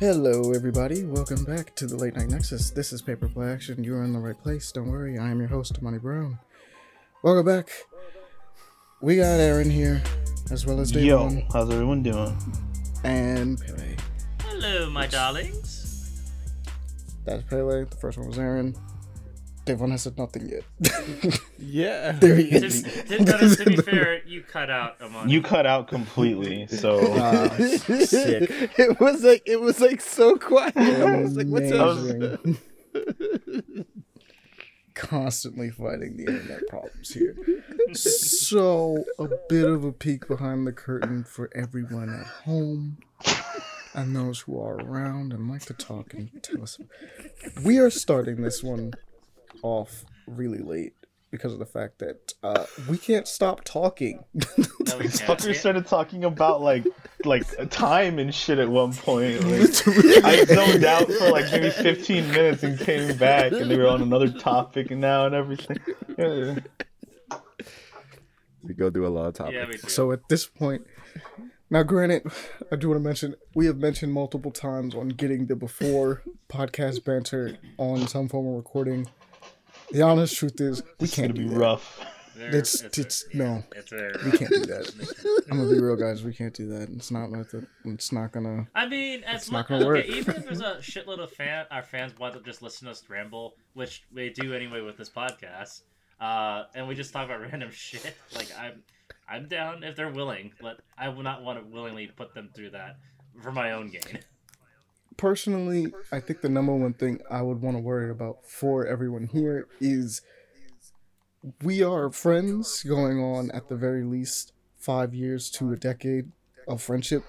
Hello, everybody. Welcome back to the Late Night Nexus. This is Paper Play Action. You're in the right place. Don't worry. I am your host, Money Brown. Welcome back. We got Aaron here, as well as Yo, Davon how's everyone doing? and Pele. Hello, my darlings. That's Pele. The first one was Aaron. Davon has said nothing yet. Yeah. there he To, is. to, to, to be fair, you cut out among You cut out completely, so ah, sick. It was like it was like so quiet. I was like, what's up? Constantly fighting the internet problems here. So, a bit of a peek behind the curtain for everyone at home and those who are around and like to talk and tell us. We are starting this one off really late because of the fact that uh, we can't stop talking. No, we can't. started talking about like like time and shit at one point. Like, I zoned out for like maybe 15 minutes and came back, and they were on another topic and now and everything. Yeah. We go through a lot of topics. Yeah. So at this point, now granted, I do want to mention we have mentioned multiple times on getting the before podcast banter on some form of recording. The honest truth is we It's gonna can't be do that. rough. There- It's it's no, it's there. we can't do that. I'm gonna be real, guys. We can't do that. It's not like the, It's not gonna. I mean, as It's not much gonna work. okay, even if there's a shitload of fan, our fans want to just listen to us ramble, which we do anyway with this podcast, uh, and we just talk about random shit. Like I'm, I'm down if they're willing, but I will not want to willingly put them through that for my own gain. Personally, I think the number one thing I would want to worry about for everyone here is we are friends going on at the very least five years to a decade of friendship.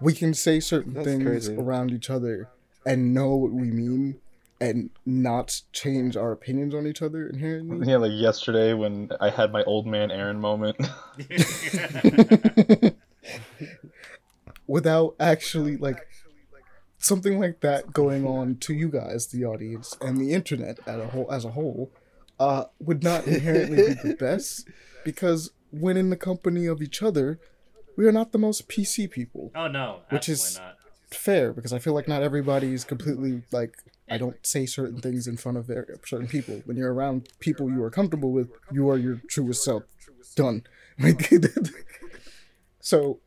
We can say certain That's things crazy. around each other and know what we mean and not change our opinions on each other inherently. Yeah, like yesterday when I had my old man Aaron moment. without actually like something like that going on to you guys, the audience, and the internet as a whole, as a whole, uh, would not inherently be the best because when in the company of each other, we are not the most PC people. oh no, Which is- not. Fair, because I feel like not everybody is completely like. I don't say certain things in front of certain people. When you're around people you are comfortable with, you are your truest self. Done. So,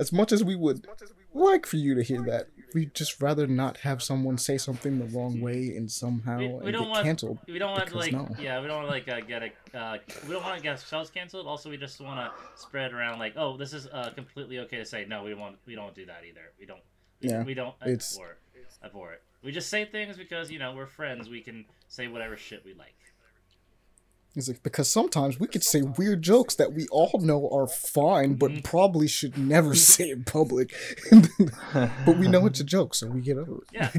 as much as we would like for you to hear that, we just rather not have someone say something the wrong way and somehow We, and don't get want canceled. We don't want to like no. yeah, we don't want to like uh, get a uh, we don't want to get ourselves canceled. Also, we just want to spread around like oh, this is uh, completely okay to say. No, we want we don't do that either. We don't. We, Yeah, we don't it's- abhor it. abhor it. We just say things because you know we're friends. We can say whatever shit we like. It's like, because sometimes we could say weird jokes that we all know are fine, but Mm-hmm. probably should never say in public. but we know it's a joke, so we get over it. Yeah.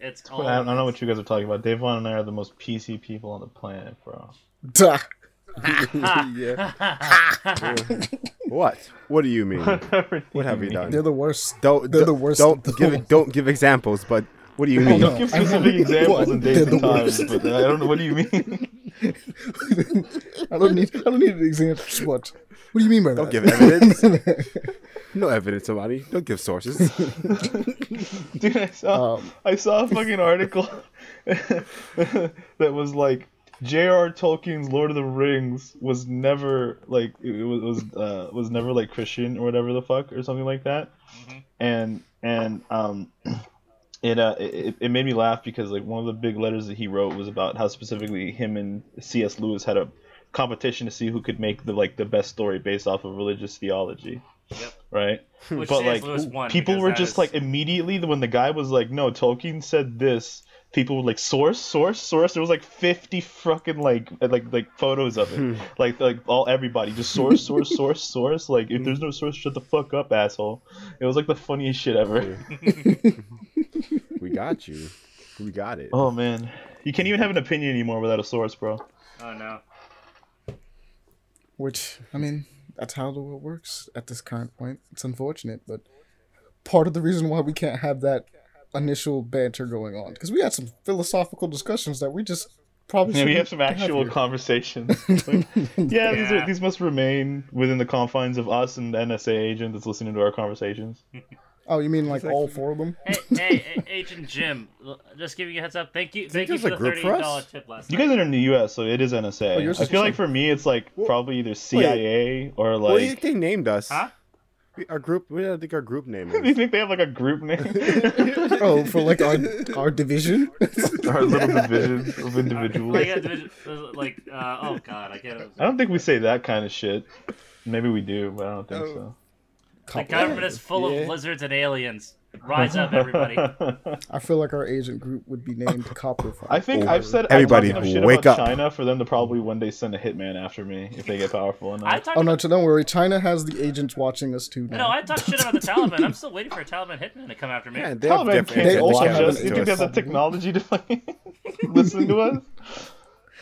It's all. I don't know what you guys are talking about. Davon and I are the most PC people on the planet, bro. Duh. yeah. What? What do you mean? What have we done? They're the worst. Don't They're don't- the worst Don't give don't give examples. But what do you mean? no. Give specific examples what? and dates and times, but I don't know. What do you mean? I don't need. I don't need an example. What? What do you mean by that? Don't give evidence. No evidence, somebody. Don't give sources. Dude, I saw Um, I saw a fucking article that was like J.R. Tolkien's Lord of the Rings was never like it was was uh, was never like Christian or whatever the fuck or something like that, and and um. It, uh, it, it made me laugh because like one of the big letters that he wrote was about how specifically him and C.S. Lewis had a competition to see who could make the like the best story based off of religious theology, Yep. right? Which but C.S. like people were just is- like immediately when the guy was like no tolkien said this people were like source source source. There was like 50 fucking like like like photos of it. Hmm. Like like all everybody. Just source source source source. Like if there's no source shut the fuck up asshole. It was like the funniest shit ever. We got you. We got it. oh man. You can't even have an opinion anymore without a source bro. Oh no. Which I mean, that's how the world works at this current point. It's unfortunate, but part of the reason why we can't have that initial banter going on because we had some philosophical discussions that we just probably yeah we have some actual here. conversations Like, yeah, These, are, these must remain within the confines of us and the nsa agent that's listening to our conversations Oh, you mean like like- all four of them? Hey, hey, hey, Agent Jim, just giving you a heads up. Thank you, thank you for a the group for us? thirty dollars tip last You night. guys are in the U.S., so it is NSA. Oh, I feel like for me, it's like probably either CIA or like. well, like. they named us. Huh? We- Our group. What do I think our group name Do you think they have like a group name? Oh, for like our our division. Our little division of individuals. Like, division- like, uh, oh god, I can't. I don't think we say that kind of shit. Maybe we do, but I don't think so. The government is full Yeah. of lizards and aliens. Rise up, everybody. I feel like our agent group would be named Copperfield. I think Or I've said everybody I'm talking shit wake about up. China for them to probably one day send a hitman after me if they get powerful enough. Oh no, to don't worry. China has the agents watching us too now. no, I talked shit about the Taliban. I'm still waiting for a Taliban hitman to come after me. Yeah, they have Taliban can't They also watch have us. You to think they have the technology to fucking listen to us?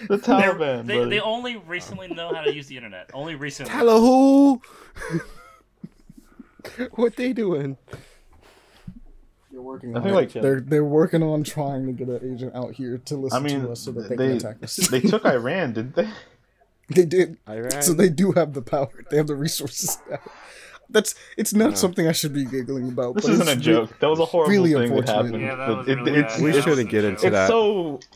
The They're- Taliban, they, buddy. they only recently know how to use the internet. Only recently. Hello, who? what they doing? They're working I on think it. like They're they're working on trying to get an agent out here to I listen mean, to us so that they, they can attack us. they took Iran, didn't they? they did. Iran. So they do have the power. They have the resources now. That's it's not something I should be giggling about. This but isn't a it's re- joke. That was a horrible really thing that unfortunate. happened. Yeah, that was it- really it's, bad. We it's, shouldn't get into it's that. so.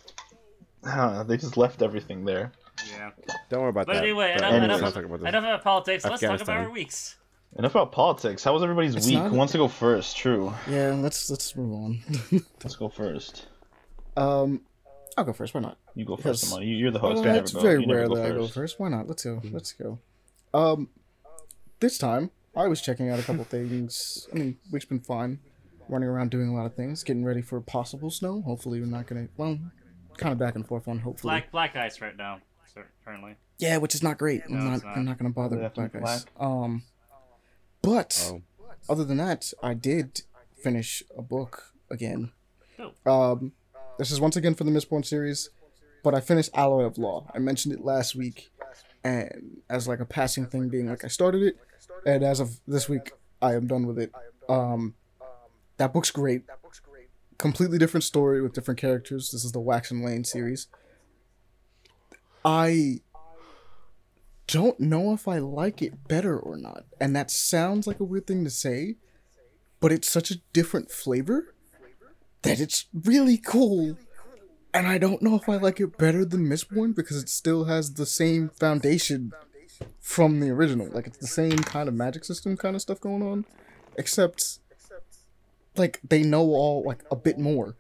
Huh, they just left everything there. Yeah. Don't worry about But that. anyway, But enough, anyway. enough, let's not talk about this. enough about politics. Let's talk about our weeks. Enough about politics. How was everybody's It's week? not- Who wants to go first? True. Yeah, let's let's move on. Let's go first. um, I'll go first. Why not? You go Because- first, Amani. You- You're the host. Well, it's never go. very You rare go that I go first. first. Why not? Let's go. Let's go. Um, this time I was checking out a couple things. I mean, week's been fine. Running around doing a lot of things, getting ready for possible snow. Hopefully, we're not gonna. Well, kind of back and forth on hopefully. Black black ice right now, sir, currently. Yeah, which is not great. No, I'm not. not. I'm not gonna bother They with have to black ice. Um, but Oh. other than that, I did finish a book again. Oh. Um, this is once again for the Mistborn series, but I finished Alloy of Law. I mentioned it last week, and as like a passing thing, being like I started it, and as of this week, I am done with it. Um, that book's great. Completely different story with different characters. This is the Wax and Wayne series. I don't know if I like it better or not. And that sounds like a weird thing to say, but it's such a different flavor that it's really cool. And I don't know if I like it better than Mistborn because it still has the same foundation from the original. Like it's the same kind of magic system kind of stuff going on, except like they know all like a bit more.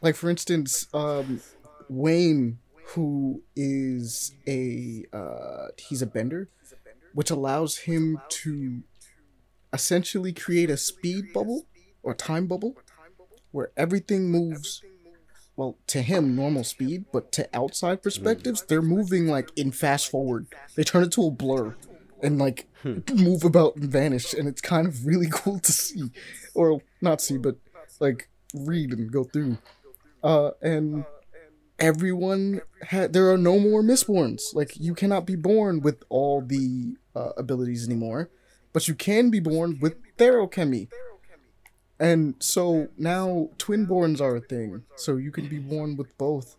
Like for instance, um, Wayne, who is a uh, he's a bender, which allows him to essentially create a speed bubble or time bubble where everything moves well to him normal speed but to outside perspectives they're moving like in fast forward. They turn it to a blur and like move about and vanish and it's kind of really cool to see. Or not see but like read and go through. Uh and everyone had there are no more Mistborns. Like you cannot be born with all the uh, abilities anymore but you can be born with feruchemy and so now twinborns are a thing. So you can be born with both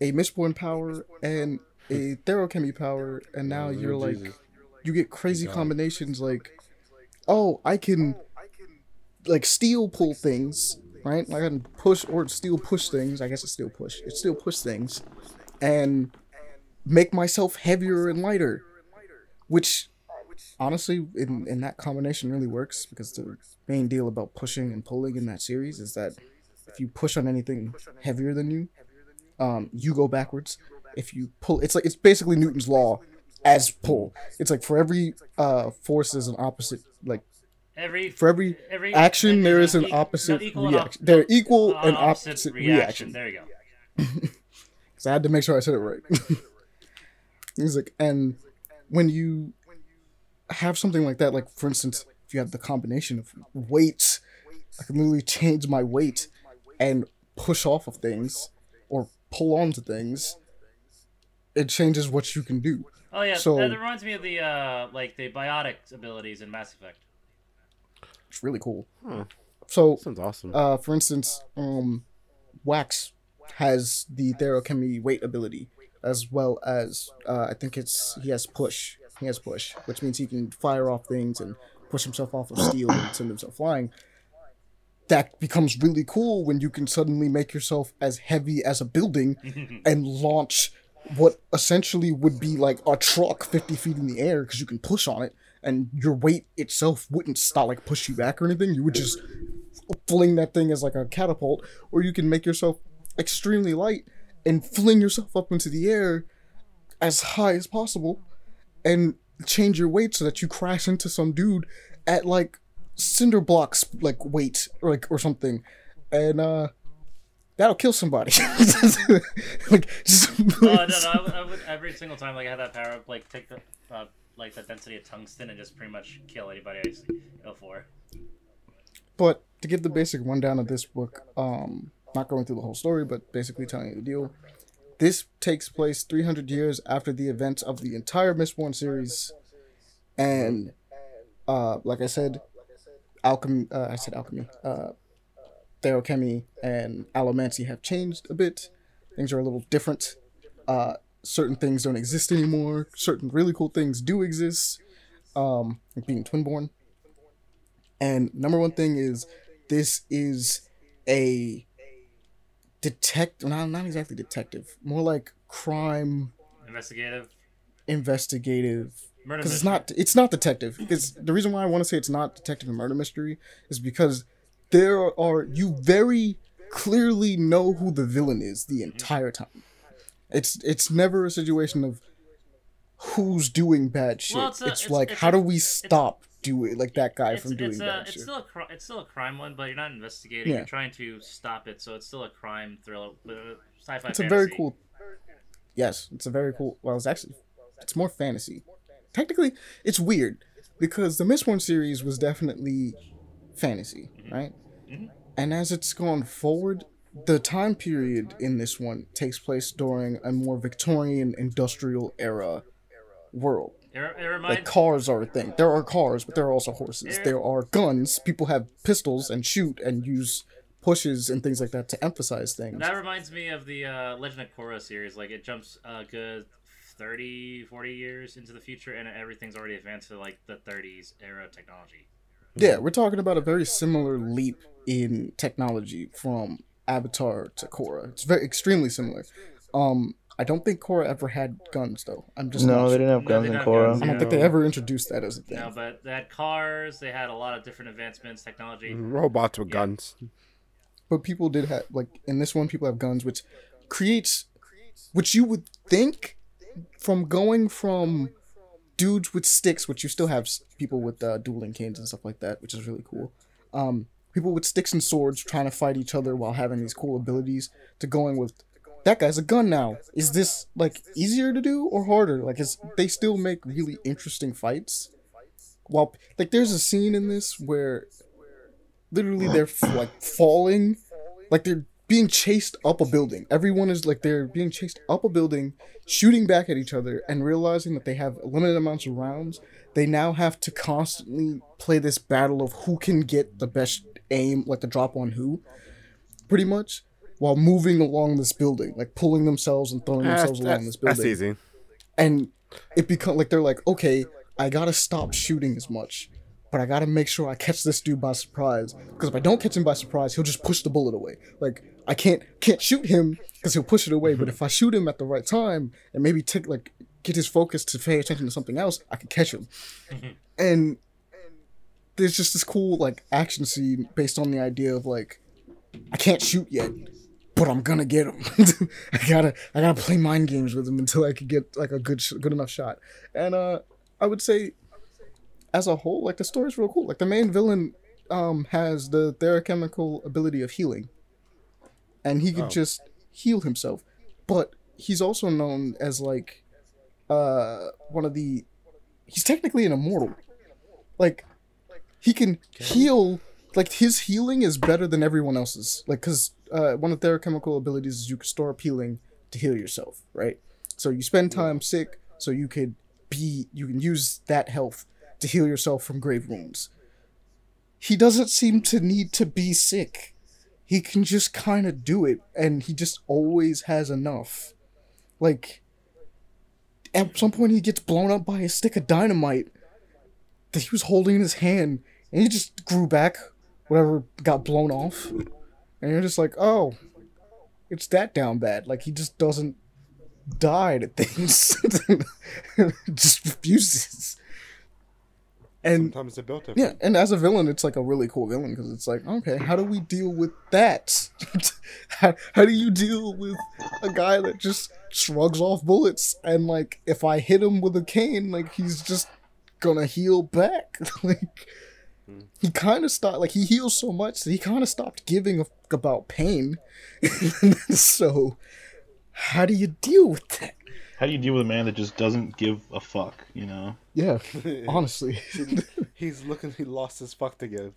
a Mistborn power and a feruchemy power. And now Lord you're like you get crazy combinations like oh i can like steel pull things right? I can push or still push things. I guess it's still push. It's still push things and make myself heavier and lighter which honestly in, in that combination really works because the main deal about pushing and pulling in that series is that if you push on anything heavier than you um, you go backwards. If you pull it's like it's basically newton's law as pull. It's like for every uh force is an opposite like Every for every every action there there's an e- opposite equal op- reaction they're equal and opposite reaction There you go. because I had to make sure I said it right. He's like, and when you have something like that, like for instance, if you have the combination of weights, I can literally change my weight and push off of things or pull onto things. It changes what you can do. Oh yeah, So- that reminds me of the uh like the biotic abilities in Mass Effect. It's really cool. So, Sounds awesome. uh, for instance, um, Wax has the Feruchemy weight ability, as well as uh, I think it's he has push. He has push, which means he can fire off things and push himself off of steel and send himself flying. that becomes really cool when you can suddenly make yourself as heavy as a building and launch what essentially would be like a truck 50 feet in the air because you can push on it and your weight itself wouldn't stop like push you back or anything you would just fling that thing as like a catapult or you can make yourself extremely light and fling yourself up into the air as high as possible and change your weight so that you crash into some dude at like cinder blocks like weight or like or something and uh that'll kill somebody like just, Oh no, no! I would, I would every single time like I had that power up, like take the uh, like the density of tungsten and just pretty much kill anybody I go for. but to give the basic rundown of this book um not going through the whole story but basically telling you the deal this takes place 300 years after the events of the entire mistborn series. And uh like i said alchemy uh, i said alchemy uh Feruchemy and allomancy have changed a bit. Things are a little different. Uh certain things don't exist anymore. Certain really cool things do exist um like being twinborn. And number one thing is this is a detect not, not exactly detective more like crime Investigative? investigative. Because it's not it's not detective. Because the reason why i want to say it's not detective and murder mystery is because there are you very clearly know who the villain is the entire time it's it's never a situation of who's doing bad shit Well, it's, a- it's- like it's how do we stop doing like that guy from doing it's, a, bad it's shit still a it's still a crime one, but you're not investigating. Yeah. You're trying to stop it, so it's still a crime thriller, uh, sci-fi. it's a very cool yes it's a very cool well it's actually it's more fantasy technically it's weird because the mistborn series was definitely fantasy right Mhm. and as it's gone forward the time period in this one takes place during a more victorian industrial era world. Reminds like cars are a thing. There are cars but there are also horses. There are guns. People have pistols and shoot and use pushes and things like that to emphasize things. That reminds me of the uh, Legend of Korra series. Like, it jumps a good 30, 40 years into the future, and everything's already advanced to, like, the 30s era technology. Yeah, we're talking about a very similar leap in technology from Avatar to Korra. It's very extremely similar. Um, I don't think Korra ever had guns though. I'm just No, not they sure. didn't have guns they in don't Korra. guns. I don't think they ever introduced that as a thing. No, but they had cars, they had a lot of different advancements, technology. Robots with Yeah. guns. But people did have like in this one, people have guns, which creates, which you would think, from going from dudes with sticks, which you still have people with uh, dueling canes and stuff like that, which is really cool. Um, people with sticks and swords trying to fight each other while having these cool abilities to going with that guy's a gun now. Is this like easier to do or harder? Like, is they still make really interesting fights? While like, there's a scene in this where literally they're like falling, like they're being chased up a building. Everyone is like they're being chased up a building, shooting back at each other, and realizing that they have limited amounts of rounds. They now have to constantly play this battle of who can get the best aim, like the drop on who, pretty much, while moving along this building, like pulling themselves and throwing Ah, themselves along this building. that's easy. and it become like they're like okay i gotta stop shooting as much but i gotta make sure i catch this dude by surprise because if i don't catch him by surprise he'll just push the bullet away. Like i can't can't shoot him because he'll push it away but if i shoot him at the right time and maybe take like get his focus to pay attention to something else i can catch him. And there's just this cool like action scene based on the idea of like i can't shoot yet but I'm gonna get him. I gotta, I gotta play mind games with him until I can get like a good, sh- good enough shot. And uh, I would say, as a whole, like the story's real cool. Like the main villain, um, has the feruchemical ability of healing, and he could Oh. just heal himself. But he's also known as like, uh, one of the, he's technically an immortal. Like, he can heal. Like his healing is better than everyone else's. Like, cause uh, one of their chemical abilities is you can store up healing to heal yourself, right? So you spend time sick, so you could be, you can use that health to heal yourself from grave wounds. He doesn't seem to need to be sick. He can just kind of do it, and he just always has enough. Like, at some point, he gets blown up by a stick of dynamite that he was holding in his hand, and he just grew back whatever got blown off, and you're just like, oh, it's that down bad. Like he just doesn't die to things, just refuses. And Sometimes they built yeah, and as a villain, it's like a really cool villain because it's like, okay, how do we deal with that? how, how do you deal with a guy that just shrugs off bullets and like if I hit him with a cane, like he's just gonna heal back? like he kind of stopped, like he heals so much that he kind of stopped giving a fuck about pain. so, how do you deal with that? How do you deal with a man that just doesn't give a fuck? You know. Yeah, honestly. He's looking. He lost his fuck to give.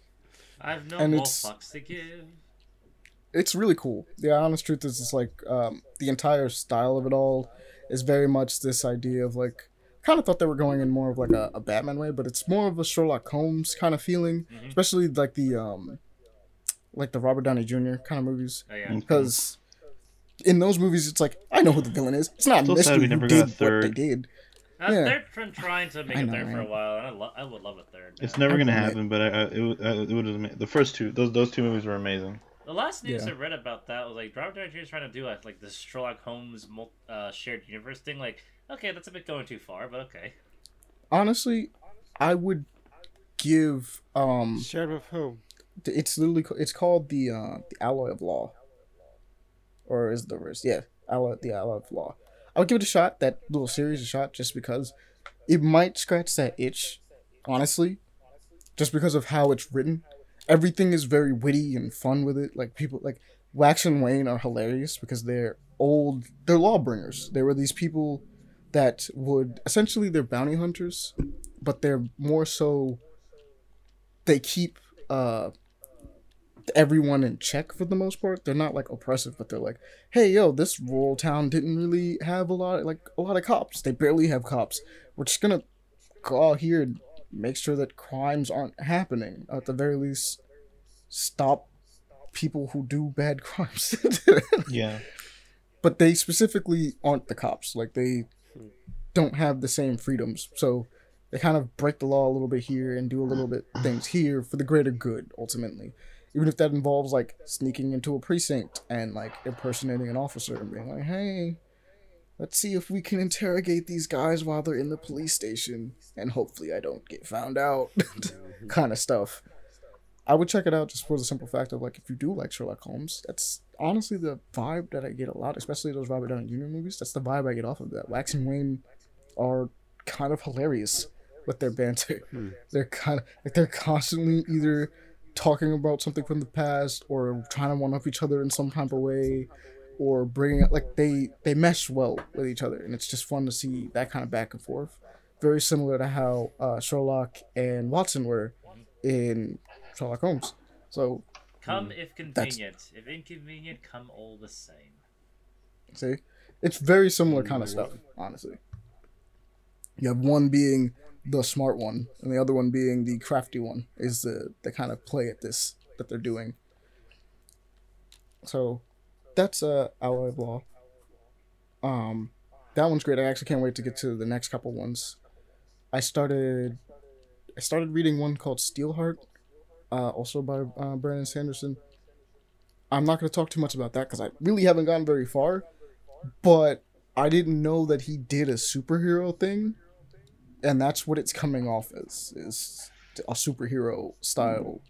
I've no And more it's- fucks to give. it's really cool. The honest truth is, it's like um, the entire style of it all is very much this idea of like. Kind of thought they were going in more of like a, a Batman way, but it's more of a Sherlock Holmes kind of feeling, Mhm. especially like the um, like the Robert Downey Jr. kind of movies. Oh, yeah. Mm. Because in those movies, it's like I know who the villain is. It's not a Still sad mystery we who did got a what they third. did. Uh, Yeah. They're been trying to make I it know, there for a while, and I, lo- I would love a third. It's never gonna happen, but I, I it, would- uh, it would ama- the first two those those two movies were amazing. The last news Yeah. I read about that was like Robert Downey Jr. is trying to do like, like this Sherlock Holmes uh, shared universe thing. Like, okay, that's a bit going too far, but okay. Honestly, I would give um Shared with whom? It's literally ca- it's called the uh the alloy of law, or is the reverse? Yeah, alloy the alloy of law. I would give it a shot. That little series a shot just because it might scratch that itch. Honestly, just because of how it's written, everything is very witty and fun with it. Like people like Wax and Wayne are hilarious because they're old. They're lawbringers. They were these people that would essentially they're bounty hunters, but they're more so. They keep uh everyone in check for the most part. They're not like oppressive, but they're like, hey yo, this rural town didn't really have a lot like a lot of cops. They barely have cops. We're just gonna go out here and make sure that crimes aren't happening. At the very least, stop people who do bad crimes. Yeah. but they specifically aren't the cops. Like they don't have the same freedoms. So they kind of break the law a little bit here and do a little bit things here for the greater good ultimately. Even if that involves like sneaking into a precinct and like impersonating an officer and being like, "Hey, let's see if we can interrogate these guys while they're in the police station and hopefully I don't get found out." kind of stuff. I would check it out just for the simple fact of like if you do like Sherlock Holmes, that's honestly the vibe that I get a lot, especially those Robert Downey Jr. movies. That's the vibe I get off of that. Wax and Wayne are kind of hilarious with their banter. They're kind of like they're constantly either talking about something from the past or trying to one up each other in some type of way or bringing it like they they mesh well with each other and it's just fun to see that kind of back and forth very similar to how uh, Sherlock and Watson were in Sherlock Holmes. So Come if convenient. If inconvenient, come all the same. see, it's very similar kind of stuff. Honestly, you have one being the smart one, and the other one being the crafty one. Is the the kind of play at this that they're doing. So, that's uh, Alloy of Law. Um, that one's great. I actually can't wait to get to the next couple ones. I started, I started reading one called Steelheart, uh, also by uh, Brandon Sanderson. I'm not going to talk too much about that because I really haven't gotten very far, but I didn't know that he did a superhero thing, and that's what it's coming off as is a superhero style,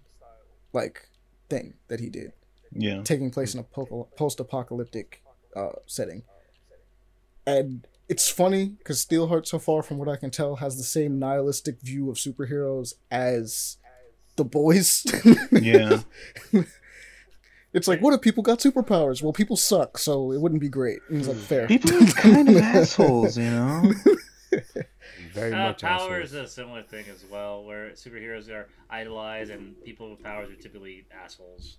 like thing that he did Yeah. taking place in a post-apocalyptic uh, setting. And it's funny because Steelheart, so far from what I can tell, has the same nihilistic view of superheroes as the boys. Yeah. it's like, what if people got superpowers? Well, people suck, so it wouldn't be great. And it's like, fair. People are kind of assholes, you know. Very Uh, much power assholes. is a similar thing as well, where superheroes are idolized and people with powers are typically assholes.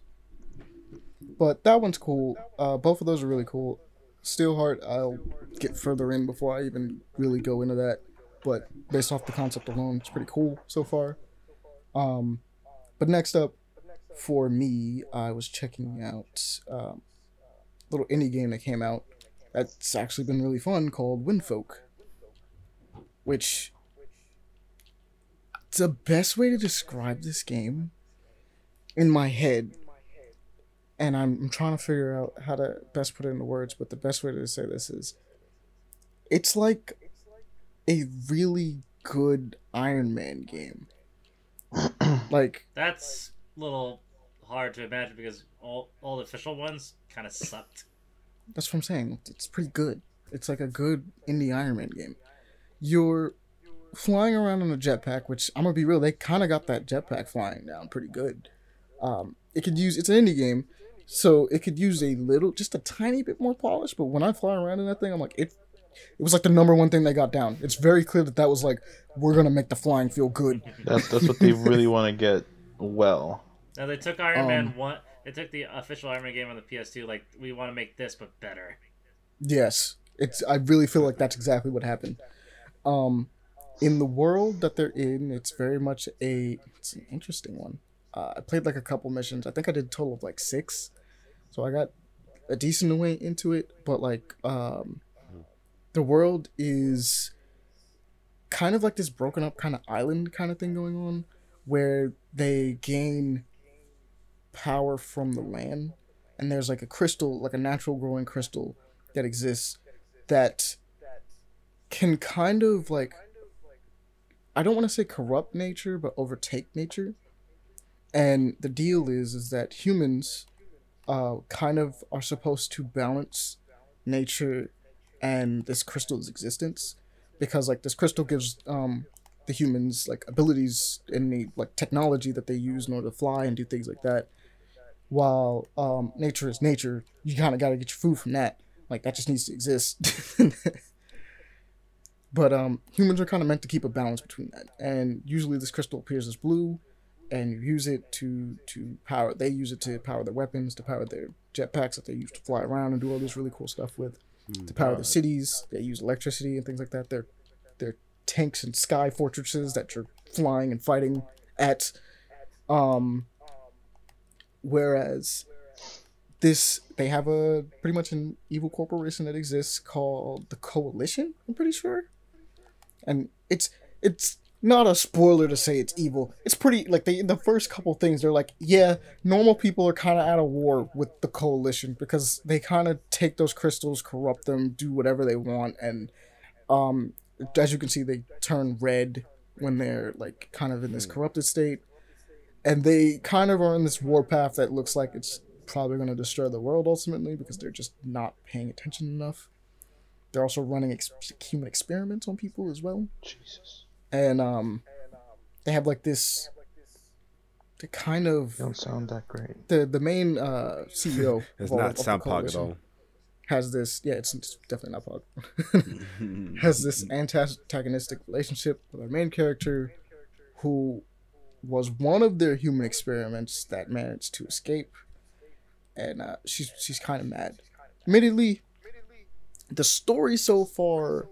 But that one's cool. Uh, both of those are really cool. Steelheart, I'll get further in before I even really go into that. But based off the concept alone, it's pretty cool so far. Um, but next up, for me, I was checking out um, a little indie game that came out that's actually been really fun called Windfolk. Which, the best way to describe this game in my head, and I'm, I'm trying to figure out how to best put it into words. But the best way to say this is, it's like a really good Iron Man game. like That's a little hard to imagine because all all the official ones kind of sucked. That's what I'm saying. It's pretty good. It's like a good indie Iron Man game. You're flying around on a jetpack, which I'm gonna be real, they kind of got that jetpack flying down pretty good. Um, it could use it's an indie game, so it could use a little, just a tiny bit more polish. But when I fly around in that thing, I'm like it. It was like the number one thing they got down. It's very clear that that was like we're gonna make the flying feel good. That's that's what they really want to get well. Now they took Iron Man Um, one. They took the official Iron Man game on the PS2. Like we want to make this but better. Yes, it's. I really feel like that's exactly what happened. Um, in the world that they're in, it's very much a. It's an interesting one. Uh, I played like a couple missions. I think I did a total of like six, so I got a decent way into it. But like, um, the world is kind of like this broken up kind of island kind of thing going on, where they gain power from the land, and there's like a crystal, like a natural growing crystal that exists that can kind of like I don't want to say corrupt nature, but overtake nature. And the deal is is that humans uh kind of are supposed to balance nature and this crystal's existence because like this crystal gives um the humans like abilities and the like technology that they use in order to fly and do things like that while um nature is nature you kind of got to get your food from that like that just needs to exist. but um, humans are kind of meant to keep a balance between that, and usually this crystal appears as blue, and you use it to to power. They use it to power their weapons, to power their jetpacks that they use to fly around and do all this really cool stuff with. To power their cities, they use electricity and things like that. They're they're tanks and sky fortresses that you're flying and fighting at. Um, whereas this they have a pretty much an evil corporation that exists called the coalition i'm pretty sure and it's it's not a spoiler to say it's evil. It's pretty like they the first couple things they're like yeah normal people are kind of out of war with the coalition because they kind of take those crystals corrupt them do whatever they want and um as you can see they turn red when they're like kind of in this corrupted state. And they kind of are in this warpath that looks like it's probably going to destroy the world ultimately because they're just not paying attention enough. They're also running ex- human experiments on people as well, Jesus, and um, they have like this. The kind of don't sound that great. the the main uh, CEO It's not of sound pog at all. has this yeah it's, it's definitely not pog has this antagonistic relationship with our main character who was one of their human experiments that managed to escape and uh, she's she's kind of mad admittedly the story so far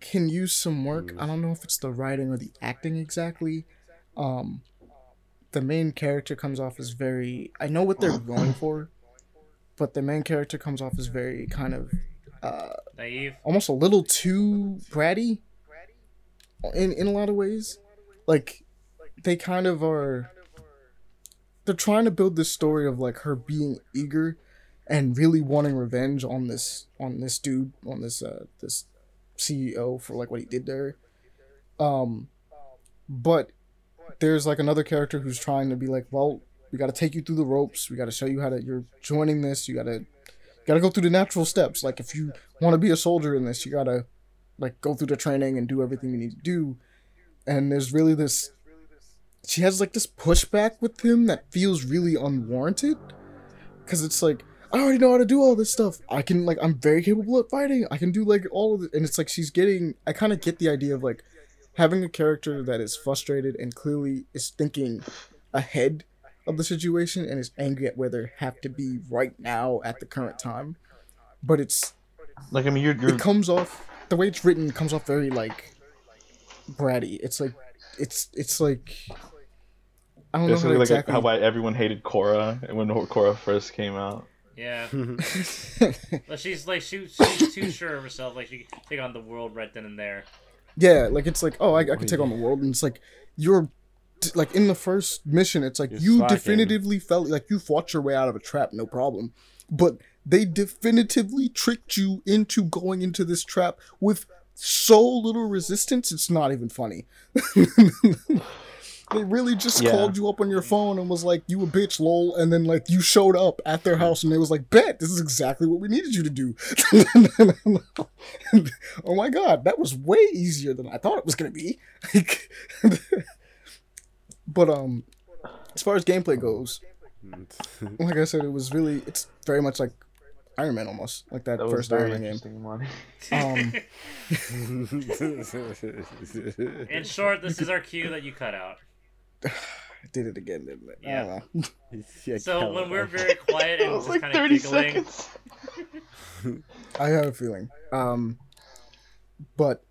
can use some work i don't know if it's the writing or the acting exactly um the main character comes off as very i know what they're going for but the main character comes off as very kind of uh, Naive. almost a little too bratty in in a lot of ways. Like they kind of are they're trying to build this story of like her being eager and really wanting revenge on this on this dude on this uh this CEO for like what he did there. Um but there's like another character who's trying to be like, well, we got to take you through the ropes. We got to show you how to you're joining this. You got to got to go through the natural steps. Like if you want to be a soldier in this, you got to like go through the training and do everything you need to do. And there's really this she has like this pushback with him that feels really unwarranted cuz it's like I already know how to do all this stuff. I can like I'm very capable at fighting. I can do like all of it and it's like she's getting I kind of get the idea of like having a character that is frustrated and clearly is thinking ahead of the situation and is angry at where they have to be right now at the current time. But it's Like I mean, you're you're it comes off the way it's written comes off very like bratty. It's like it's it's like I don't know basically how like exactly. how why everyone hated Korra when Korra first came out. Yeah. But she's like she, she's too sure of herself. Like she can take on the world right then and there. yeah, like it's like oh I, I can take on the world, and it's like you're like in the first mission, it's like You're you slacking. definitively felt like you fought your way out of a trap, no problem. But they definitively tricked you into going into this trap with so little resistance. It's not even funny. they really just Yeah. called you up on your phone and was like, "You a bitch, lol," and then like you showed up at their house and they was like, "Bet this is exactly what we needed you to do." oh my god, that was way easier than I thought it was gonna be. Like, but um, as far as gameplay goes, like I said, it was really it's very much like Iron Man almost like that, That was first very Iron Man game. interesting, Um, In short, this is our cue that you cut out. I did it again, didn't it? I Yeah. don't know. Yeah, So when we're very quiet It and was just like kind of 30 giggling, seconds. I have a feeling. Um, but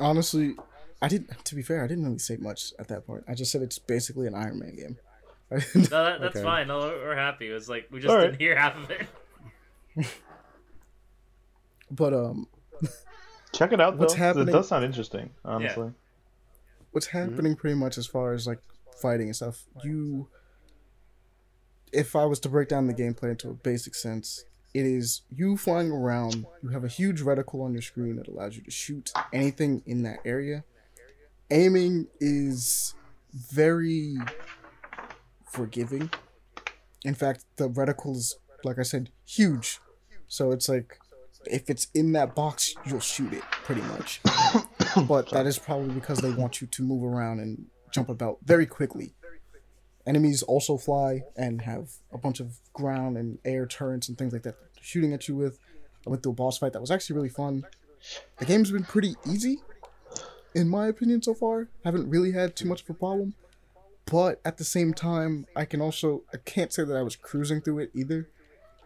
honestly, I didn't. To be fair, I didn't really say much at that point. I just said it's basically an Iron Man game. no, that, that's Okay. fine. No, we're happy. It was like we just All right. didn't hear half of it. but um, Check it out though. What's 'cause happening- It does sound interesting, honestly. what's happening pretty much as far as like fighting and stuff you if i was to break down the gameplay into a basic sense it is you flying around you have a huge reticle on your screen that allows you to shoot anything in that area. Aiming is very forgiving. In fact the reticle is like i said huge. So it's like if it's in that box you'll shoot it pretty much. But that is probably because they want you to move around and jump about very quickly. Enemies also fly and have a bunch of ground and air turrets and things like that shooting at you with. I went through a boss fight that was actually really fun. The game's been pretty easy, in my opinion, so far. Haven't really had too much of a problem. But at the same time, I can also I can't say that I was cruising through it either,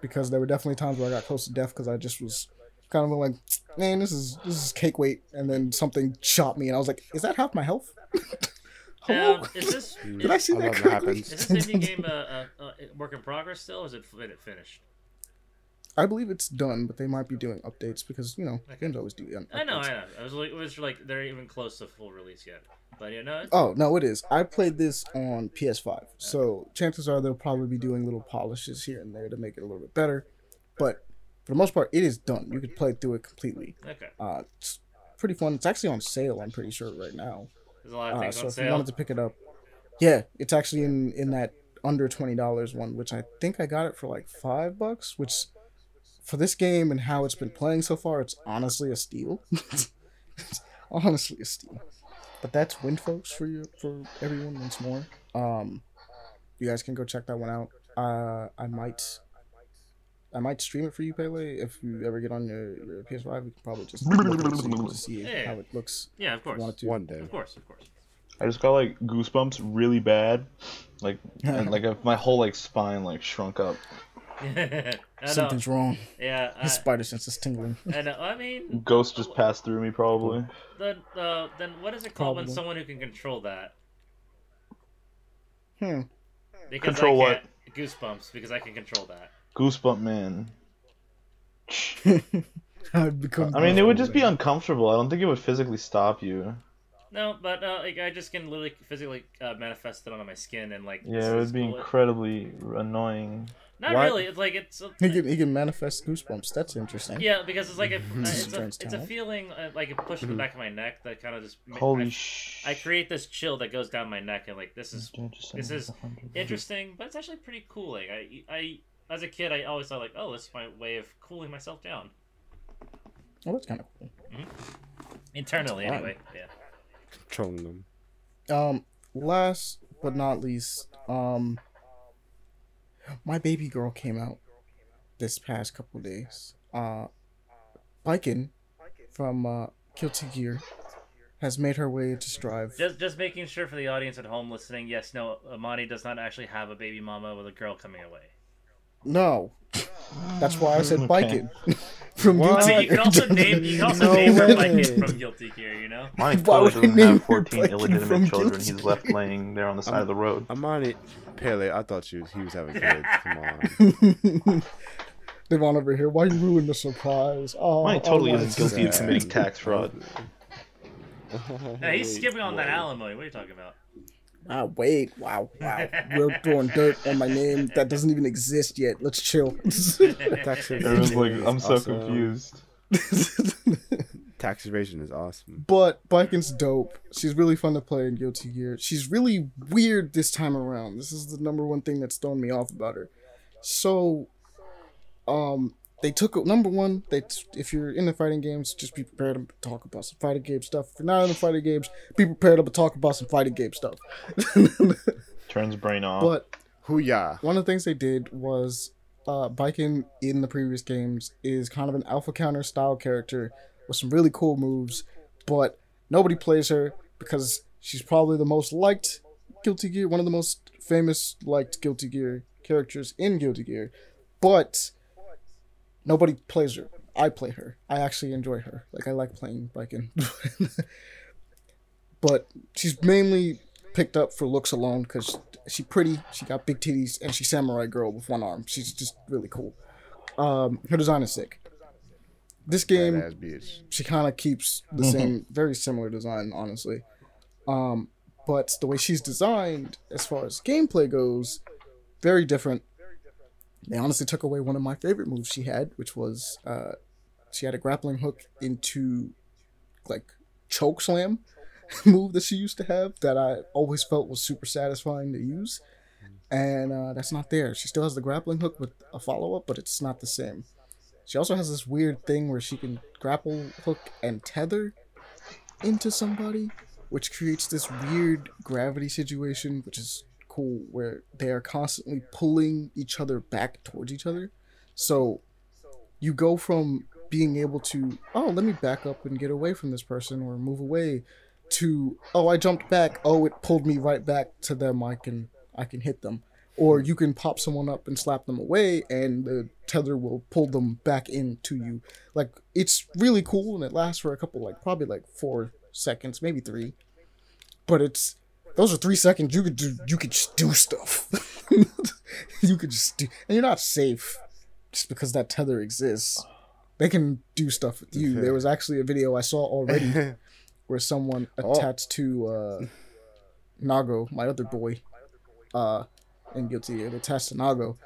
because there were definitely times where I got close to death because I just was kind of like, man, this is this is cake weight, and then something shot me, and I was like, is that half my health? Hello? Um, is this Did I see I that love correctly? happens. is this indie game a, a, a work in progress still, or is it, is it finished? I believe it's done, but they might be doing updates because you know games always do. um, I know. I know. I was like, it was like they're even close to full release yet. But you know, Oh no, it is. I played this on PS5, so chances are they'll probably be doing little polishes here and there to make it a little bit better. But for the most part, it is done. You could play through it completely. okay. Uh, it's pretty fun. It's actually on sale. I'm pretty sure right now. There's a lot of Uh, things so on if you wanted to pick it up, yeah, it's actually in in that under twenty dollars one, which I think I got it for like five bucks. Which for this game and how it's been playing so far, it's honestly a steal. it's honestly a steal. But that's Wind Folks for you for everyone once more. Um, you guys can go check that one out. Uh, I might. I might stream it for you, Pele. If you ever get on your, your PS5, we can probably just look at it so you can just see Yeah. how it looks. yeah, of course. wanted to. One day. Of course, of course. I just got like goosebumps really bad, like and like if my whole like spine like shrunk up. I know. Something's wrong. Yeah, I, His spider sense is tingling. I know. I mean, Ghost just passed through me probably. then uh, then what is it called when someone who can control that? Hmm. Because Control I what? can't, Goosebumps, because I can control that. Goosebump man. I'd become. I mean, it would just be uncomfortable. I don't think it would physically stop you. No, but uh, like I just can literally physically uh, manifest it onto my skin and like. Yeah, it would be cool. incredibly annoying. Not Why- really. It's like it's. uh, He can he can manifest goosebumps. That's interesting. Yeah, because it's like a, it's, a, it's a feeling uh, like a push in the back of my neck that kind of just. Holy I, sh! I create this chill that goes down my neck and like this is this is Mm-hmm. interesting, but it's actually pretty cooling. I I as a kid I always thought like, oh, this is my way of cooling myself down Oh, that's kind of cool. internally anyway. Yeah. Controlling them. Um, last but not least, um, my baby girl came out this past couple of days. Uh, Baiken from uh, Guilty Gear has made her way to Strive. Just just making sure for the audience at home listening. Yes, no, Amani does not actually have a baby mama with a girl coming away. No, that's why I said Okay. Baiken from What? I Guilty mean, you can also Gear. name you can also No name her way. like it from Guilty Gear. You know. Monty Why clearly would I doesn't name have 14 illegitimate children. He's left laying there on the side of the road. I'm on it. Pele, I thought you he was having kids. Come on. Devon over here. Why you ruin the surprise? Oh, Monty oh, totally oh, isn't guilty of sad. committing tax fraud. Hey, he's skipping on that whoa. alimony. What are you talking about? Ah, wait, wow, wow. We're throwing dirt on my name that doesn't even exist yet. Let's chill. Tax Everyone's like, evasion I'm so awesome. confused. Tax evasion is awesome. but Baiken's dope. She's really fun to play in Guilty Gear. She's really weird this time around. This is the number one thing that's thrown me off about her. So, um, they took number one. They if you're in the fighting games, just be prepared to talk about some fighting game stuff. If you're not in the fighting games, be prepared to talk about some fighting game stuff. Turns brain off. but Hoo-yah. one of the things they did was uh Baiken in the previous games is kind of an alpha counter style character with some really cool moves, but nobody plays her because she's probably the most liked Guilty Gear, one of the most famous liked Guilty Gear characters in Guilty Gear. But nobody plays her. I play her. I actually enjoy her. Like I like playing Baiken. but she's mainly picked up for looks alone because she's pretty, she got big titties, and she's samurai girl with one arm. She's just really cool. Um, her design is sick. This game, she kind of keeps the same, very similar design, honestly. Um, but the way she's designed, as far as gameplay goes, very different. They honestly took away one of my favorite moves she had, which was uh, she had a grappling hook into like choke slam move that she used to have that I always felt was super satisfying to use, and uh, that's not there. She still has the grappling hook with a follow up, but it's not the same. She also has this weird thing where she can grapple hook and tether into somebody, which creates this weird gravity situation, which is cool, where they are constantly pulling each other back towards each other. So you go from being able to, oh, let me back up and get away from this person or move away to, oh, I jumped back, oh, it pulled me right back to them. I can I can hit them. Or you can pop someone up and slap them away, and the tether will pull them back into you. Like it's really cool, and it lasts for a couple, like probably like four seconds, maybe three. But it's those are three seconds. You could do, you could just do stuff. you could just do, and you're not safe just because that tether exists. They can do stuff with you. There was actually a video I saw already where someone Oh. attached to uh, Nago, my other boy, uh, in Guilty they attached to Nago,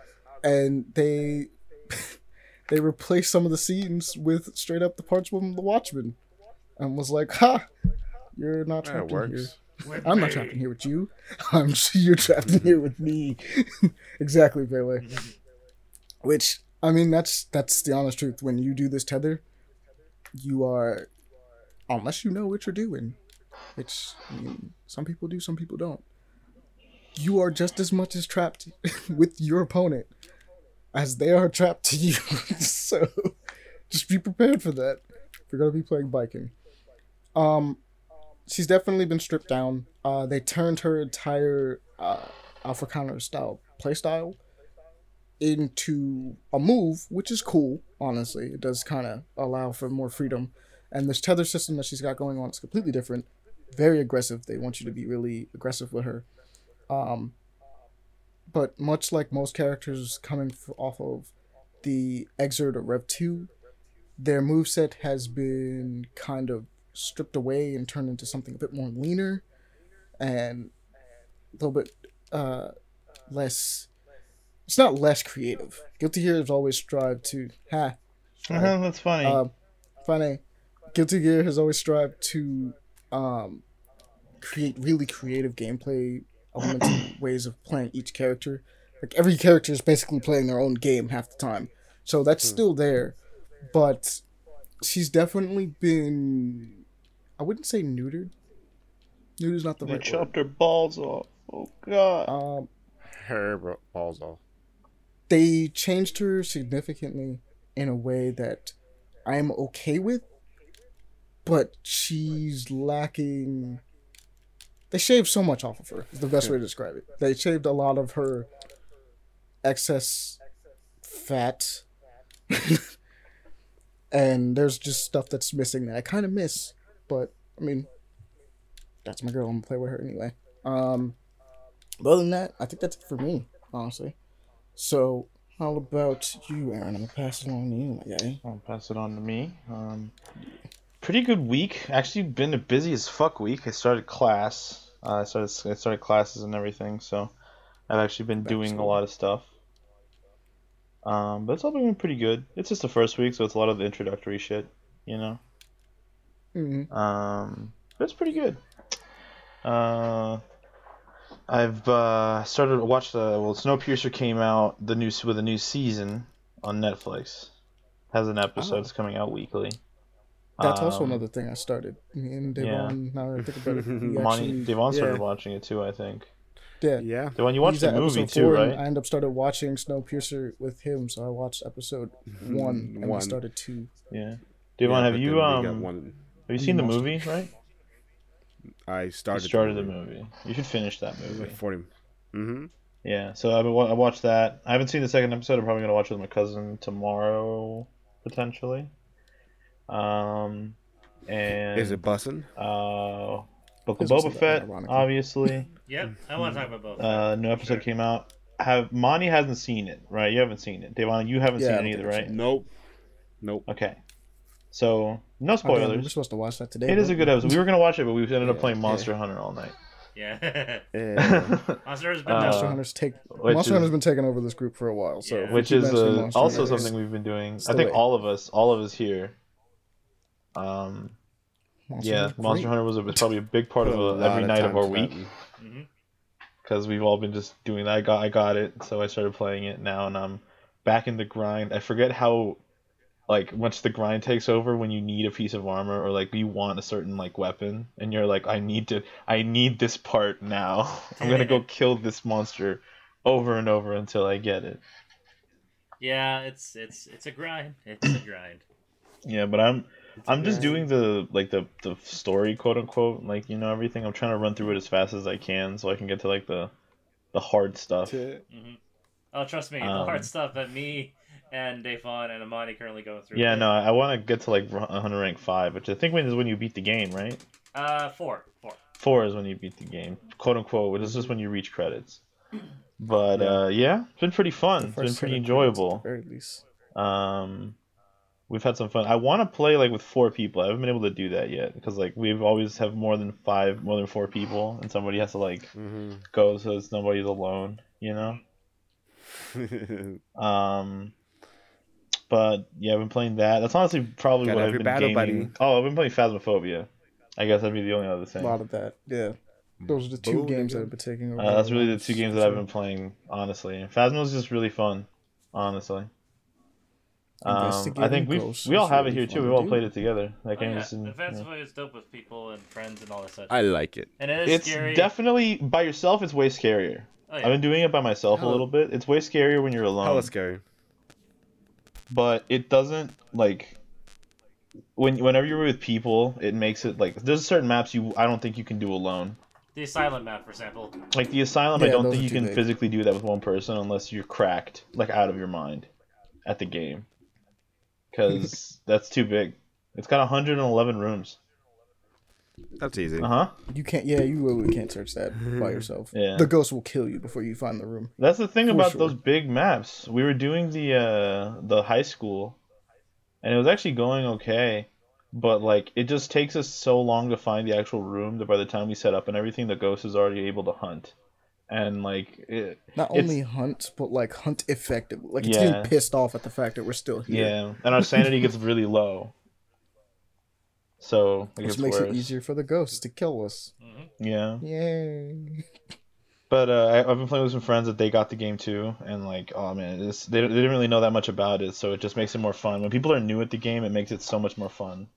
and they they replaced some of the scenes with straight up the parts from The Watchmen, and was like, "Ha, you're not trapped in here. Works. I'm not trapped in here with you. I'm you're trapped in here with me." exactly, Pele. Which I mean, that's that's the honest truth. When you do this tether, you are, unless you know what you're doing, which I mean, some people do, some people don't. You are just as much as trapped with your opponent as they are trapped to you. so just be prepared for that. If you're gonna be playing Baiken. Um, she's definitely been stripped down. Uh, they turned her entire uh, counter style playstyle into a move, which is cool. Honestly, it does kind of allow for more freedom. And this tether system that she's got going on is completely different. Very aggressive. They want you to be really aggressive with her. Um, but much like most characters coming off of the Xrd or Rev 2, their moveset has been kind of stripped away and turned into something a bit more leaner and a little bit uh, less. It's not less creative. Guilty Gear has always strived to. Ha. Uh-huh, that's funny. Um, funny. Guilty Gear has always strived to um, create really creative gameplay elements and ways of playing each character. Like every character is basically playing their own game half the time, so that's still there. But she's definitely been. I wouldn't say neutered. Neutered's not the they right word. chopped her balls off. Oh god. Um, Her bro- balls off. they changed her significantly in a way that I'm okay with, but she's lacking. They shaved so much off of her. Is the best way to describe it. They shaved a lot of her excess fat, and there's just stuff that's missing that I kind of miss. But I mean, that's my girl. I'm gonna play with her anyway. Um, but other than that, I think that's it for me, honestly. So, how about you, Aaron? I'm gonna pass it on to you, my guy. I'll pass it on to me. Um, pretty good week. Actually, been a busy as fuck week. I started class Uh, I started I started classes and everything, so I've actually been Back doing a lot of stuff. Um, but it's all been pretty good. It's just the first week, so it's a lot of the introductory shit, you know. Hmm Um, but it's pretty good. Uh, I've uh, started to watch the well, Snowpiercer came out the new with a new season on Netflix. Has an episode. Oh. Coming out weekly. That's also Um, another thing I started. Me and yeah. Devon, now that I think about it, we Monty actually, Devon started yeah, watching it too, I think. yeah. Yeah. Devon, you watched He's the at movie too, right? I ended up started watching Snowpiercer with him, so I watched episode one, and we started two. Yeah. Devon, Yeah, have you um got one- have you seen the movie? Right. I You started. started the movie. You should finish that It movie. like forty. Mm-hmm. Yeah. So I've I watched that. I haven't seen the second episode. I'm probably gonna watch it with my cousin tomorrow, potentially. Um, and Is it bussin'? uh, Book of Boba Fett, ironically. obviously. Yep, I want to talk about both. Uh, new episode came out. Have Monty hasn't seen it, right? You haven't seen it. Devon, you haven't Yeah, seen it either, right? Nope. Nope. Okay. So no Oh, damn, we were spoilers. supposed to watch that today. It is a weren't good episode. We were gonna watch it, but we ended up Yeah, playing yeah. Monster Hunter all night. yeah. Yeah. Monster has been Uh. Monster Hunter's take. which Monster is- Hunter's been taking over this group for a while, so Yeah. if we which keep is mentioning uh, Monster also Hunter, something we've been doing. I think wait. all of us, all of us here. Um, Monster yeah, Hunter's Monster great. Hunter was, a, was probably a big part of a uh, every of night of our to that. week hmm because we've all been just doing that. I got, I got it, so I started playing it now, and I'm back in the grind. I forget how, like, once the grind takes over when you need a piece of armor or like you want a certain like weapon, and you're like, I need to, I need this part now. I'm gonna go kill this monster over and over until I get it. Yeah, it's it's it's a grind. It's a grind. Yeah, but I'm I'm just doing the like the the story quote unquote like you know everything. I'm trying to run through it as fast as I can so I can get to like the the hard stuff. hmm Oh, trust me, the Um, hard stuff that me and Davon and Amani currently going through. Yeah, no, I want to get to like 100 rank five, which I think when is when you beat the game, right? Uh, four, four. Four is when you beat the game, quote unquote, which is just when you reach credits. But Yeah. uh, yeah, it's been pretty fun. It's been pretty set of credits, enjoyable. at very least. Um, we've had some fun. I want to play like with four people. I haven't been able to do that yet because like we've always have more than five, more than four people, and somebody has to like Mm-hmm. go so it's nobody's alone. You know. Um, but yeah, I've been playing that. That's honestly probably Gotta what I've been battle gaming. buddy. Oh, I've been playing Phasmophobia. I guess that'd be the only other thing. A lot of that, yeah. Those are the two Boom, games that I've been taking over. Uh, that's really the two games that I've been playing. Honestly, Phasmo's just really fun. Honestly. Um, I think we we all is have it here too. We've all do. played it together. That Oh, game yeah. is in, Advanced yeah. Is dope with people and friends and all that such. I like it. and it is It's scary. definitely by yourself. It's way scarier. Oh, yeah. I've been doing it by myself a little bit. It's way scarier when you're alone. Hella scary. But it doesn't like when whenever you're with people, it makes it like there's certain maps you I don't think you can do alone. the Asylum map, for example. Like the asylum, I don't think you can big. physically do that with one person unless you're cracked, like out of your mind, at the game, because that's too big. It's got 111 rooms. That's easy. Uh huh. You can't. Yeah, you really can't search that by yourself. Yeah. The ghost will kill you before you find the room. That's the thing For about sure. those big maps. We were doing the uh the high school and it was actually going okay, but like it just takes us so long to find the actual room that by the time we set up and everything the ghost is already able to hunt. And like it, Not only hunt, but like hunt effectively. Like it's Yeah. getting pissed off at the fact that we're still here. yeah, and our sanity gets really low. So it Which gets makes worse. it easier for the ghosts to kill us. hmm Yeah. Yay. But uh, I, I've been playing with some friends that they got the game too, and like, oh man, it's, they, they didn't really know that much about it, so it just makes it more fun. When people are new at the game, it makes it so much more fun.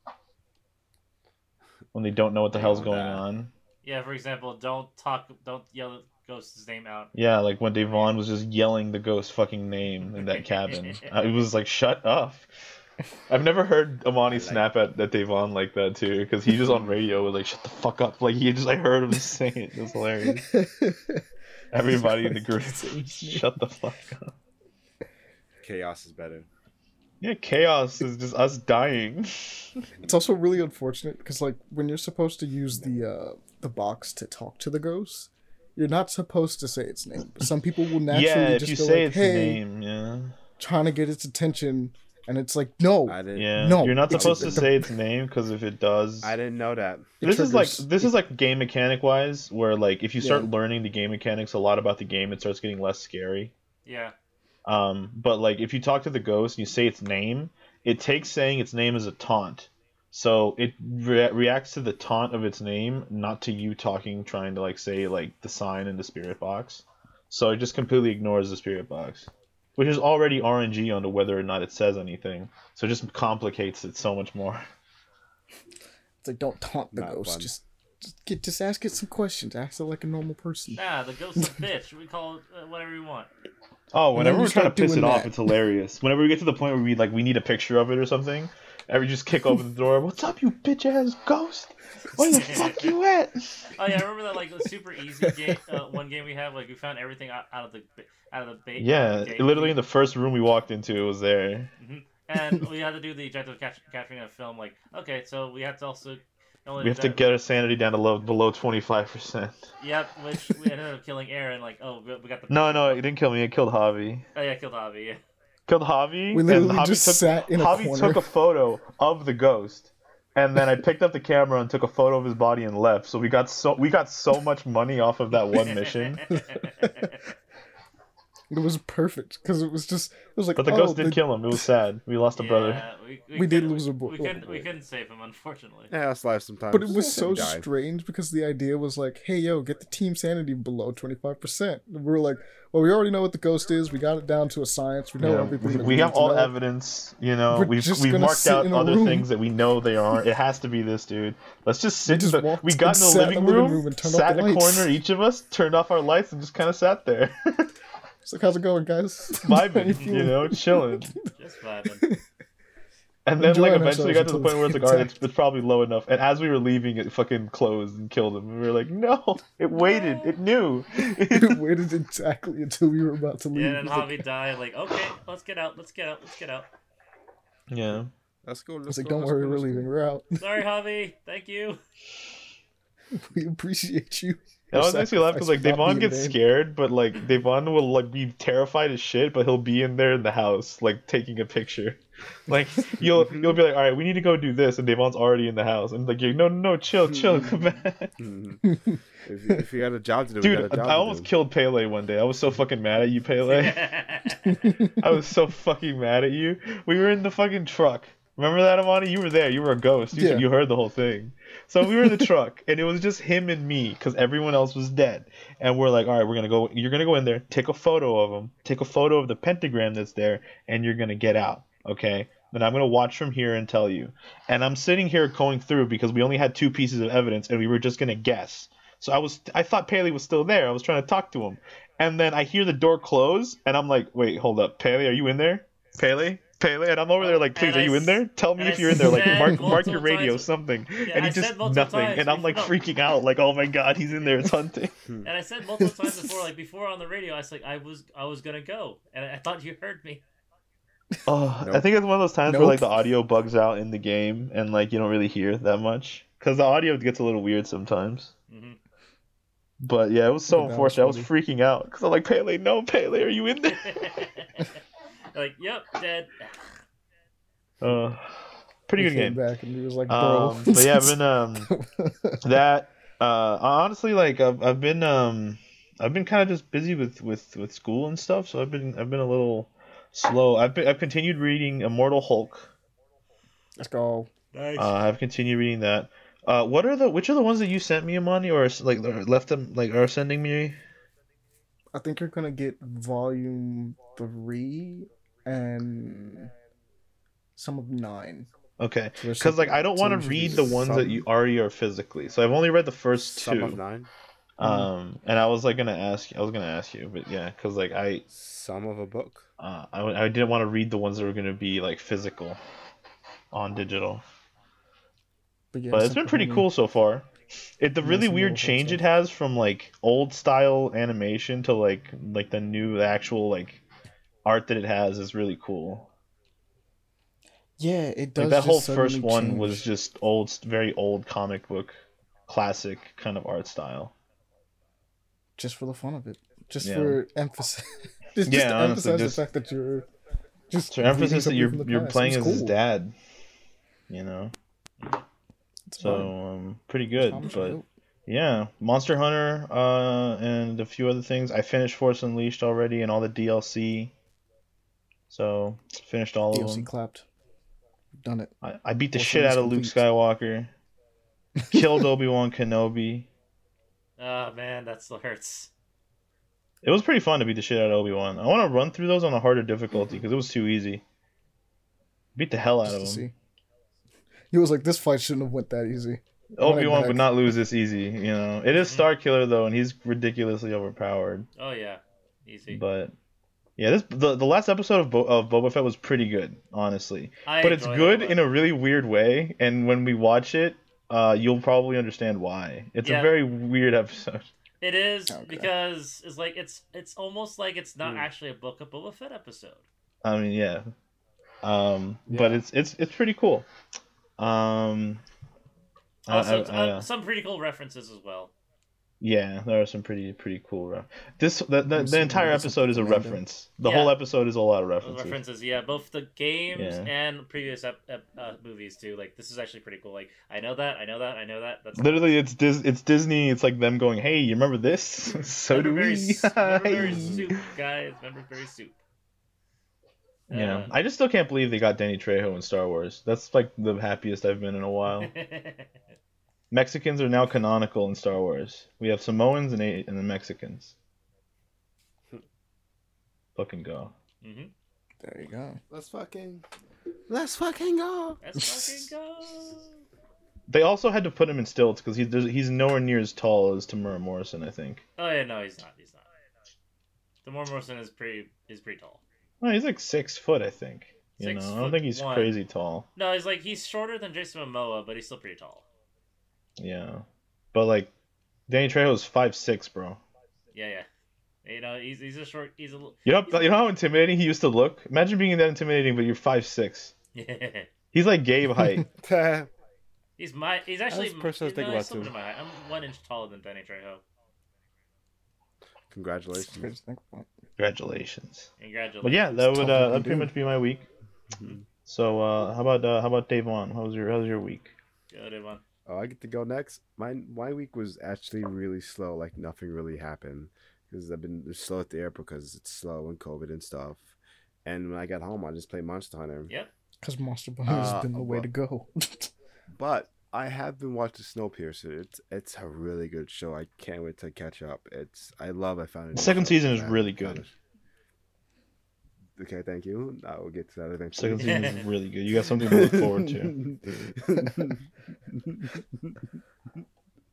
When they don't know what the hell's going that. on. Yeah, for example, don't talk, don't yell the ghost's name out. Yeah, like when Devon was just yelling the ghost fucking name in that cabin. I it was like, shut up. I've never heard Amani like- snap at, at Devon like that too, because he just on radio was like, shut the fuck up. Like he just like heard him say it. It was hilarious. Everybody in the group, shut the fuck up. Chaos is better. Yeah, chaos is just us dying. It's also really unfortunate because like when you're supposed to use the uh the box to talk to the ghost, you're not supposed to say its name. But some people will naturally yeah, if just you go say like, its "Hey," name, yeah. trying to get its attention, and it's like no, I didn't. Yeah, No, you're not supposed to say its name because if it does, I didn't know that. it this is like this is like game mechanic wise, where like if you start Yeah. learning the game mechanics a lot about the game, it starts getting less scary. Yeah. Um, but like if you talk to the ghost and you say its name, it takes saying its name as a taunt. So it re- reacts to the taunt of its name, not to you talking, trying to like say like the sign in the spirit box. So it just completely ignores the spirit box, which is already RNG onto whether or not it says anything. So it just complicates it so much more. It's like don't taunt the Not ghost. fun. Just just get just ask it some questions. Ask it like a normal person. Nah, the ghost's a bitch. We call it uh, whatever you want. Oh, whenever we're trying to piss it doing off, it's hilarious. Whenever we get to the point where we like we need a picture of it or something, and we just kick open the door. What's up, you bitch ass ghost? Where the fuck you at? Oh yeah, I remember that like the super easy game. Uh, one game we had, like we found everything out, out of the out of the bait. Yeah, gate. literally in the first room we walked into, it was there. and we had to do the objective of catch, capturing a film. Like, okay, so we had to also. only We have to get our sanity down to low, below twenty five percent. Yep, which we ended up killing Aaron. Like, oh, we we got the. No, no, it didn't kill me. It killed Javi. Oh yeah, it killed Javi. Yeah. Killed Javi. We and literally Javi just took, sat in a Javi corner. took a photo of the ghost, and then I picked up the camera and took a photo of his body and left. So we got so we got so much money off of that one mission. It was perfect because it was just it was like But the oh, ghost did the- kill him. It was sad. We lost a brother. Yeah, we, We did couldn't- lose a boy- We oh, couldn't. We couldn't save him, unfortunately. Yeah, that's life sometimes. But it was so strange because the idea was like, hey, yo, get the team sanity below 25%. We were like, well, we already know what the ghost is. We got it down to a science. We know Yeah, everything. we, we have all know. evidence, you know. We're we've just we've gonna marked out other room. things that we know they aren't. It has to be this dude. Let's just sit. just the, we got in the living in living room, room and sat in a corner, each of us turned off our lights and just kind of sat there, It's like, how's it going, guys? How you vibing, you know, chilling. Just vibing. And then like Enjoying eventually got to the point where it's like, until all right, it's it's, it's probably low enough. And as we were leaving, it fucking closed and killed him. And we were like, no, it waited, it knew. it waited exactly until we were about to leave. Yeah, and It was like, Javi died. Like, okay, let's get out. Let's get out. Let's get out. yeah. Let's go. I was like, go, don't worry, go, we're let's leaving. We're out. Sorry, Javi. Thank you. We appreciate you. It always makes me laugh because like Sacrifice Devon gets vain. scared, but like Devon will like be terrified as shit, but he'll be in there in the house like taking a picture. Like you'll you'll be like, all right, we need to go do this, and Devon's already in the house, and like, you're, no, no, no, chill, chill, come back. Mhm. if, you, if you got a job to do, you Dude, got a job I almost killed Pele one day. I was so fucking mad at you, Pele. I was so fucking mad at you. We were in the fucking truck. Remember that, Amani? You were there. You were a ghost. You, Yeah. you heard the whole thing. So we were in the truck, and it was just him and me, because everyone else was dead. And we're like, all right, we're gonna go. You're gonna go in there, take a photo of him, take a photo of the pentagram that's there, and you're gonna get out. Okay. Then I'm gonna watch from here and tell you. And I'm sitting here going through because we only had two pieces of evidence, and we were just gonna guess. So I was, I thought Paley was still there. I was trying to talk to him, and then I hear the door close, and I'm like, wait, hold up, Paley, are you in there? Paley, Paley, and I'm over there like, please, And are I you in there? Tell me if you're in there. Like, mark, mark your radio, times- something. Yeah, and I he just nothing, times and I'm like freaking out, like, oh my god, he's in there, it's hunting. And I said multiple times before, like before on the radio, I was like, I was, I was gonna go, and I thought you heard me. Oh, I Nope. think it's one of those times where like the audio bugs out in the game, and like you don't really hear that much because the audio gets a little weird sometimes. hmm But yeah, it was so That was unfortunate. I was freaking out because I'm like, Pele, no, Pele, are you in there? like, yep, dead. Uh, pretty He good came game. back and he was like, bro. Um, but yeah, I've been um that uh honestly like I've I've been um I've been kind of just busy with with with school and stuff, so I've been I've been a little slow. I've been I've continued reading Immortal Hulk. Let's go. Nice. Uh, I've continued reading that. Uh, what are the which are the ones that you sent me, Amani, or like or left them like are sending me? I think you're gonna get volume three and some of nine. Okay, because like I don't want to read the ones that you already are physically. So I've only read the first Some of two. nine. Um, and I was like gonna ask, I was gonna ask you, but yeah, because like I Some of a book. uh, I, I didn't want to read the ones that were gonna be like physical on digital. But, yeah, But it's some been pretty volume- cool so far. It the Yeah, really weird change it has from like old style animation to like like the new the actual like art that it has is really cool. Yeah, it does. Like that whole first suddenly one change. was just old, very old comic book, classic kind of art style. just for the fun of it, just Yeah. for emphasis, just, just Yeah, to honestly, emphasize just- the fact that you're Just So emphasis that you're you're past. playing as was his dad. You know, It's so um, pretty good. Thomas But yeah, Monster Hunter, uh, and a few other things. I finished Force Unleashed already and all the DLC. So finished all of them. clapped. Done it. I, I beat the Force shit out of Luke Skywalker. Killed Obi Wan Kenobi. Oh man, that still hurts. It was pretty fun to beat the shit out of Obi Wan. I want to run through those on a harder difficulty because it was too easy. Beat the hell out Just of to him. see. He was like, "This fight shouldn't have went that easy." Obi Wan would not lose this easy. You know, it is Mhm. Starkiller though, and he's ridiculously overpowered. Oh yeah, easy. But yeah, this the, the last episode of, Bo- of Boba Fett was pretty good, honestly. I but it's good it in a really weird way, and when we watch it, uh, you'll probably understand why. It's Yeah. a very weird episode. It is Okay. because it's like it's it's almost like it's not Hmm. actually a Book of Boba Fett episode. I mean, yeah. Um, but it's it's it's pretty cool. Um, I- Also, I- I- uh, some pretty cool references as well. Yeah, there are some pretty pretty cool. Re- this the, the, the entire episode is a reference. The Yeah. whole episode is a lot of references. References, yeah, both the games Yeah. and previous ep- ep- uh, movies too. Like this is actually pretty cool. Like I know that, I know that, I know that. That's Literally, it's Dis- it's Disney. It's like them going, "Hey, you remember this? so do we." s- Memberberry Hey. soup, guys. Memberberry soup. Yeah, Uh, I just still can't believe they got Danny Trejo in Star Wars. That's like the happiest I've been in a while. Mexicans are now canonical in Star Wars. We have Samoans and A- and the Mexicans. Fucking go. hmm There you go. Let's fucking. Let's fucking go. Let's fucking go. They also had to put him in stilts because he's he's nowhere near as tall as Temuera Morrison. I think. Oh yeah, no, he's not. He's not. Temuera Morrison is pretty is pretty tall. Well, he's like six foot. I think. You Six know, I don't think he's one. crazy tall. No, he's like he's shorter than Jason Momoa, but he's still pretty tall. Yeah, but like, Danny Trejo is five six, bro. Yeah, yeah. You know, he's he's a short. He's a little. You know, you know how intimidating he used to look. Imagine being that intimidating, but you're five six. Yeah. He's like Gabe height. he's my. He's actually. That's the person I no, thinking about, too. my height. I'm one inch taller than Danny Trejo. Congratulations. Crazy thing about- Congratulations. Congratulations. But yeah, that It's would uh, to that pretty much be my week. Mhm. So uh, how about uh, how about Davon? How was your how was your week? Good one. Oh, I get to go next. My my week was actually really slow. Like nothing really happened because I've been slow at the airport because it's slow and COVID and stuff. And when I got home, I just played Monster Hunter. Yep. Because Monster Hunter has Uh, been the way to go. But I have been watching Snowpiercer. It's it's a really good show. I can't wait to catch up. It's I love. I found it. The second season is really good. Okay, thank you. I will get to that eventually. Second season is really good. You got something to look forward to.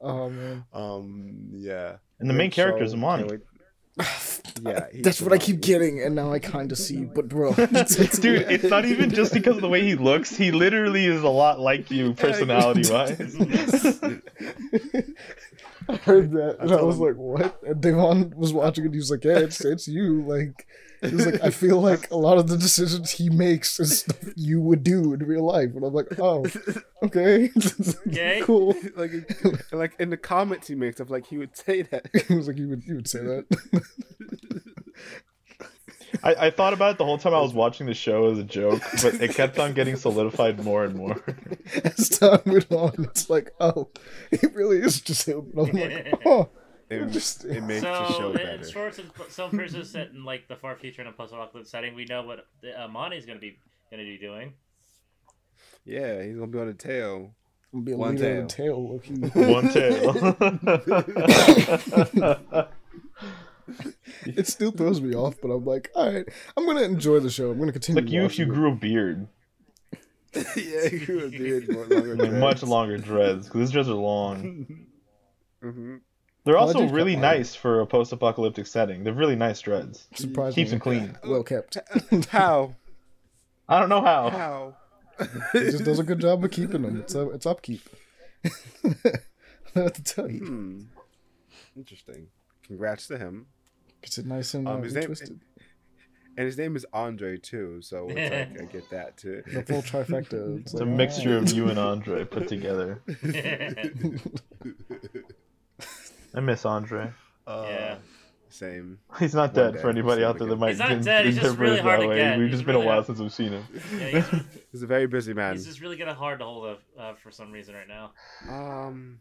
oh man, um, yeah. And the main Good character is show. Amani. Can't wait- Yeah, he's that's what I keep getting, and now I kind of see. But bro, it's, it's, Dude, it's not even just because of the way he looks. He literally is a lot like you, personality wise. I heard that, and I told was him- like, "What?" And Devon was watching it. He was like, "Yeah, it's it's you." Like, he was like, "I feel like a lot of the decisions he makes is stuff you would do in real life." And I'm like, "Oh, okay, Okay. cool." like, like in the comments he makes of like he would say that. He was like, "You would you would say that." I, I thought about it the whole time I was watching the show as a joke, but it kept on getting solidified more and more. As time went on, it's like, "Oh, it really is just him." And I'm like, "Oh." It, just, it makes the show So, better. in short, since some person set in like the far future in a post-apocalyptic setting, we know what uh, Amani's gonna be gonna be doing. Yeah, he's gonna be on a tail. Be a One leader in tail. Loki. One tail. it still throws me off, but I'm like, all right, I'm gonna enjoy the show. I'm gonna continue. like you if you it. grew a beard. yeah, he grew a beard more longer. Like much longer dreads, because these dreads are long. hmm They're also did cut really mine. nice for a post-apocalyptic setting. They're really nice dreads. Surprisingly, Keeps them clean. well kept. How? I don't know how. How? He just does a good job of keeping them. It's a, it's upkeep. I don't know what to tell you. Hmm. Interesting. Congrats to him. It's a nice and uh, Um, his name- twisted. And his name is Andre too, so it's like I get that too. The full trifecta. It's a mixture of you and Andre put together. I miss Andre. Uh, Yeah. Same. He's not One dead day, for anybody out there that him might He's not dead, he's just really hard to get. We've He's just been a while hard- since we've seen him. Yeah, he's, He's a very busy man. he's just really getting hard to hold up uh, for some reason right now. Um,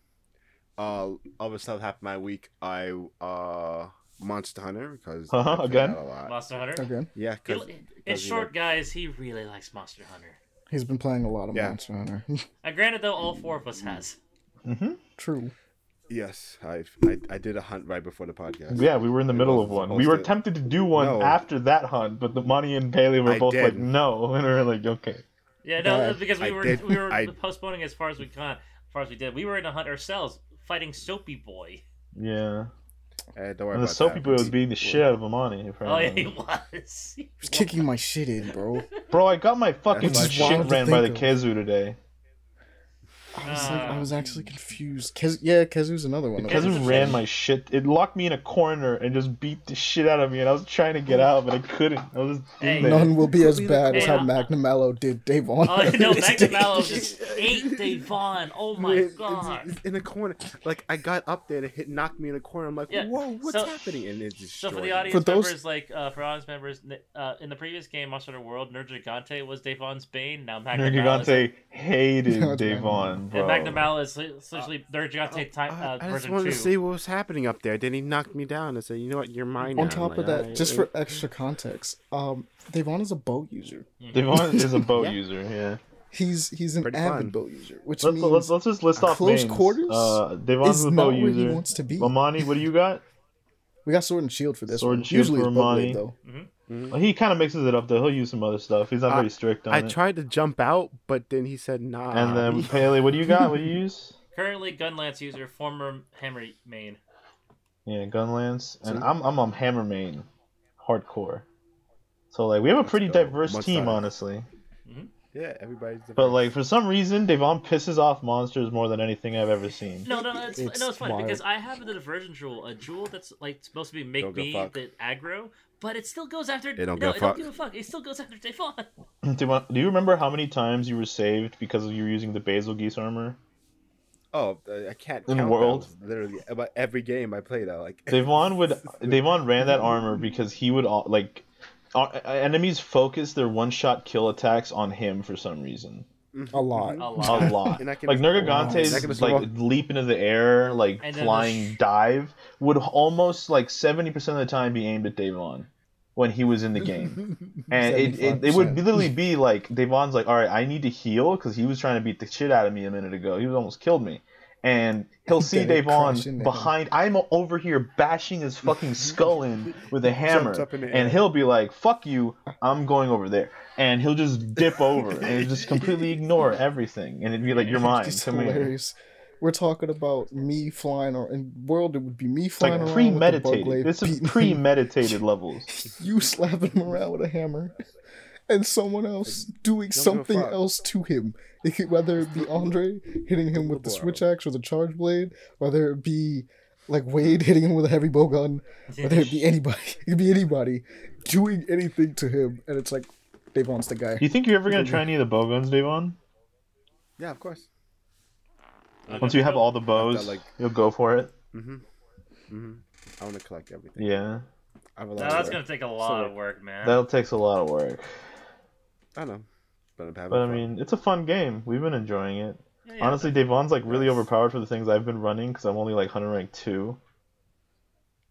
uh, other stuff happened my week. I uh, Monster Hunter because I Uh-huh, played again? a lot. Monster Hunter. Again, Yeah, He- because in short, guys, he really likes Monster Hunter. he's been playing a lot of Yeah. Monster Hunter. Uh, granted, though, all four of us has. Mm-hmm. True. yes, I, I I did a hunt right before the podcast. Yeah, we were in the It middle of one. We were to- tempted to do one No. after that hunt, but the money and Bailey were I both like, no, and we were like, okay. Yeah, no, Uh, because we I were did- we were I- postponing as far as we can, as far as we did. We were in a hunt ourselves, fighting Soapy Boy. Yeah. Eh, don't worry And the about soapy that. boy was beating the shit out of Amani, Oh yeah, apparently. he was. Kicking my shit in, bro. Bro, I got my fucking That's shit wild to ran by the think Khezu today. I was like, I was Ah. actually confused. Kez, yeah, Khezu's another one. Khezu's Khezu ran my shit. It locked me in a corner and just beat the shit out of me, and I was trying to get out, but I couldn't. I was just Hey. in there. None will be as Hey, bad as how uh, Magnum did Davon. Oh no, Magnum just ate Devon. Oh my It- god. it's in the corner. Like I got up there and it hit knocked me in the corner. I'm like, Yeah, whoa, what's so- happening? And it just So for the audience For those- members, like uh, for audience members, uh, in the previous game, Monster Hunter World, Nergigante was Devon's bane. Now Magnamalo is, Nergigante hated No, it's Davon, bro. and Magnamalo is essentially Nergigante time I, uh, I just wanted two. to see what was happening up there. Then he knocked me down and said, "You know what? You're mine." On now." top I'm of that, "Alright." just for extra context, um, Davon is a bow user. Davon is a bow Yeah. user, yeah. He's he's an Pretty avid fun. bow user, which Let's, means let's, let's just list off close names. quarters Uh, Davon's is a bow not where he user. wants to be. Mamani, what do you got? We got sword and shield for this Sword one. and shield Usually for it's bow Amani. blade though. Well, he kind of mixes it up though. He'll use some other stuff. He's not I- very strict on I it. I tried to jump out, but then he said, "Nah." And then Paley, what do you got? What do you use? Currently, Gunlance user, former Hammer main. Yeah, Gunlance, and See? I'm I'm on Hammer main, hardcore. So like we have a pretty diverse Much team, better. honestly. Yeah, everybody's. But like for some reason, Devon pisses off monsters more than anything I've ever seen. No, no, no, it's, It's no, it's funny wild. because I have the diversion jewel, a jewel that's like supposed to be make Don't give a me the aggro, but it still goes after. It don't no, give a it fuck. don't give a fuck. It still goes after Devon. Devon, do you remember how many times you were saved because you were using the Bazelgeuse armor? oh, I can't In count World? those. Literally, about every game I played, I like. Devon would Devon ran that armor because he would all- like uh, Uh, uh, enemies focus their one shot kill attacks on him for some reason. A lot. A A lot. lot. And I can- like Wow. Nergigante's And like swap- leap into the air, like And flying sh- dive, would almost like seventy percent of the time be aimed at Devon when he was in the game. And it, it, it would literally be like Devon's like, all right, I need to heal because he was trying to beat the shit out of me a minute ago. He was almost killed me. And he'll see Then it Devon crash into him. behind. I'm over here bashing his fucking skull in with a hammer, up in the and he'll be like, "Fuck you, I'm going over there," and he'll just dip over and just completely ignore everything, and it'd be like, "You're mine, It's come here." hilarious. We're talking about me flying, or in world it would be me flying like around with the bug premeditated. This is premeditated levels. you slapping him around with a hammer, and someone else doing something else to him. It could- Whether it be Andre hitting him with the switch axe or the charge blade, whether it be like Wade hitting him with a heavy bow gun, whether it be anybody, it could be anybody doing anything to him, and it's like Davon's the guy. Do you think you're ever gonna try any of the bowguns, Devon? Yeah, of course. Once you have all the bows, like- you'll go for it. Mm-hmm. Mm-hmm. I want to collect everything. Yeah, I have a No, lot. that's of gonna take a lot of work, man. that takes a lot of work. I know, but I'm But I mean, it's a fun game. We've been enjoying it. Yeah, yeah. Honestly, Devon's like really Yes. overpowered for the things I've been running because I'm only like 100 rank two.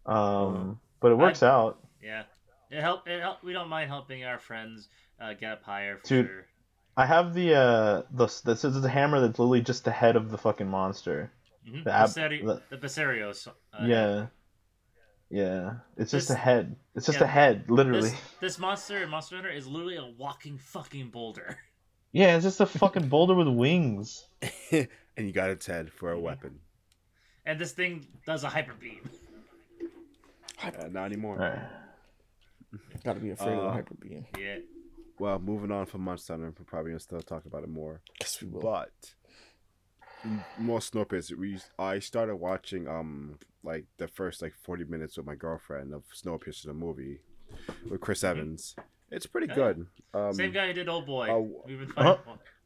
Um, but it works out. yeah, it help. It help. We don't mind helping our friends uh, get up higher for Dude, sure. I have the uh the this is the hammer that's literally just the head of the fucking monster. Mm-hmm. the ab- Basari- the- the Basarios. Uh, yeah. Yeah, it's just This- a head. It's just yeah, a head, literally. This, this monster in Monster Hunter is literally a walking fucking boulder. Yeah, it's just a fucking boulder with wings. and you got its head for a weapon. And this thing does a hyper beam. Uh, not anymore. Alright. Gotta be afraid of the Uh, hyper beam. Yeah. Well, moving on from Monster Hunter, we're probably gonna still talk about it more. Yes, we will. But m- more Snowpiercer. We I started watching um like the first like forty minutes with my girlfriend of Snowpiercer the movie with Chris Evans. It's pretty Oh, yeah. good. Um, Same guy who did Old Boy. uh, We've been uh-huh.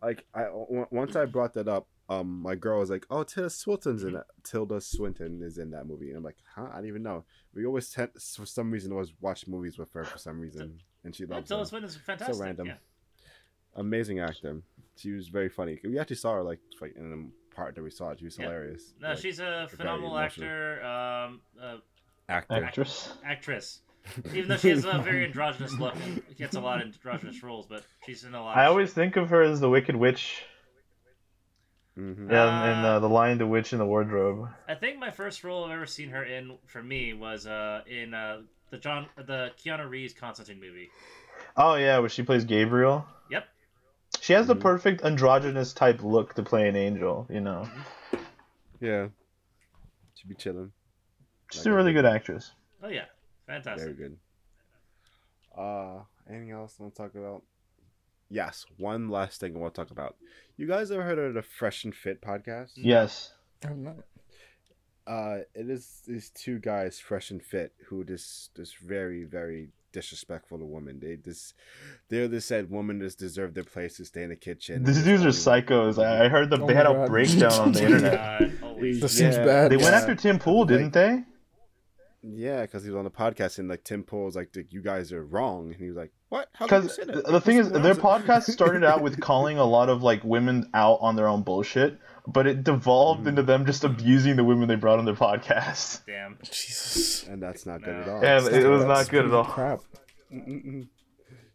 Like I o- once I brought that up, um, my girl was like, "Oh, Tilda Swinton's in it. Tilda Swinton is in that movie." And I'm like, "Huh? I didn't even know." We always tend, for some reason, always watch movies with her for some reason, and she Yeah, loves Tilda them. Swinton's fantastic. So random. Yeah. Amazing actor. She was very funny. We actually saw her like in a part that we saw. She was Yeah. hilarious. No, Like, she's a phenomenal actor, um, uh, actor. Actress. actress. Even though she has a very androgynous look, and gets a lot of androgynous roles, but she's in a lot. I of always shit. think of her as the Wicked Witch. hmm Yeah, and Uh, uh, the Lion, the Witch, and the Wardrobe. I think my first role I've ever seen her in for me was uh, in uh, the John the Keanu Reeves Constantine movie. Oh yeah, where she plays Gabriel. Yep. She has the Mhm. perfect androgynous type look to play an angel. You know, Yeah. She'd be chilling. she's a really good actress. Oh yeah, Fantastic. Very good. Uh, anything else I want to talk about? Yes, one last thing I want to talk about. You guys ever heard of the Fresh and Fit podcast? Yes. I'm not. Uh, it is these two guys, Fresh and Fit, who just just very very disrespectful to women. They just they're just said women just deserve their place to stay in the kitchen. These dudes are psychos. I I heard that Oh they my had a breakdown on the internet. God, This This seems Yeah. bad. They went after Tim Pool, didn't they? Yeah, because he was on the podcast and like Tim Pool was like, "You guys are wrong," and he was like, "What? How can you Because the the thing is, their podcast started out with calling a lot of like women out on their own bullshit, but it devolved Mhm. into them just abusing the women they brought on their podcast. damn. Jesus. and that's not good No. at all. And That's it was not good at all. Crap. Mm-mm-mm.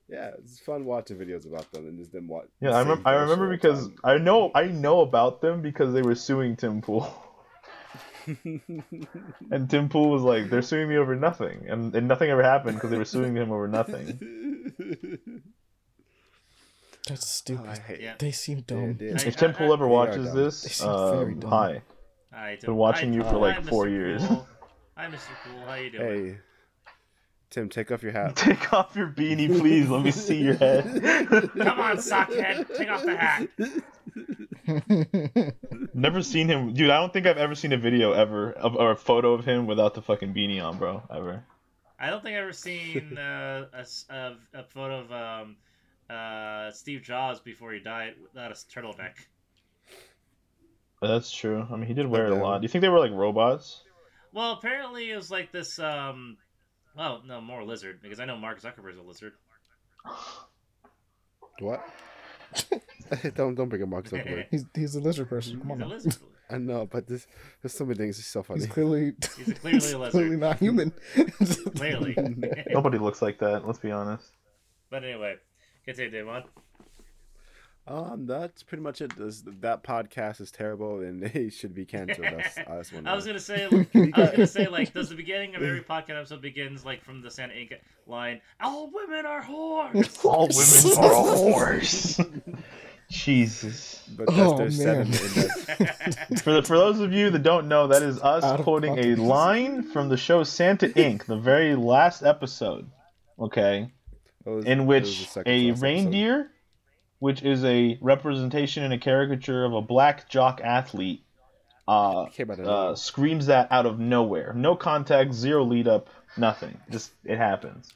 Yeah, it's fun watching videos about them and just them what. Yeah, I, rem- I remember because I know I know about them because they were suing Tim Pool, and Tim Pool was like, "They're suing me over nothing," and, and nothing ever happened because they were suing him over nothing. That's stupid. Oh, Yeah. They seem dumb. did. I- If Tim Pool ever They are watches this, seem very um, dumb. hi. I Been watching you for, like, hi, four Mr. years. Cool. Hi, Mr. Cool. How you doing? Hey, Tim, take off your hat. Take off your beanie, please. Let me see your head. Come on, sockhead. Take off the hat. Never seen him, dude. I don't think I've ever seen a video ever of, or a photo of him without the fucking beanie on, bro. Ever. I don't think I've ever seen uh, a, s- a, a photo of um, uh, Steve Jobs before he died without a turtleneck. But that's true. I mean, he did wear it a lot. Do you think they were like robots? Well, apparently it was like this. Um, well, no, more lizard because I know Mark Zuckerberg's a lizard. What? don't don't bring a Mark Zuckerberg. he's he's a lizard person. Come He's on. a lizard. I know, but this there's so many things. It's so funny. He's clearly He's a- clearly a lizard. clearly not human. Clearly. Nobody looks like that. Let's be honest. but anyway, continue, Damon. Um, that's pretty much it. This, that podcast is terrible, and they should be canceled. That's, I just I was gonna say, I was gonna say, like, does the beginning of every podcast episode begins like from the Santa Inc. line? All women are whores. All women are whores. Jesus. But that's Oh, their seven. man. and that's- For the, for those of you that don't know, that is us Out quoting a line from the show Santa Inc., the very last episode. Okay. Was- in that was the which a last episode. reindeer, which is a representation and a caricature of a black jock athlete, uh, Came out of uh, screams that out of nowhere. No context, zero lead up, nothing. Just it happens.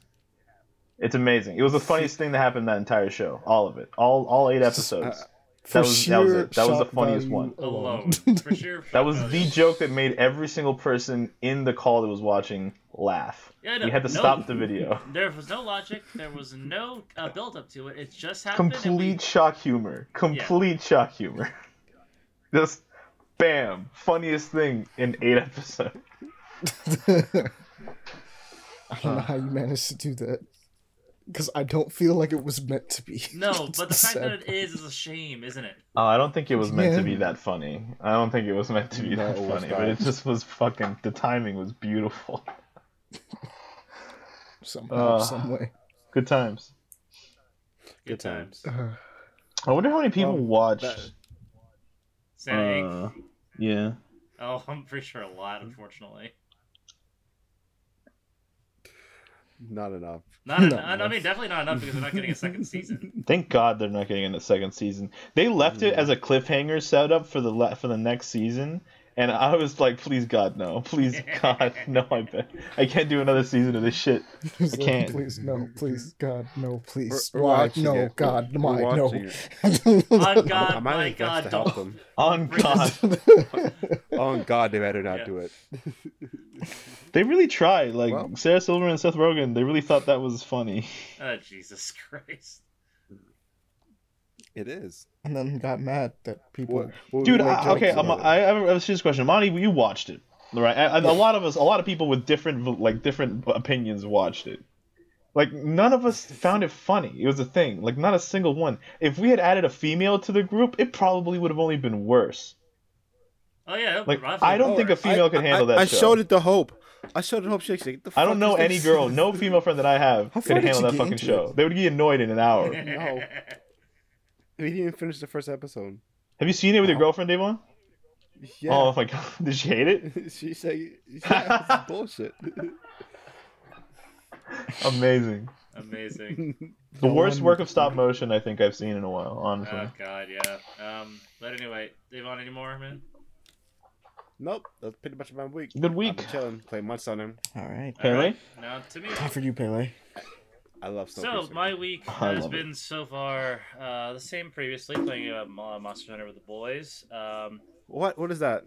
It's amazing. It was the funniest thing that happened that entire show. All of it. All all eight episodes. For That was- that was sheer it. That was the funniest one. Alone, for sure. That was the joke that made every single person in the call that was watching laugh. Yeah, no, You had to no- stop the video. There was no logic. There was no uh, build up to it. It just happened. and we- Complete shock humor. Complete shock humor. Just bam. Funniest thing in eight episodes. I don't know how you managed to do that. Because I don't feel like it was meant to be. No, but the fact that it is is is a shame, isn't it? Oh, I don't think it was meant to be that funny. I don't think it was meant to be No, that it was funny, but it just was fucking. The timing was beautiful. somehow, Uh, some way. Good times. Good times. Uh, I wonder how many people Well, watched. that- uh, yeah. Oh, I'm pretty sure a lot, unfortunately. Not enough. Not, Not en- I mean, definitely not enough because they're not getting a second season. Thank God they're not getting a second season. They left it as a cliffhanger setup for the le- for the next season, and I was like, please God, no, please God, no, I bet I can't do another season of this shit. I can't. Please, no, please, God, no, please. We're- we're Why? No, it. God, We're why? No. watching it. On I God, might my God, to help don't. them. On God, On God, they better not Yeah. do it. they really tried. Like Well- Sarah Silverman and Seth Rogen, they really thought that was funny. Oh Jesus Christ! It is. and then got mad that people. What, what Dude, we I, okay, I'm, about it. I have a, I have a serious question. Monty, you watched it, right? And and a lot of us, a lot of people with different like different opinions watched it. Like none of us found it funny. It was a thing. Like not a single one. If we had added a female to the group, it probably would have only been worse. Oh yeah, Like Rafi I don't Moore. think a female could handle I, that I show. showed it to Hope. I showed it to Hope Shakes. Like, the I don't know any girl, no female friend that I have could handle that fucking show. it? They would get annoyed in an hour. No. We didn't even finish the first episode. Have you seen it with your Wow. girlfriend, Davon? Yeah. Oh my god, did she hate it? she said, yeah, this is bullshit. Amazing. Amazing. The No worst one- work of stop motion I think I've seen in a while, honestly. Oh God, yeah. Um, but anyway, Devon, any more, man? nope, that's pretty much my week. Good I've week. been chilling, playing Months on him. All right. Pele? Alright, Now to me. Time for you, Pele. I love So Snowpiercer. my week has love it. been so far uh, the same previously, playing uh, Monster Hunter with the boys. Um, What? What is that?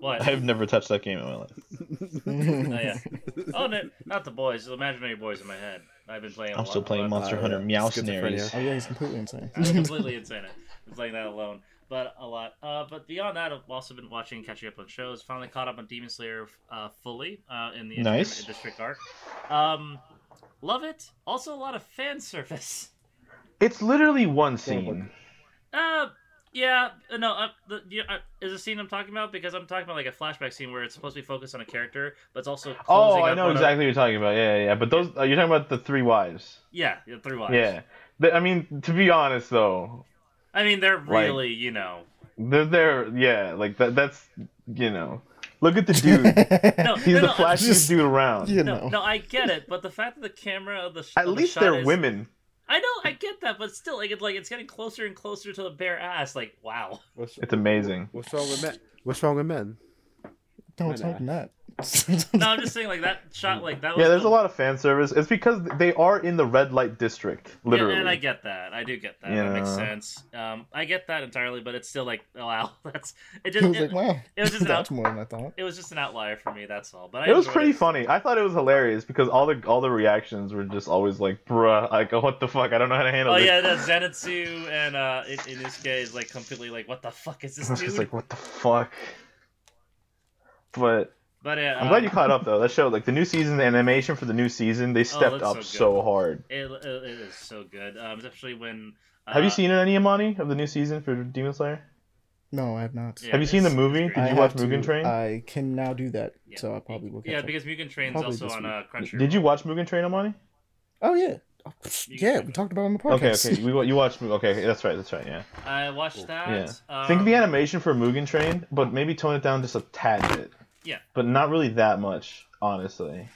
what? I've never touched that game in my life. Oh yeah. Oh no, not the boys. The imaginary boys in my head. I've been playing. I'm lot- still playing a lot- Monster Uh, Hunter yeah. Meowcenaries. Oh yeah, he's completely insane. I'm completely insane. I'm playing that alone, but a lot. Uh, but beyond that, I've also been watching, catching up on shows. Finally caught up on Demon Slayer uh, fully uh, in the Nice. District arc. Um, love it. Also, a lot of fan service. It's literally one scene. Uh, yeah, uh, no, uh, the, yeah, uh, is the scene I'm talking about because I'm talking about like a flashback scene where it's supposed to be focused on a character, but it's also Oh, I know on a- exactly what you're talking about. Yeah, yeah, yeah. But those uh, you're talking about the three wives. yeah, yeah, three wives. Yeah. They- I mean, to be honest though, I mean they're really, you know, they're there. Yeah, like that. That's you know. Look at the dude. no, He's no, the no, flashiest just- dude around. you No, know. no, I get it, but the fact that the camera of the sh- At of the least shot they're is- women. I know, I get that, but still, like, it's like it's getting closer and closer to the bare ass. Like, wow. What's, It's amazing. what's wrong with men? What's wrong with men? Don't Why talk not? That. No, I'm just saying, like that shot, like that. Was Yeah, there's the- a lot of fan service. It's because they are in the red light district, literally. Yeah, and I get that. I do get that. Yeah. That makes sense. Um, I get that entirely, but it's still like, oh, wow, that's it. I Just was it, like, wow, it was just an that's out- more than I thought. it was just an outlier for me. That's all. But I It was pretty it. funny. I thought it was hilarious because all the all the reactions were just always like, "Bruh, like what the fuck? I don't know how to handle Oh this." yeah, the Zenitsu and uh, in, in this case, like completely like, what the fuck is this I was dude? just like, "What the fuck?" But but yeah, I'm glad um, you caught up though. That show, like the new season, the animation for the new season, they stepped looks up so so, hard. It, it, it is so good, um, especially when. Uh, Have you seen any Amani of the new season for Demon Slayer? No, I have not. Yeah, Have you seen the movie? Did great. you I watch have to- Mugen Train? I can now do that, Yeah. so I'll probably will. at Yeah, it. because Mugen Train's Probably also on week. uh, Crunchyroll. Did you watch Mugen Train, Amani? Oh yeah, Oh, yeah. can- We talked about it on the Okay, podcast. okay. Okay, we you watched. Okay, that's right. That's right. Yeah. I watched that. Yeah. Um, Think of the animation for Mugen Train, but maybe tone it down just a tad bit. Yeah. But not really that much, honestly.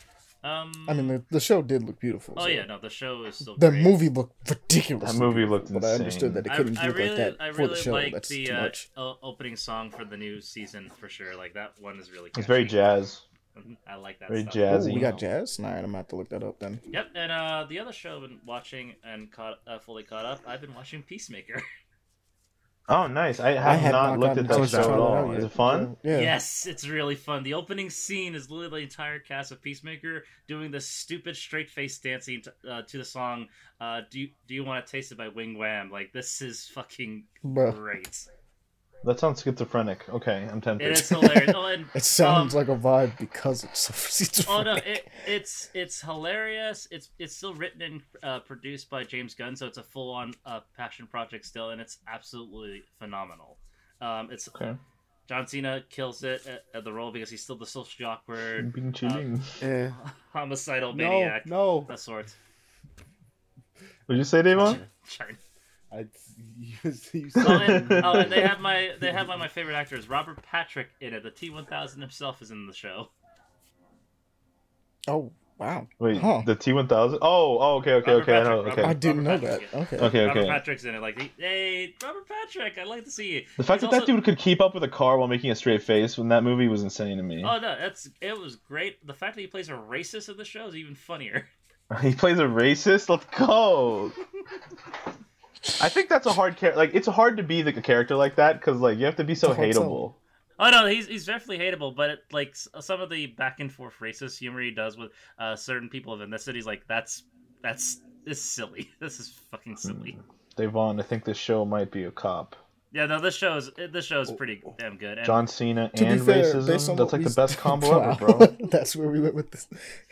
Um, I mean, the, the show did look beautiful. oh so- yeah, no, the show is still. The great. movie looked ridiculous. That movie looked but I understood that it couldn't I look really, like that I for really the show. like That's the too uh, much. o- opening song for the new season for sure. Like that one is really. It's very jazz. Mhm, I like that. very stuff. jazz. Jazzy. we got jazz. All right, I'm gonna have to look that up then. Yep, and uh, the other show I've been watching and caught uh, fully caught up. I've been watching Peacemaker. Oh, nice. I have, have not, looked at that chance show at all. out Is it fun? yeah. Yes, it's really fun. The opening scene is literally the entire cast of Peacemaker doing this stupid straight face dancing to, uh, to the song uh, "Do You, Do You Want to Taste It" by Wig Wam. Like this is fucking Bruh. great. That sounds schizophrenic. Okay, I'm tempted. It is hilarious. Oh, and It sounds Um, like a vibe because it's so schizophrenic. Oh no, it, it's it's hilarious. It's it's still written and uh, produced by James Gunn, so it's a full on uh, passion project still, and it's absolutely phenomenal. Um, it's Okay. John Cena kills it at, at the role because he's still the socially awkward, Bing chilling. Eh. homicidal No, maniac, no. that sort. Would you say, Davon? China. I, you, you Oh, said and, oh, and they have my they have one of my favorite actors, Robert Patrick, in it. The T one thousand himself is in the show. oh Wow. Wait, Huh. the T one thousand? Oh, oh, okay, okay, Robert okay. I know. Patrick, Okay. I didn't know Patrick's that. in. Okay. Okay, Robert okay. Patrick's in it. Like, hey, Robert Patrick, I'd like to see you. The fact He's that also- that dude could keep up with a car while making a straight face when that movie was insane to me. Oh no, that's it was great. The fact that he plays a racist in the show is even funnier. He plays a racist. Let's go. I think that's a hard character. Like, it's hard to be like a character like that because like you have to be so It's a hard sell. hateable. Oh no, he's he's definitely hateable, but it, like some of the back and forth racist humor he does with uh, certain people of ethnicities, like that's that's this is silly. This is fucking silly. Devon, I think this show might be a cop. Yeah, no, this show is this show is pretty damn good. And John Cena and fair, racism. That's like the best combo Wow. ever, bro. That's where we went with this.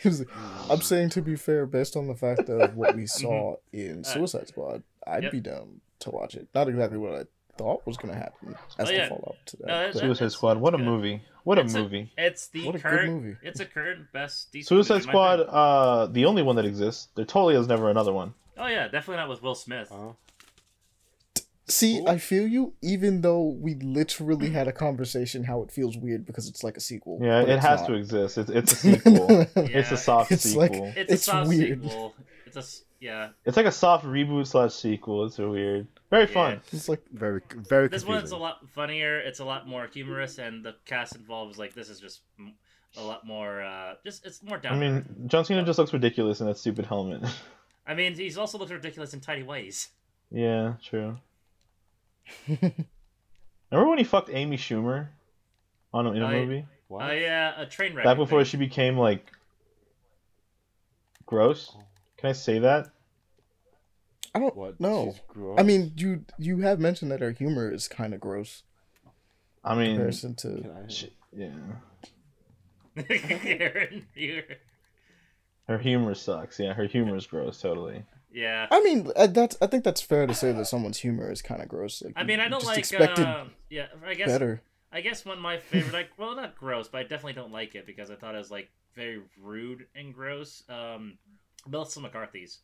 Was like, I'm saying to be fair, based on the fact of what we saw in Suicide Squad, I'd Yep. be down to watch it. Not exactly what I thought was going to happen as Oh, the follow up to that. No, that- but- that- Suicide it's- Squad. What a good. movie. What a It's movie. it's the What a good current. movie. It's a current best DC Suicide movie, Squad, uh, the only one that exists. There totally is never another one. Oh yeah, definitely not with Will Smith. Oh. See, I feel you, even though we literally had a conversation how it feels weird because it's like a sequel. Yeah, it has not. to exist. It's it's a sequel. Yeah. It's a soft It's like- sequel. It's, It's a soft weird. sequel. It's a s- yeah. It's like a soft reboot slash sequel. It's so weird. Very fun. It's like Very, very This confusing. one's a lot funnier. It's a lot more humorous, and the cast involved is like this is just a lot more. uh Just it's more down. I mean, John Cena just looks ridiculous in that stupid helmet. I mean, he's also looks ridiculous in tidy whities. yeah, true. Remember when he fucked Amy Schumer on a, in a I- movie? What? Oh yeah, a train wreck. Back before think. she became like gross. Can I say that? I don't What? know. Gross? I mean, you you have mentioned that her humor is kind of gross I mean, comparison to. Can I- sh- yeah, her humor sucks. Yeah, her humor is gross. Totally. yeah. I mean, uh, that's I think that's fair to say that someone's humor is kind of gross. Like, I mean, I don't like. expected Uh, yeah, I guess. better. I guess one of my favorite, like, well, not gross, but I definitely don't like it because I thought it was like very rude and gross. Um, Melissa McCarthy's.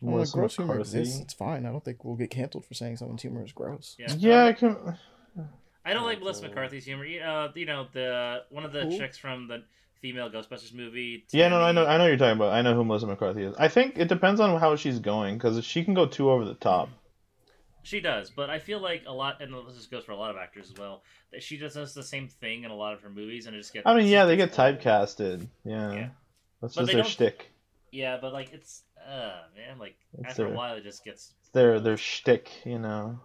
Well, Melissa gross humor McCarthy. exists. It's fine. I don't think we'll get canceled for saying someone's humor is gross. Yeah. Yeah, I um, can. I don't like Okay. Melissa McCarthy's humor. You- Uh, you know the one of the Who? chicks from the female Ghostbusters movie. Yeah, no, I know, I know you're talking about. I know who Melissa McCarthy is. I think it depends on how she's going because she can go too over the top. She does, but I feel like a lot, and this goes for a lot of actors as well. That she just does the same thing in a lot of her movies, and it just gets. I mean, yeah, they get typecasted. Yeah, Yeah. that's But just their don't- shtick. Yeah, but like it's, uh, man, like It's after a while, it just gets. Their their shtick, you know.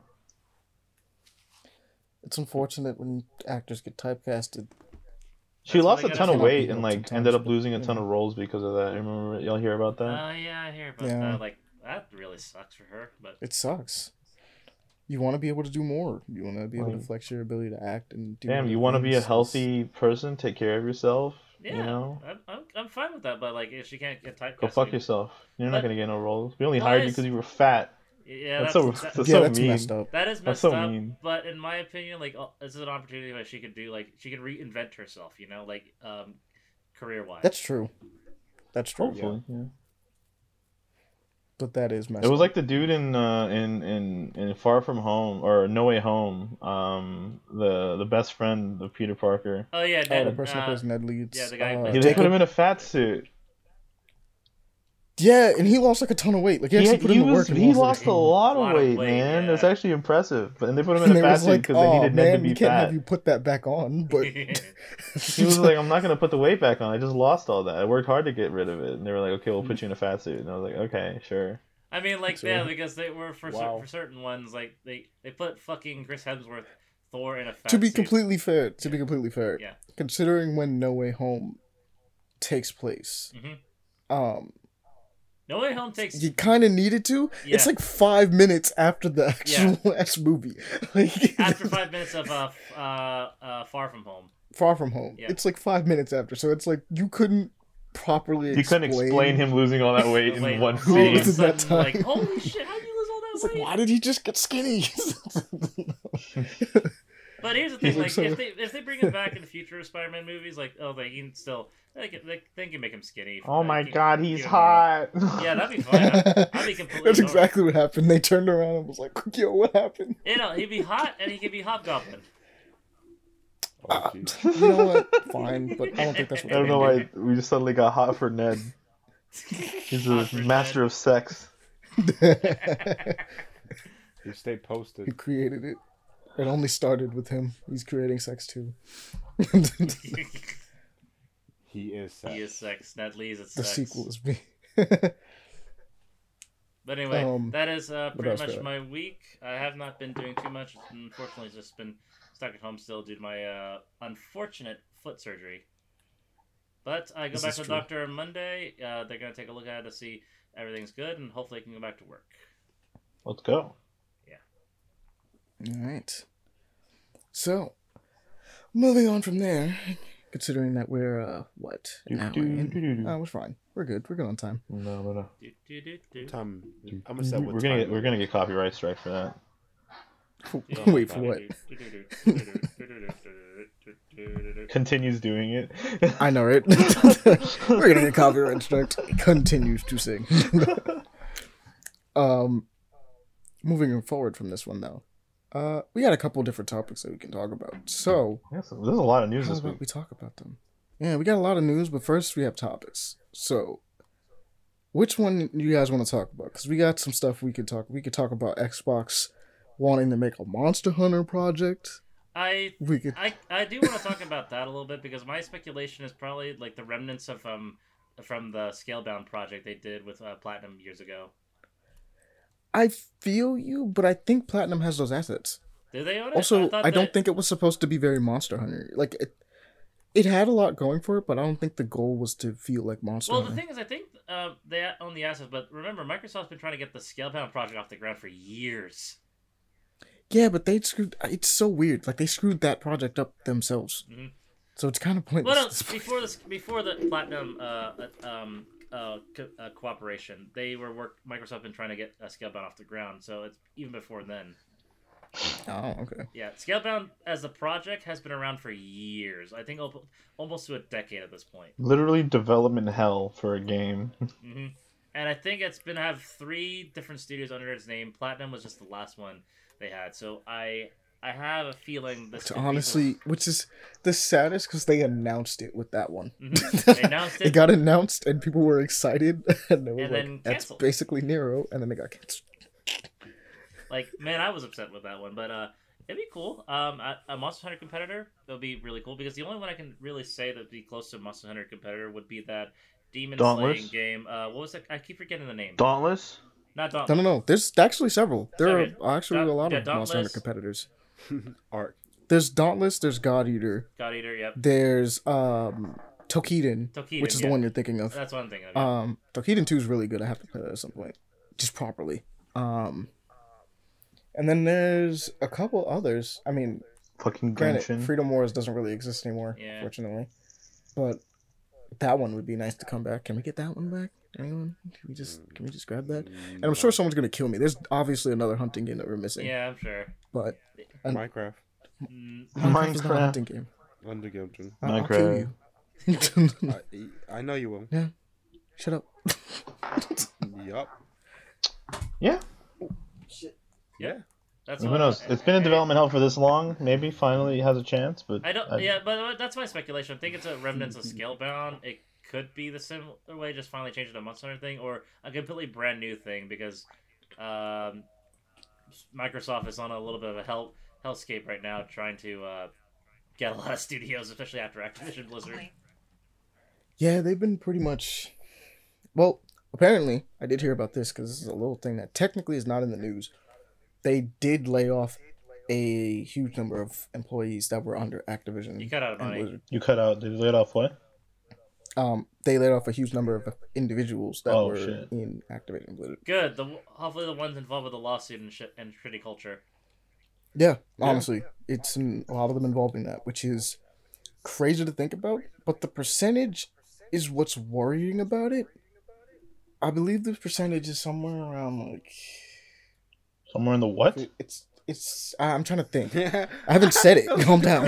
It's unfortunate when actors get typecasted. She That's lost a ton of weight and like ended up but, losing a ton know. of roles because of that. You remember, y'all hear about that? Oh that? yeah, I hear about Yeah. that. Like that really sucks for her, but It sucks. You want to be able to do more. You want to be able to flex your ability to act and do. Damn, you want to be a healthy person, take care of yourself. Yeah, You know, I'm, I'm I'm fine with that. But like, if she can't get typecast, go fuck yourself. You're not gonna get no roles. We only Well, hired you because you were fat. Yeah, That's that's, so- that- that's Yeah, so that's mean. messed up. that is That's messed so up. mean. But in my opinion, like oh, this is an opportunity where she could do like she can reinvent herself. You know, like um, career wise. That's true. That's true. Hopefully, yeah. But that is messed It was up. like the dude in uh, in in in Far From Home or No Way Home. Um, the the best friend of Peter Parker. Oh yeah, oh, Ned, the person uh, that plays Ned Leeds. yeah, the guy who uh, Yeah, they Jacob. put him in a fat suit. Yeah, and he lost like a ton of weight. Like he He, actually put he in the was work. and he like, lost a lot of lot of weight, weight, man. yeah. It's actually impressive. And they put him in And a they fat suit like, because they "Oh needed Ned to man, be we can't fat. have you put that back on." But He was like, I'm not gonna put the weight back on. I just lost all that. I worked hard to get rid of it. And they were like, okay, we'll put you in a fat suit. And I was like, okay, sure. I mean, like Sure. yeah, because they were for cer- for certain ones, like they they put fucking Chris Hemsworth, Thor in a fat to be suit. completely fair, to be completely fair, Yeah. considering when No Way Home takes place, Mhm. um, No Way Home takes you kind of needed to. Yeah. It's like five minutes after the actual last movie, like after five minutes of uh, uh, uh, Far From Home. Far From Home. Yeah. It's like five minutes after, so it's like you couldn't properly. You couldn't explain him losing all that weight in Wait, one all of scene. a At that time. Like, holy shit! How did you lose all that It's like, weight? why did he just get skinny? But here's the thing: like like, so- if they if they bring him back in the future of Spider-Man movies, like, oh, they can still they can, they, they can make him skinny. Oh Like, my keep- god, keep he's him normal. hot. Yeah, that'd be fine. I'd, I'd be completely. That's normal. exactly what happened. They turned around and was like, "Yo, what happened?" You know, he'd be hot and he could be Hobgoblin. Uh, you know what? Fine, but I don't think that's what. I don't know why we just suddenly got hot for Ned. He's a master Ned. of sex. You stay posted. he created it. It only started with him. He's creating sex too. He is sex. he is sex. Ned Lee's it's the sex. sequel is me. But anyway, Um, that is uh, pretty much we my week. I have not been doing too much. Unfortunately, just been stuck at home still due to my uh, unfortunate foot surgery. But I go This back to the doctor on Monday. Uh, they're going to take a look at it to see everything's good, and hopefully I can go back to work. Let's go. All right. So, moving on from there, considering that we're uh what an hour in, oh, we're fine. We're good. We're good on time. No, no, no. Time. I'm gonna set what We're gonna time get we're gonna get copyright strike for that. Wait for what? Continues doing it. I know, right? we're gonna get copyright struck. Continues to sing. um, moving forward from this one though, uh, we got a couple different topics that we can talk about. So, Yes, there's a lot of news How this about week. we talk about them? Yeah, we got a lot of news, but first we have topics. So, which one do you guys want to talk about? Because we got some stuff we could talk. We could talk about Xbox wanting to make a Monster Hunter project. I We could. I, I do want to talk about that a little bit because my speculation is probably like the remnants of um from the Scalebound project they did with uh, Platinum years ago. I feel you, but I think Platinum has those assets. Did they own it? Also, thought I don't that- think it was supposed to be very Monster Hunter. Like it, it had a lot going for it, but I don't think the goal was to feel like Monster Well, the thing is, I think uh, they own the assets, but remember, Microsoft's been trying to get the Scalebound project off the ground for years. yeah, but they screwed. It's so weird. Like they screwed that project up themselves. Mhm. So it's kind of pointless. Well, no, at this point. before this, before the Platinum uh, uh, um, uh, co- uh, cooperation, they were work. Microsoft been trying to get uh, Scalebound off the ground, so it's even before then. Oh, okay. Yeah, Scalebound as a project has been around for years. I think al- almost to a decade at this point. Literally development hell for a game. hmm And I think it's been have three different studios under its name. Platinum was just the last one they had. So I I have a feeling this To could be honestly, which is the saddest because they announced it with that one. Mhm. They announced it it. got announced and people were excited, and they were And like, then "That's canceled. basically Nero," and then they got canceled. like man, I was upset with that one, but uh, it'd be cool. Um, a, a Monster Hunter competitor that would be really cool because the only one I can really say that'd be close to a Monster Hunter competitor would be that demon Dauntless? slaying game. Uh, what was it? I keep forgetting the name. Dauntless? Not No, Dauntless. no, no. There's actually several. There Sorry. are actually Daunt- a lot yeah, of Monster Hunter competitors. Art. There's Dauntless. There's God Eater. God Eater. Yep. There's um Toukiden, Toukiden, which is yeah. the one you're thinking of. That's what I'm thinking of. yeah. Um, Toukiden Two is really good. I have to play that at some point, just properly. Um, and then there's a couple others. I mean, Fucking granted, Genshin. Freedom Wars doesn't really exist anymore, Yeah. fortunately. But that one would be nice to come back. Can we get that one back? Anyone? Can we just can we just grab that? And I'm sure someone's gonna kill me. There's obviously another hunting game that we're missing. yeah, I'm sure. But and- Minecraft. Mm, Minecraft is not a Minecraft. hunting game. Under Gilton. I'll, I'll kill you. I, I know you will. Yeah. Shut up. Yup. Yeah. Shit. Yeah. That's Who what- knows? It's been in development hell for this long. Maybe finally it has a chance, but I don't. Yeah, but that's my speculation. I think it's a remnants of Scalebound. It could be the similar way, just finally change it to a Monster Hunter thing, or a completely brand new thing because um, Microsoft is on a little bit of a hell hellscape right now, trying to uh, get a lot of studios, especially after Activision Blizzard. Yeah, they've been pretty much. Well, apparently, I did hear about this because this is a little thing that technically is not in the news. They did lay off a huge number of employees that were under Activision You cut out of and money. Blizzard. you cut out. Did you let off what? Um, they laid off a huge number of individuals that Oh, were shit. in Activision Blizzard. Good. The hopefully the ones involved with the lawsuit and shit and shitty culture. Yeah, honestly, it's in, a lot of them involving that, which is crazy to think about. But the percentage is what's worrying about it. I believe the percentage is somewhere around like Somewhere in the what? it's it's. I'm trying to think. I haven't said it. Calm down.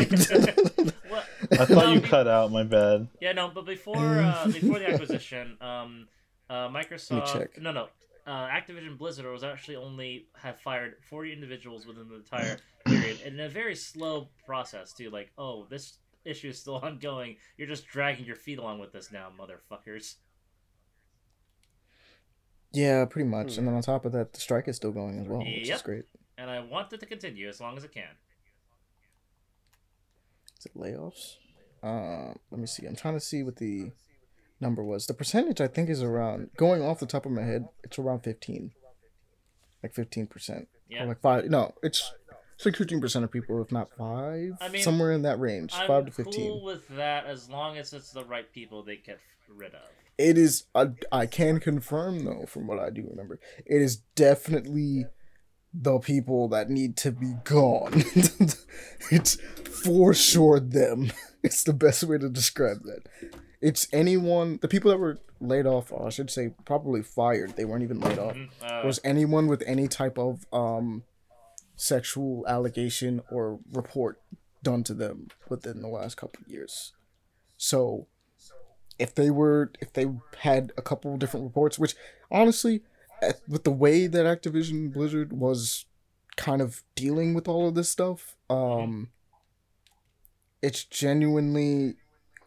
What? I thought No, you cut out. My bad. Yeah, no, but before uh, before the acquisition, um, uh, Microsoft. check. No, no. uh, Activision Blizzard was actually only have fired 40 individuals within the entire period, and in a very slow process too. Like, oh, this issue is still ongoing. You're just dragging your feet along with this now, motherfuckers. Yeah, pretty much. And then on top of that, the strike is still going as well, which Yep. is great. And I want it to continue as long as it can. Is it layoffs? Uh, let me see. I'm trying to see what the number was. The percentage I think is around going off the top of my head. It's around 15, like 15 percent, Yeah. or like five. No, it's it's like 15 percent of people, if not five, I mean, somewhere in that range, I'm five to 15. cool with that as long as it's the right people they get rid of. It is. I, I can confirm though, from what I do remember, it is definitely the people that need to be gone. it's for sure them. It's the best way to describe that. It's anyone. The people that were laid off, or I should say, probably fired. They weren't even laid off. Mhm. Uh, Was anyone with any type of um, sexual allegation or report done to them within the last couple of years? So if they were if they had a couple different reports which honestly with the way that activision blizzard was kind of dealing with all of this stuff um it's genuinely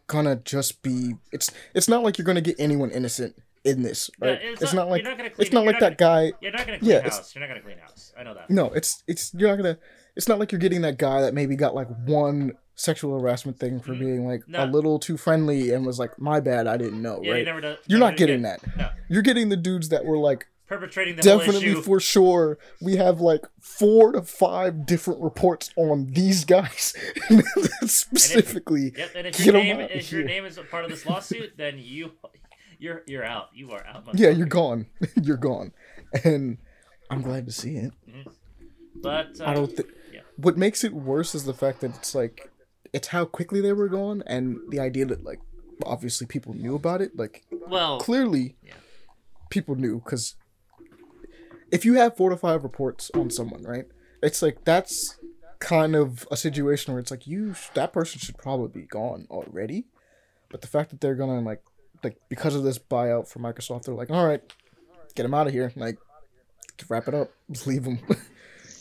gonna just be it's it's not like you're gonna get anyone innocent in this yeah, right it's, not, like you're not gonna clean, it's not like that gonna- guy You're not gonna clean Yeah, house. You're not gonna clean house. I know that. no it's it's you're not gonna it's not like you're getting that guy that maybe got like one sexual harassment thing for Mhm. being like No. a little too friendly and was like my bad i didn't know Yeah, right? never do, you're never not getting get- that. No, you're getting the dudes that were like perpetrating the definitely for sure. We have like four to five different reports on these guys. Specifically Yep, and if your name if your name is a part of this lawsuit, then you you're you're out. You are out. yeah you're gone. You're gone. And i'm glad to see it. But uh, i don't think yeah. what makes it worse is the fact that it's like it's how quickly they were gone and the idea that like obviously people knew about it like well, clearly Yeah. people knew because if you have four to five reports on someone right it's like that's kind of a situation where it's like you that person should probably be gone already but the fact that they're gonna like like because of this buyout for microsoft they're like all right get him out of here like wrap it up leave him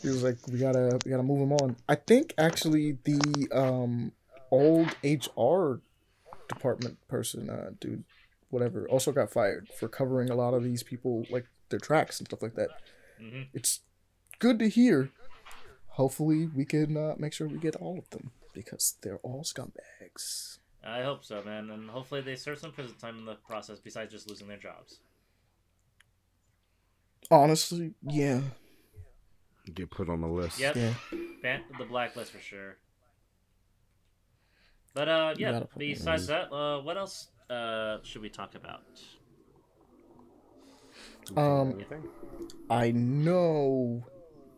he was like we gotta we gotta move him on. I think actually the um old hr department person uh dude whatever also got fired for covering a lot of these people like their tracks and stuff like that. Mhm. it's good to hear. Hopefully we can uh, make sure we get all of them because they're all scumbags. I hope so, man, and hopefully they serve some prison time in the process besides just losing their jobs. honestly yeah Get put on the list. Yep, yeah ban- the blacklist for sure. But uh, yeah. gotta put them Besides that, uh, what else uh should we talk about? um Anything? i know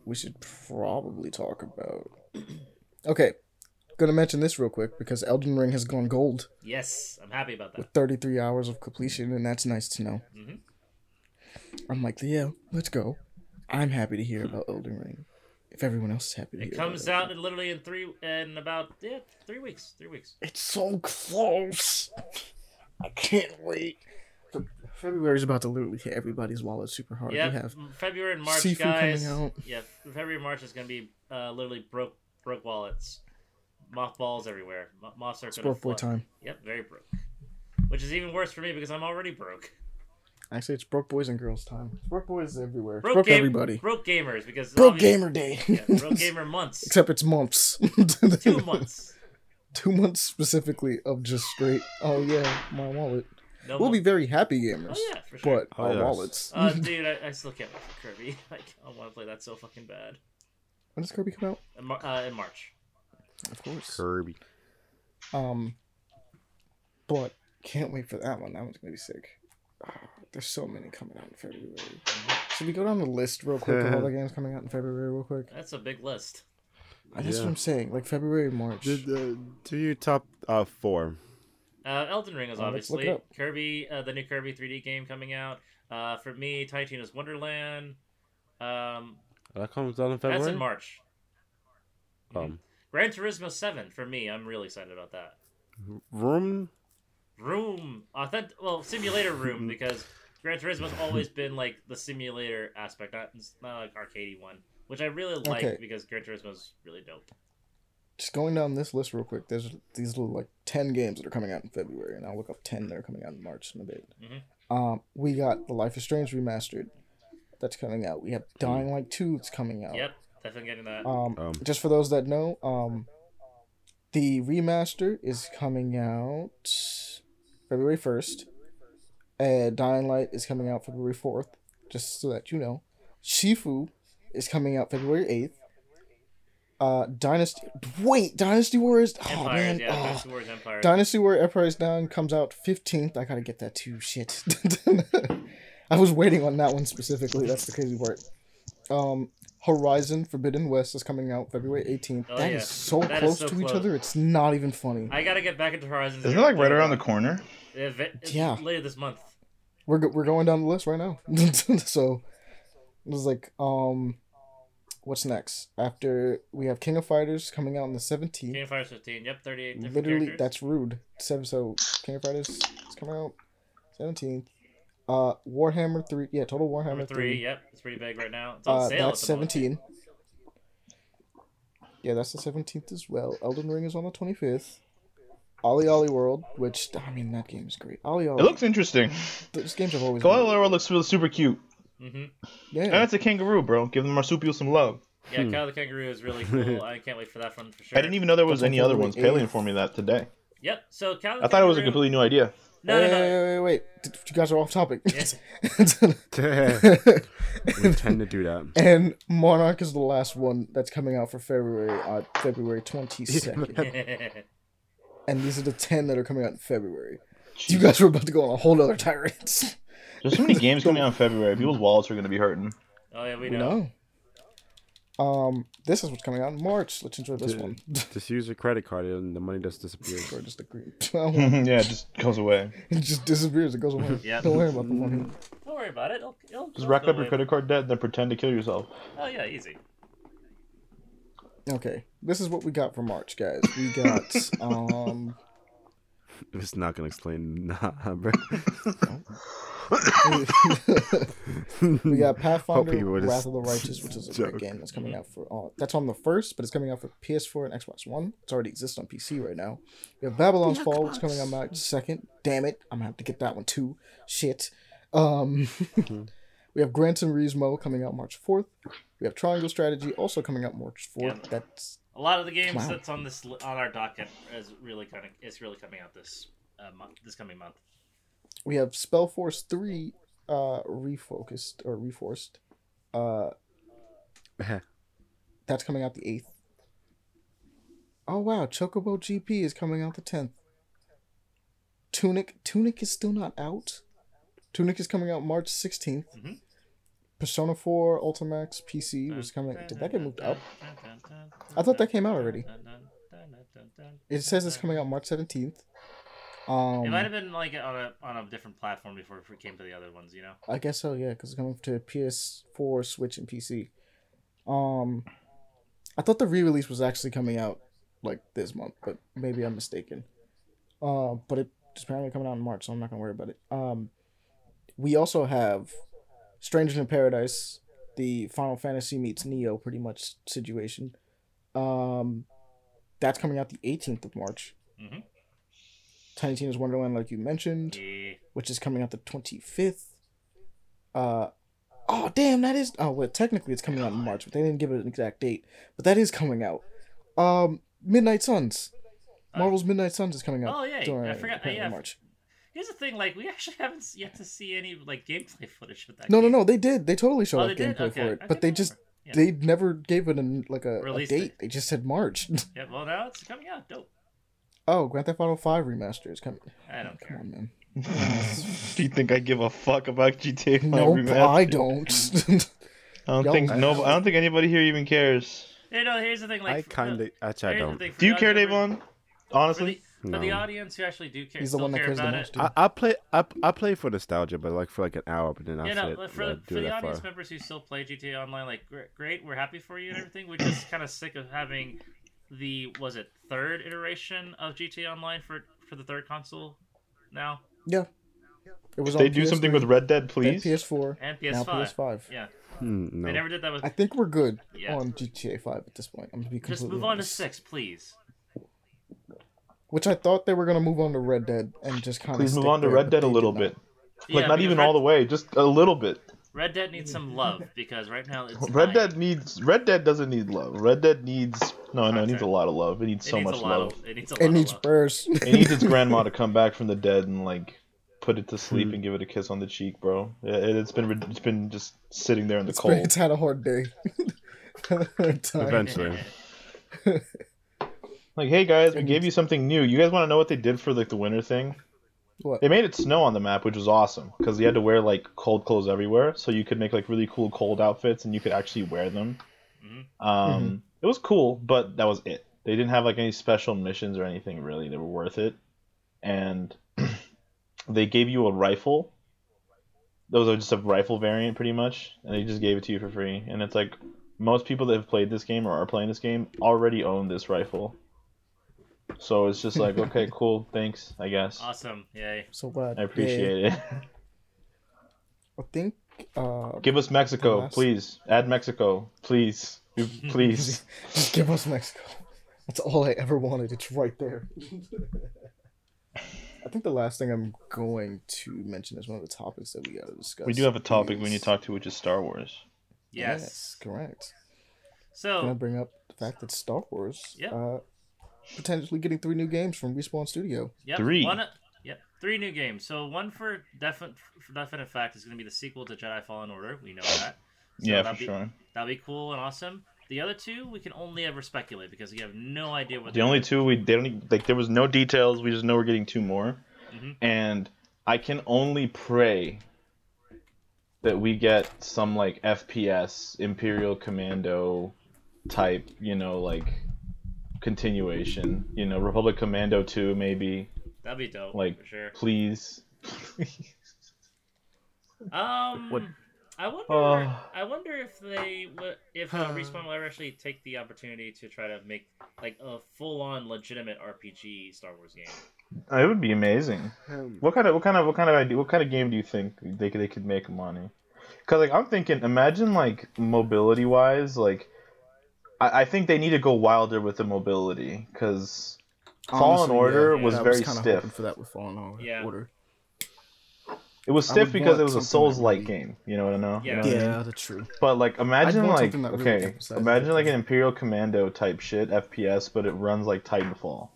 we should probably talk about okay gonna mention this real quick because elden ring has gone gold Yes, I'm happy about that. with 33 hours of completion and that's nice to know Mhm. i'm like yeah let's go i'm happy to hear about elden ring if everyone else is happy to It hear comes out in literally in three in about yeah three weeks. Three weeks. it's so close i can't wait february's about to literally hit everybody's wallet super hard Yeah, have February and March, Sifu guys. coming out. Yeah, February and March is gonna be uh, literally broke broke wallets, mothballs everywhere. Mo- Moths are broke boy time Yep, very broke. Which is even worse for me because I'm already broke. Actually it's broke boys and girls time it's broke boys everywhere it's Broke, broke game- everybody Broke gamers because broke gamer day Yeah, broke gamer months. except it's months Two months. two months specifically of just straight oh yeah my wallet No we'll mo- be very happy gamers Oh yeah, for sure. but Oh, our yes. wallets Uh, dude, I, I still can't wait for Kirby. Like, I want to play that so fucking bad. when does kirby come out In, Mar- uh, in March. of course Kirby. Um, but can't wait for that one. That one's gonna be sick. There's so many coming out in February. Should we go down the list real quick of all the games coming out in February, real quick? That's a big list. That's what I'm saying. Like February, March. Did, uh, do your top uh, four. Uh, Elden Ring is Oh, let's look it obviously up. Kirby, uh, the new Kirby 3D game coming out. Uh, for me, Tiny Wonderland. Um, That comes out in February. that's in March. Um, Gran Turismo 7 for me. I'm really excited about that. room. Room, authentic, well, simulator room because Gran Turismo's always been like the simulator aspect, not not like arcadey one, which I really like Okay. because Gran Turismo's really dope. Just going down this list real quick. There's these little like ten games that are coming out in February, and I'll look up ten that are coming out in March in a bit. Mhm. Um, we got the Life is Strange remastered. That's coming out. We have Dying Light Two. that's coming out. Yep, definitely getting that. Um, Um, just for those that know, um, the remaster is coming out February first. And Dying Light is coming out February fourth. Just so that you know, Sifu is coming out February eighth. Uh, Dynasty. Wait, Dynasty Wars. Oh Empires, man. yeah, oh. Dynasty Wars Empire. Dynasty War Empire is Down comes out fifteenth. I gotta get that too. Shit. I was waiting on that one specifically. That's the crazy part. Um, Horizon Forbidden West is coming out February eighteenth. Oh, that is yeah. so That is close so to each other. It's not even funny. I gotta get back into Horizon. Isn't it like right around the corner? Yeah, it's Yeah. later this month. We're go- we're going down the list right now. so it was like um, what's next? After we have King of Fighters coming out on the seventeenth. King of Fighters 15. Yep, 38 Literally, characters. that's rude. Seven. So King of Fighters is coming out seventeenth. Uh, Warhammer three. Yeah, total Warhammer three. three. Yep, it's pretty big right now. It's on Uh, sale. that's at the moment. seventeen. Yeah, that's the seventeenth as well. Elden Ring is on the twenty fifth. Ollie Ollie World, which I mean that game is great. Ollie Ollie. It Ollie. looks interesting. Those games have always. Koala Been, World looks really super cute. Mm-hmm. yeah. And it's a kangaroo, bro. Give the marsupial some love. Yeah, Hmm. Kyle the Kangaroo is really cool. I can't wait for that one for sure. I didn't even know there was That's any other ones. Paley 8th. informed me that today. Yep. So Kyle the I thought it was a completely new idea. No, no, wait, no. wait, wait, wait. Did- You guys are off topic. Yes. we tend to do that. and Monark is the last one that's coming out for February, uh, February twenty second. and these are the ten that are coming out in February. You guys were about to go on a whole other tirade. There's so many games coming out in February. People's wallets are going to be hurting. oh yeah, we We know. Know. Um, this is what's coming out in March. Let's enjoy this Yeah. one. Just use your credit card and the money just disappears. or just agree. yeah, it just goes away. it just disappears. It goes away. Yep. Don't worry about the money. Don't worry about it. It'll, it'll, Just it'll rack go up your credit card debt, and then pretend to kill yourself. Oh yeah, easy. Okay, this is what we got for March, guys. We got um, It's not gonna explain, nah, bro. we got Pathfinder: Hope you would've Wrath of the Righteous, which is a great game that's coming out for. Uh, that's on the first, but it's coming out for PS4 and Xbox One. It's already exists on PC right now. We have Babylon's Fall, which is coming out March second. Damn it, I'm gonna have to get that one too. Shit. Um, we have Gran Turismo coming out March fourth. We have Triangle Strategy also coming out March fourth. Yeah. That's A lot of the games Wow. that's on this on our docket is really kind of is really coming out this uh, month, this coming month. We have Spellforce three, uh, refocused or reforced. Uh, that's coming out the eighth. Oh wow, Chocobo GP is coming out the tenth. Tunic Tunic is still not out. Tunic is coming out March 16th Mhm. Persona Four Ultimax PC was coming. Did that get moved up? I thought that came out already. It says it's coming out March seventeenth. Um, It might have been like on a on a different platform before it came to the other ones, you know. I guess so, yeah, because it's coming to PS4, Switch, and PC. Um, I thought the re-release was actually coming out like this month, but maybe I'm mistaken. Uh, but it's apparently coming out in March, so I'm not gonna worry about it. Um, we also have Strangers in Paradise, the Final Fantasy meets Nioh, pretty much situation. Um, that's coming out the 18th of March. Mhm. Tiny Tina's Wonderland, like you mentioned Yeah. which is coming out the 25th. Uh, oh, damn, that is. Oh, well, technically it's coming out in March, but they didn't give it an exact date. But that is coming out. Um, Midnight Suns. Marvel's Midnight Suns is coming out. Oh, yeah, during, I forgot- apparently yeah. March. Here's the thing, like we actually haven't yet to see any like gameplay footage for that. No, no, game. no, they did. They totally showed Oh, they gameplay Okay. for it, I but they just. Yeah. they never gave it an like a, a date. it. They just said March. Yeah, well now it's coming out. Dope. Oh, Grand Theft Auto Five remaster is coming. I don't Come care. on, man. Do you think I give a fuck about GTA 5 Nope, remastered? I don't. I don't Yo, think I- no. I don't think anybody here even cares. You know, here's the thing. Like I kind of, actually, I don't. thing, Do you care, audience members- Davon? For Honestly, the, for the audience who actually do care, He's the one that care cares the most. it. I, I play, I, I play for nostalgia, but like for like an hour, but then Yeah, that's no, it. but for, I the, do for the audience far. members who still play GTA Online, like great, we're happy for you and everything. We're just kind of sick of having the was it third iteration of GTA Online for for the third console now. yeah. It was They on do something PS3, with Red Dead, then please. PS4, And PS5. PS5. Yeah, Hmm, no. they never did that with. I think we're good Yeah. on GTA 5 at this point. I'm gonna be Just completely move on to six, please. Which I thought they were gonna move on to Red Dead and just kind of. Please move on to Red Dead a little bit. Like Yeah, not even Red, all the way, just a little bit. Red Dead needs some love because right now it's Red dying. Dead needs Red Dead doesn't need love. Red Dead needs no, no, it needs a lot of love. It needs It so needs much love. Of, it needs a lot It of needs love. prayers. It needs its grandma to come back from the dead and like put it to hmm. sleep and give it a kiss on the cheek, bro. It, it's been it's been just sitting there in the It's, been- cold. it's had a hard day. Hard. Eventually. Like, hey guys, we gave you something new. You guys want to know what they did for like the winter thing? What? They made it snow on the map, which was awesome because you had to wear like cold clothes everywhere, so you could make like really cool cold outfits and you could actually wear them. Mhm. Um, Mhm. it was cool, but that was it. They didn't have like any special missions or anything really that were worth it, and they gave you a rifle. Those are just a rifle variant, pretty much, and they just gave it to you for free. And it's like most people that have played this game or are playing this game already own this rifle. So it's just like, okay, cool, thanks, I guess. Awesome! Yay! So glad. I appreciate it. I think. Uh, Give us Mexico, last- please. Add Mexico, please, please. just give us Mexico. That's all I ever wanted. It's right there. I think the last thing I'm going to mention is one of the topics that we got to discuss. we do have a topic we is- need to talk to, which is Star Wars. Yes. correct. I'm gonna bring up the fact that Star Wars, Yeah. uh, potentially getting three new games from Respawn Studio. yep, Three. One, yep, three new games. So one for definite for definite fact is going to be the sequel to Jedi Fallen Order. We know that. So yeah, for that'd be, sure. That'd be cool and awesome. The other two we can only ever speculate because we have no idea what The only doing. two we they don't like there was no details. We just know we're getting two more, Mhm. and I can only pray that we get some like FPS Imperial Commando type, you know, like continuation. You know, Republic Commando two maybe. That'd be dope. like, for sure. Please. Um, What- I wonder. Oh. I wonder if they would, if uh, Respawn will ever actually take the opportunity to try to make like a full-on legitimate RPG Star Wars game. It would be amazing. Um, What kind of what kind of what kind of idea what kind of game do you think they could they could make money? Because like I'm thinking, imagine like mobility wise, like I, I think they need to go wilder with the mobility because Fallen Honestly, Order yeah. was I very kinda stiff. hoping for that with Fallen Order. Yeah. Order. It was stiff because it was a Souls like really- game. You know what I know? You Yeah. know what I mean? Yeah, that's true. But like imagine like something really okay, imagine like an Imperial Commando type shit FPS, but it runs like Titanfall.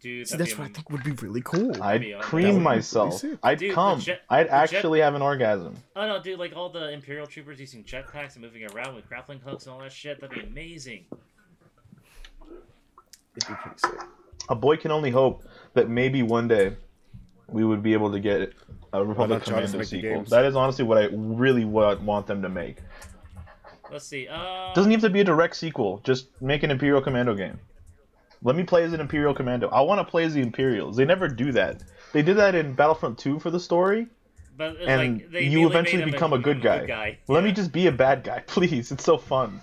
Dude, See, that's be what I think would be really cool. I'd cream myself. pretty. I'd Dude, come. jet- I'd the jet- actually have an orgasm. Oh no, dude! Like all the Imperial troopers using jetpacks and moving around with grappling hooks and all that shit. That'd be amazing. It'd be pretty sick. a boy can only hope that maybe one day we would be able to get a Republic not try to Commando sequel. That is honestly what I really want, want them to make. Let's see. Uh, Doesn't even have to be a direct sequel. Just make an Imperial Commando game. Let me play as an Imperial Commando. I want to play as the Imperials. They never do that. They did that in Battlefront 2 for the story, but and like, they you eventually become a good guy. guy. Let me just be a bad guy, please. It's so fun.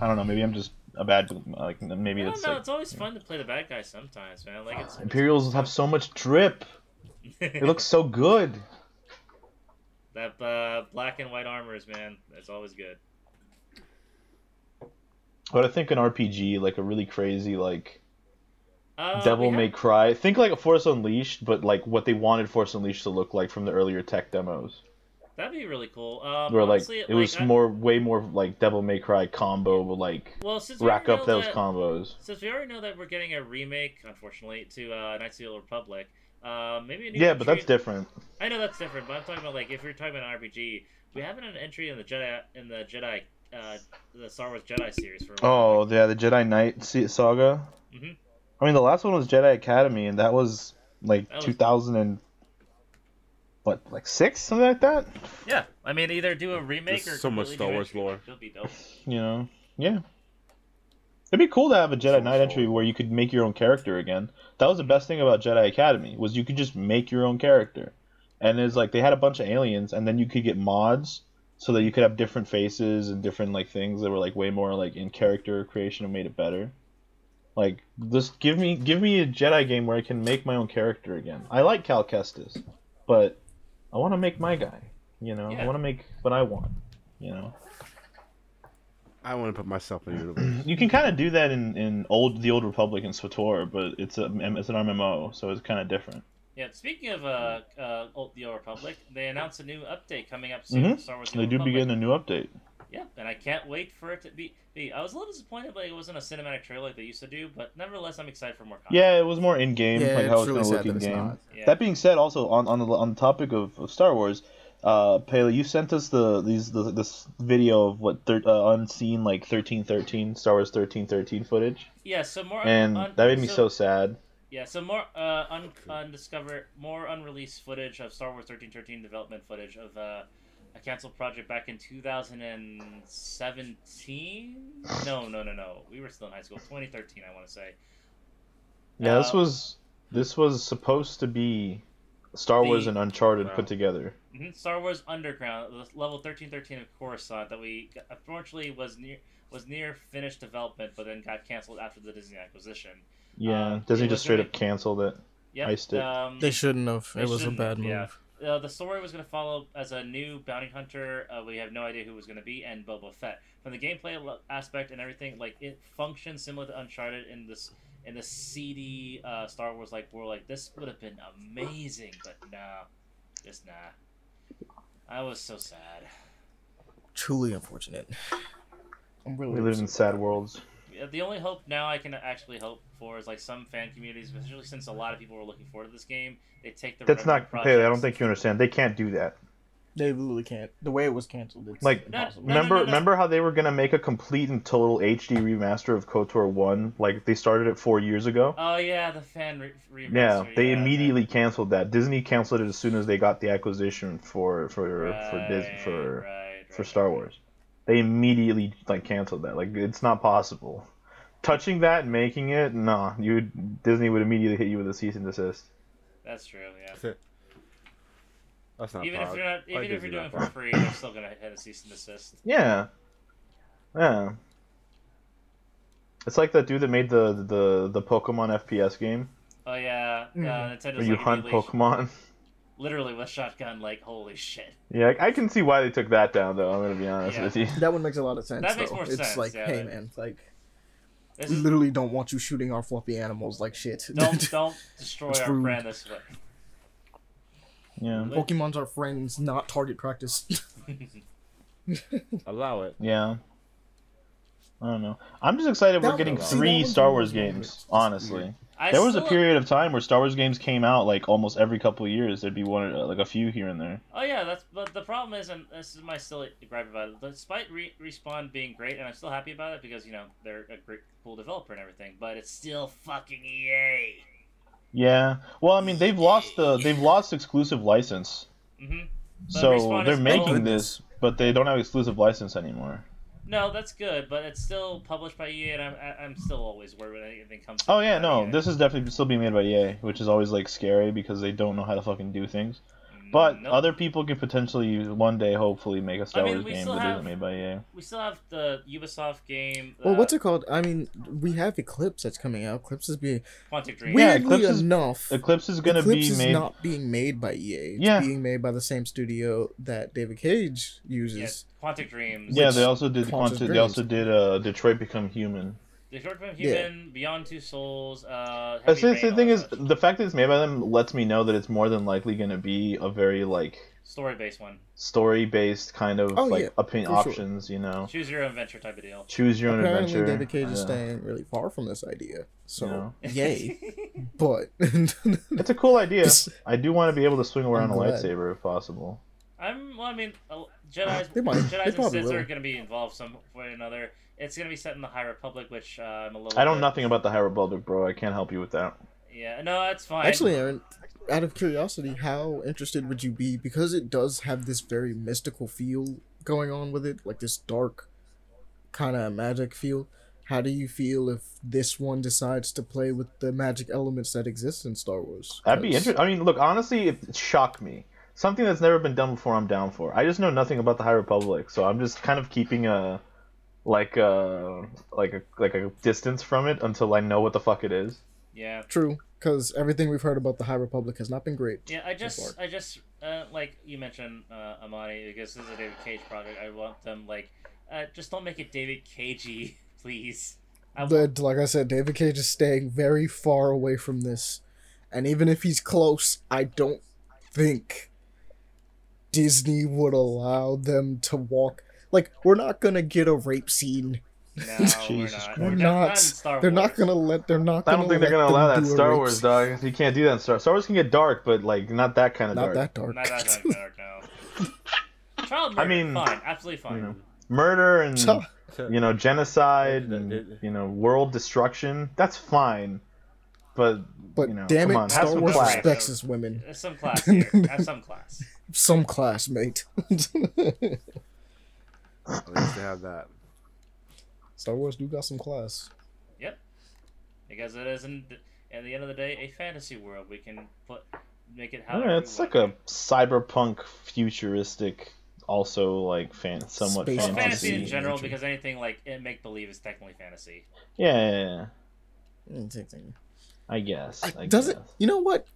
I don't know. Maybe I'm just a bad. Like maybe No, it's no, like it's always fun to play the bad guy sometimes, man. Like it's Imperials have so much drip. It It looks so good. that uh, black and white armors, man. That's always good. But I think an RPG, like a really crazy, like Uh, Devil May have- Cry. Think like a Force Unleashed, but like what they wanted Force Unleashed to look like from the earlier tech demos, That'd be really cool. Um, where like honestly, it was I- more, way more like Devil May Cry combo, but like Well, since rack up those that, combos. Since we already know that we're getting a remake, unfortunately, to uh, Knights of the Old Republic, uh, maybe a new Yeah, but that's entry- different. I know that's different, but I'm talking about like if you're talking about an RPG, we haven't an entry in the Jedi in the Jedi, uh, the Star Wars Jedi series for. a while. Oh yeah, the Jedi Knight se- saga. Mhm. I mean, the last one was Jedi Academy, and that was like That was- 2000 and what, like six, something like that. Yeah, I mean either do a remake There's or so much Star Wars lore. It'll be dope. You know, yeah. It'd be cool to have a Jedi So Knight entry where you could make your own character again. That was the best thing about Jedi Academy was you could just make your own character, and it's like they had a bunch of aliens, and then you could get mods so that you could have different faces and different like things that were like way more like in character creation and made it better. Like, just give me give me a Jedi game where I can make my own character again. I like Cal Kestis, but I want to make my guy. You know, I want to make what I want. You know, I want to put myself in the universe. you can kind of do that in, in old the Old Republic and SWTOR, but it's a it's an MMO, so it's kind of different. Yeah, speaking of uh, uh, Old the Old Republic, they announced a new update coming up soon. for Mhm. Star Wars: The They Old do Republic. begin a new update. Yeah, and I can't wait for it to be. be. I was a little disappointed, like it wasn't a cinematic trailer like they used to do, but nevertheless, I'm excited for more content. Yeah, it was more in game, Yeah, like how it's it's really gonna sad look that in it's game. not. Yeah. That being said, also on on the on the topic of, of Star Wars, uh, Pele, you sent us the these the, this video of what thir- uh, unseen like thirteen thirteen Star Wars thirteen thirteen footage, Yeah, so more. and un- that made me so sad. Yeah, so more uh, un- undiscovered, more unreleased footage of Star Wars thirteen thirteen development footage of uh, a canceled project back in two thousand and seventeen. No, no, no, no. We were still in high school. Twenty thirteen, I want to say. Yeah, this Uh, was this was supposed to be Star Wars and Uncharted Wow. put together. Mhm, Star Wars Underground, the level thirteen thirteen of Coruscant that we got- unfortunately was near was near finished development, but then got canceled after the Disney acquisition. Yeah, Uh, Disney just straight gonna- up canceled it. Yep. Iced it. Um, They shouldn't have. They It was a bad move. yeah. uh, the story was going to follow as a new bounty hunter. Uh, we have no idea who it was going to be, and Boba Fett. From the gameplay lo- aspect and everything, like it functions similar to Uncharted in this in the seedy uh, Star Wars like world. Like this would have been amazing, but nah, just nah. I was so sad. Truly unfortunate. I'm really We live in upset. sad worlds. Yeah, The only hope now I can actually hope for is like some fan communities, especially since a lot of people were looking forward to this game. They take the That's not Pele. I don't think you understand. They can't do that. They literally can't. The way it was canceled, it's Like, impossible. No, no, remember, no, no. remember how they were gonna make a complete and total HD remaster of KOTOR One? Like they started it four years ago. Oh yeah, the fan re- remaster. Yeah, they yeah, immediately canceled that. Disney canceled it as soon as they got the acquisition for for for Disney for right, for Star right. Wars. They immediately like canceled that. Like it's not possible. Touching that and making it, nah. You would, Disney would immediately hit you with a cease and desist. That's true. Yeah. That's not even if you're not, Why even if you're doing it for free, you're still gonna hit a cease and desist. Yeah, yeah. It's like that dude that made the the the Pokemon FPS game Oh yeah, uh, Mm. Nintendo's where you like hunt immediately- Pokemon. Literally with shotgun. Like holy shit. Yeah, I I can see why they took that down though. I'm gonna be honest Yeah. with you. that one makes a lot of sense. That makes though. more it's sense, like, yeah, hey man, like we is, literally don't want you shooting our fluffy animals like shit. don't don't destroy It's our rude. brand this way. Yeah, Pokemon's our friends, not target practice. Allow it. yeah. I don't know. I'm just excited we're getting one- see, that three Star Wars games. Honestly, weird. I there was a still- period of time where Star Wars games came out like almost every couple of years. There'd be one, uh, like a few here and there. Oh yeah, that's but the problem is, and this is my still gripe about it. Despite Re- Respawn being great, and I'm still happy about it because you know they're a great, cool developer and everything, but it's still fucking EA. Yeah. Well, I mean, they've lost the they've lost exclusive license, hmm so Respawn they're making still- this, but they don't have exclusive license anymore. No, that's good, but it's still published by EA, and I'm I'm still always worried when anything comes. Oh yeah, no, EA. this is definitely still being made by EA, which is always like scary because they don't know how to fucking do things. But Nope. other people could potentially one day, hopefully, make a Star I mean, Wars game still that have- isn't made by EA. we still have the Ubisoft game. well, uh, what's it called? I mean, we have Eclipse that's coming out. Eclipse is being Quantic Dream. Yeah, weirdly Eclipse is- enough. Eclipse is gonna Eclipse be is made. not being made by EA. It's Yeah. being made by the same studio that David Cage uses. Yes, Quantic Dreams. Yeah, they also did. Quantum Quantum, they also did. Uh, Detroit Become Human. Detroit Become Yeah. Human, Beyond Two Souls. Uh, That's Heavy the thing is, the fact that it's made by them lets me know that it's more than likely going to be a very like story-based one. story-based kind of Oh, like yeah, opinion for sure. options. You know, Choose your own adventure type of deal. choose your own Apparently, adventure. David Cage is staying really far from this idea. So, know? yay. But It's a cool idea. I do want to be able to swing around a I'm glad. lightsaber if possible. I'm. Well, I mean, uh, Jedi's, They might. They Jedi's and probably Siths will. are going to be involved some way or another. It's going to be set in the High Republic, which uh, I'm a little. I know bit- nothing about the High Republic, bro. I can't help you with that. Yeah, no, that's fine. Actually, Aaron, out of curiosity, how interested would you be because it does have this very mystical feel going on with it, like this dark kind of magic feel. How do you feel if this one decides to play with the magic elements that exist in Star Wars? That'd be 'Cause- interesting. I mean, look, honestly, it shocked me. Something that's never been done before. I'm down for. I just know nothing about the High Republic, so I'm just kind of keeping a like a like a like a distance from it until I know what the fuck it is. Yeah. True, because everything we've heard about the High Republic has not been great. Yeah, I just, far. I just, uh, like you mentioned, uh, Amani, because this is a David Cage project. I want them like, uh, just don't make it David Cagey, please. I want- But like I said, David Cage is staying very far away from this, and even if he's close, I don't think Disney would allow them to walk. Like, we're not gonna get a rape scene. no, we're Jesus not. Christ. We're We're not. They're not gonna let. They're not. I Gonna I don't think they're let gonna allow that do Star Wars, scene. dog. You can't do that in Star. Star Wars can get dark, but like not that kind of Not dark. that dark. Not that dark, dark, no. Child murder, I mean, fine, absolutely fine. you know. Murder and So- you know genocide and you know world destruction. That's fine, but but you know, damn come it, on, have Star some Wars class. respects his women. There's some class here. Have some class. Some class, mate. At least they have that. Star Wars do got some class. Yep. Because it isn't, at the end of the day, a fantasy world. We can put, make it how Yeah, it's like a cyberpunk futuristic, also like fan, somewhat Space fantasy. fantasy in fantasy. general, because anything like eh, make believe is technically fantasy. Yeah, yeah, yeah, same thing. I guess. I Does it? You know what?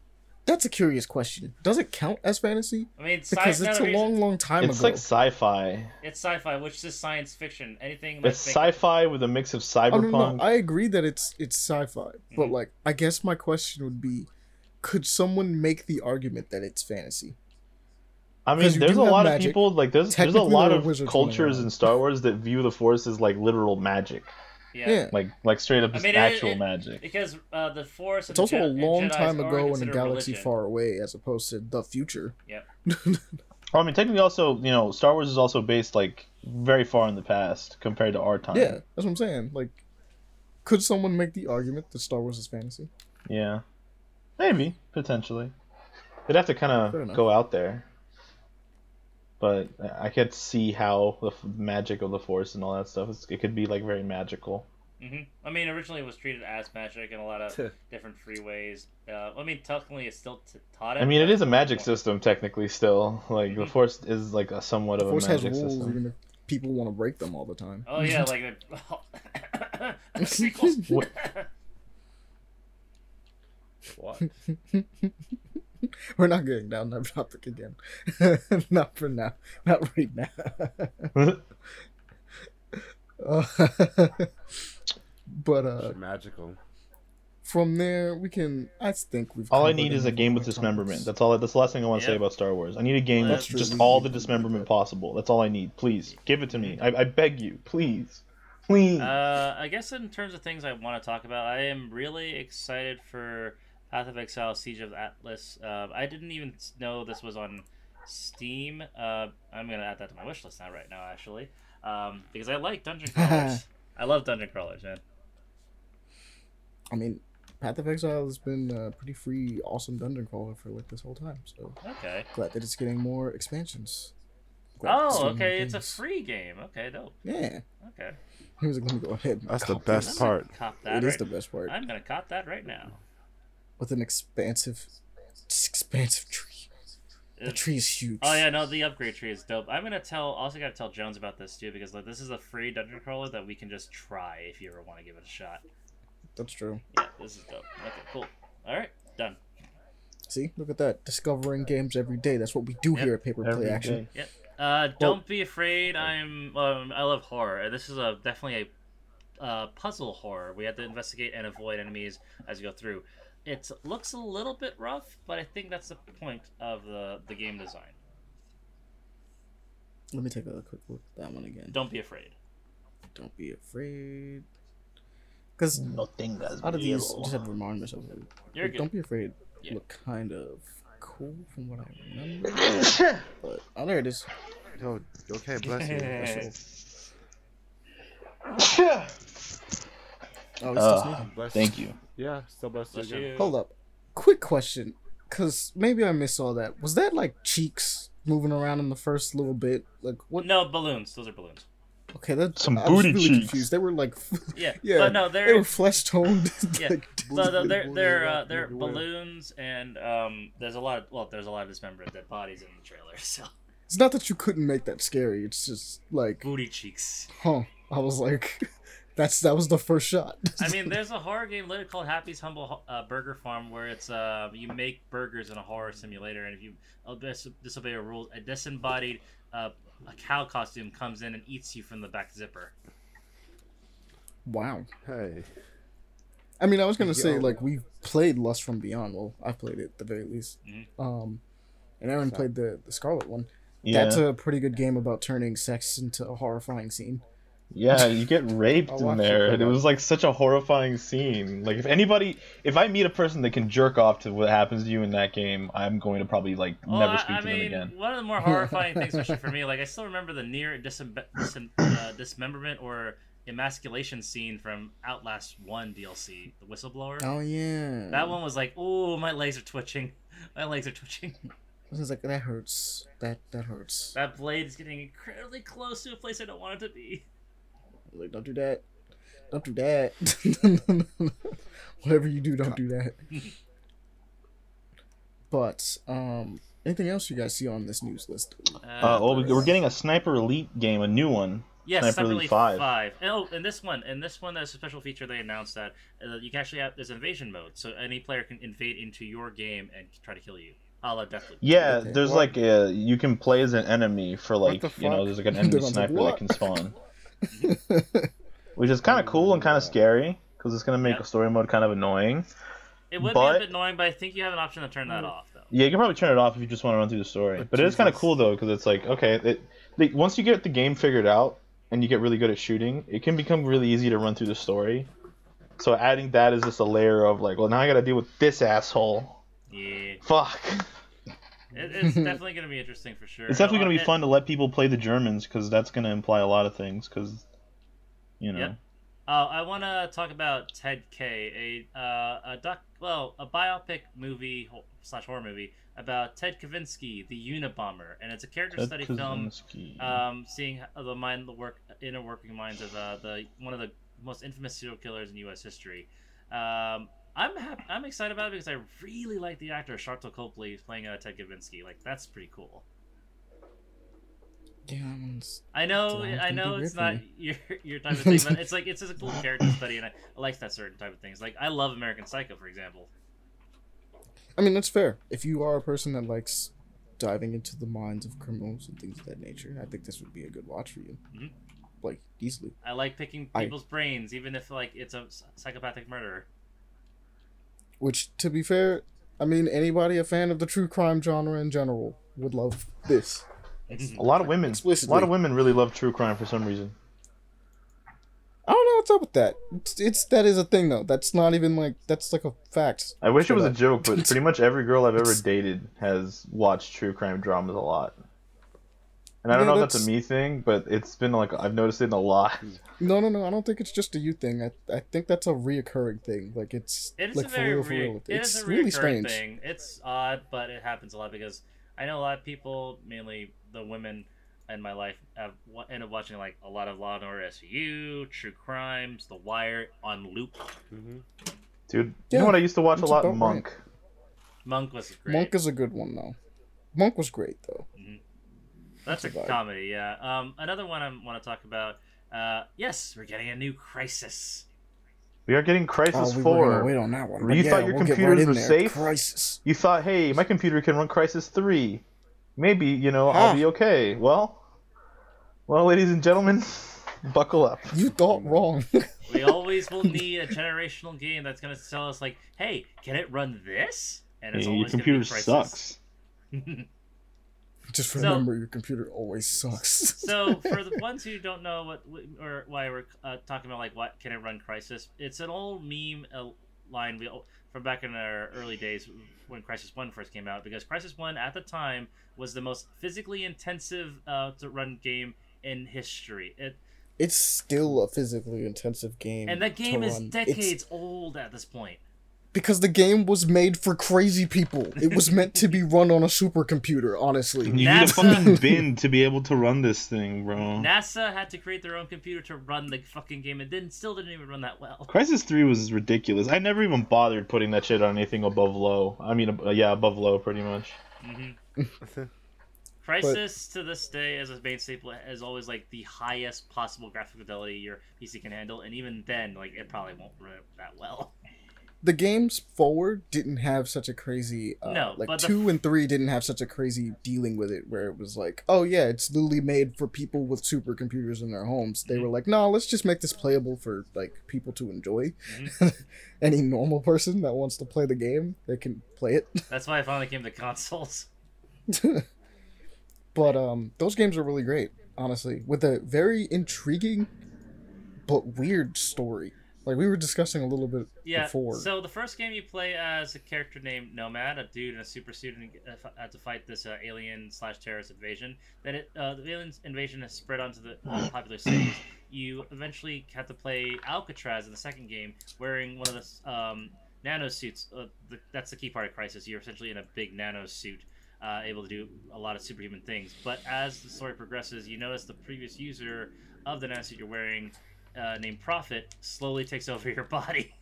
That's a curious question. Does it count as fantasy? I mean, Because sci- it's a the long, long time It's ago. like sci-fi. It's sci-fi, which is science fiction. Anything It's that's sci-fi with a mix of Oh, no, cyberpunk. no, I agree that it's it's sci-fi, but Mhm. like, I guess my question would be, could someone make the argument that it's fantasy? I mean, there's a lot magic. of people like there's there's a lot of cultures in Star Wars that view the Force as like literal magic, yeah. Yeah. like like straight up I mean, actual it- magic. Because uh, the Force. It's and also Je- a long time ago in a galaxy religion. far away, as opposed to the future. Yep. Oh, I mean, technically, also you know, Star Wars is also based like very far in the past compared to our time. Yeah, that's what I'm saying. Like, could someone make the argument that Star Wars is fantasy? Yeah. Maybe potentially. They'd have to kind of go out there. But I could see how the f- magic of the Force and all that stuff. Is, it could be like very magical. hmm I mean, originally it was treated as magic in a lot of different free ways. Uh, I mean, technically it's still t- taught. I mean, it is a magic system technically. Still, like the Mhm. Force is like a somewhat The of a Force has magic rules, system. even if people want to break them all the time. Oh yeah, like the sequels. What- What? We're not going down that topic again. not for now. Not right now. Uh, but uh, magical. from there we can. I think we've. all I need is a game with dismemberment. topics. That's all. That's the last thing I want to say about Star Wars. I need a game Well, that's that's just all the need to do dismemberment possible. That's all I need. Please give it to me. I, I beg you. Please, please. Uh, I guess in terms of things I want to talk about, I am really excited for Path of Exile: Siege of Atlas. Uh, I didn't even know this was on Steam. Uh, I'm gonna add that to my wish list now, right now, actually, um, because I like dungeon crawlers. I love dungeon crawlers, man. I mean, Path of Exile has been a pretty free, awesome dungeon crawler for like this whole time. So Okay. glad that it's getting more expansions. Glad Oh, okay. It's a free game. Okay, dope. Yeah. Okay. He was like, let me go ahead. and That's the best part. Cop that. It is right- the best part. I'm gonna cop that right now. With an expansive, expansive tree. The tree is huge. Oh yeah, no, the upgrade tree is dope. I'm gonna tell. Also, gotta tell Jones about this too because like this is a free dungeon crawler that we can just try if you ever want to give it a shot. That's true. Yeah, this is dope. Okay, cool. All right, done. See, look at that. Discovering games every day. That's what we do Yep. here at Paper Every Play Action. day. Uh, don't be afraid. I'm. Um, I love horror. This is a definitely a uh, puzzle horror. We have to investigate and avoid enemies as you go through. It looks a little bit rough, but I think that's the point of the the game design. Let me take a quick look at that one again. Don't be afraid. Don't be afraid. Because No tengas out of these. I just have to remind myself. Like, You're like, good. Don't be afraid. Yeah. Look kind of cool from what I remember. but oh, there it is. Yo, okay, bless you. That's Oh, it's Uh, still sneaking. Bless Thank you. Yeah, still bless, Bless again. you. Hold up. Quick question. Because maybe I missed all that. Was that like cheeks moving around in the first little bit? Like what? No balloons. Those are balloons. Okay, that's Some I was booty really cheeks. Confused. They were like, Yeah. Yeah, But no, they they're were flesh toned. Yeah. like, So the- they're they're uh, they're everywhere. balloons and um there's a lot of well there's a lot of dismembered dead bodies in the trailer so It's not that you couldn't make that scary. It's just like, Booty cheeks. huh? I was like, that's that was the first shot. I mean, there's a horror game literally called Happy's Humble uh, Burger Farm where it's uh you make burgers in a horror simulator, and if you uh, disobey a rule, a disembodied uh, a cow costume comes in and eats you from the back zipper. wow. Hey. I mean, I was gonna say like we played Lust from Beyond. Well, I played it at the very least. Mhm. Um, and Aaron played the the Scarlet one. Yeah, That's a pretty good game about turning sex into a horrifying scene. Yeah, you get raped in there, it, and it was like such a horrifying scene. Like if anybody, if I meet a person that can jerk off to what happens to you in that game, I'm going to probably like Well, never I, speak I to mean, them again. one of the more horrifying things, especially for me, like I still remember the near disem- disem- uh, dismemberment or emasculation scene from Outlast One DLC, the whistleblower. Oh yeah. That one was like, oh, my legs are twitching. My legs are twitching. I was like, that hurts. That that hurts. That blade is getting incredibly close to a place I don't want it to be. Like, don't do that. Don't do that. Whatever you do, don't do that. But um, anything else you guys see on this news list? Uh, well, we- we're getting a Sniper Elite game, a new one. Yes, Sniper Sniper Elite Elite 5. Five. And, oh, and this one, and this one, there's a special feature they announced that uh, you can actually have there's invasion mode, so any player can invade into your game and try to kill you, a la Deathloop. Yeah, Okay, there's what- like a you can play as an enemy for like you know there's like an enemy sniper that can spawn, which is kind of cool and kind of scary because it's gonna make Yeah. a story mode kind of annoying. It would be a bit annoying, but I think you have an option to turn that off, though. Yeah, you can probably turn it off if you just want to run through the story. But But it is kind of cool though because it's like okay, it, like, once you get the game figured out and you get really good at shooting, it can become really easy to run through the story. So adding that is just a layer of like, well, now I got to deal with this asshole. Yeah, Fuck. it, it's definitely going to be interesting for sure. It's definitely Uh, gonna be it- fun to let people play the Germans because that's gonna imply a lot of things. Because, you know, Yep. Uh, I want to talk about Ted K, a uh, a doc, well, a biopic movie slash horror movie about Ted Kaczynski, the Unabomber, and it's a character Ted study film um, seeing the mind, the work, inner working minds of uh, the one of the most infamous serial killers in U.S. history. Um, I'm hap- I'm excited about it because I really like the actor Sharlto Copley playing uh, Ted Kaczynski. Like that's pretty cool. yeah, that one's- I know, I know it's not your your type of thing, but it's like it's just a cool character study, and I, I like that certain type of things. Like I love American Psycho, for example. I mean, that's fair. If you are a person that likes diving into the minds of criminals and things of that nature, I think this would be a good watch for you. Mhm. Like easily. I like picking I- people's brains, even if like it's a psychopathic murderer. Which, to be fair, I mean, anybody a fan of the true crime genre in general would love this. a lot of women, a lot of women really love true crime for some reason. I don't know what's up with that. It's, it's that is a thing though. That's not even like that's like a fact. I wish it was a joke, but pretty much every girl I've ever dated has watched true crime dramas a lot. And I don't Yeah, know if that's a me thing, but it's been like I've noticed it in a lot. No, no, no. I don't think it's just a you thing. I, I think that's a reoccurring thing. Like it's It is like a for very real, for re- real. it It's is a really strange. thing. It's odd, but it happens a lot because I know a lot of people, mainly the women in my life, have wa- end up watching like a lot of Law and Order SVU, True Crimes, The Wire on loop. Mm-hmm. Dude, you know what I used to watch a lot? about Monk. Monk was great. Monk is a good one though. Monk was great though. That's a That's a vibe. comedy, yeah. Um, another one I want to talk about. Uh, yes, we're getting a new Crysis. We are getting Crysis Oh, we 4. gonna wait on that one. You yeah, thought your we'll computers right were there. safe? Crysis. You thought, hey, my computer can run Crysis 3. Maybe, you know, Ah. I'll be okay. Well, well, ladies and gentlemen, buckle up. You thought wrong. We always will need a generational game that's going to tell us, like, hey, can it run this? And it's Hey, your always gonna be computer sucks. Just So- remember, your computer always sucks. so for the ones who don't know what or why we're uh, talking about like what can it run Crysis it's an old meme uh, line we, from back in our early days when Crysis One first came out because Crysis 1 at the time was the most physically intensive uh, to run game in history it, it's still a physically intensive game. and that game is run. decades It's- old at this point because the game was made for crazy people. It was meant to be run on a supercomputer. Honestly, You need a NASA- fucking bin to be able to run this thing, bro. nasa had to create their own computer to run the fucking game and didn't still didn't even run that well Crysis 3 was ridiculous. I never even bothered putting that shit on anything above low. I mean, uh, yeah, above low, pretty much. hmm Crysis to this day, as a main staple, is always like the highest possible graphic fidelity your PC can handle, and even then, like it probably won't run that well. The games forward didn't have such a crazy uh, No, like the two and three didn't have such a crazy dealing with it where it was like oh yeah it's literally made for people with supercomputers in their homes they Mhm. were like no let's just make this playable for like people to enjoy Mhm. any normal person that wants to play the game they can play it That's why I finally came to consoles. but um those games are really great honestly with a very intriguing but weird story like we were discussing a little bit Yeah. before So the first game you play as a character named Nomad, a dude in a super suit, and uh, had to fight this uh, alien slash terrorist invasion. Then it, uh, the alien invasion has spread onto the uh, popular cities. You eventually have to play Alcatraz in the second game, wearing one of the um, nano suits. Uh, the, that's the key part of Crysis. You're essentially in a big nano suit. Uh, able to do a lot of superhuman things, but as the story progresses, you notice the previous user of the nanosuit you're wearing, uh, named Prophet, slowly takes over your body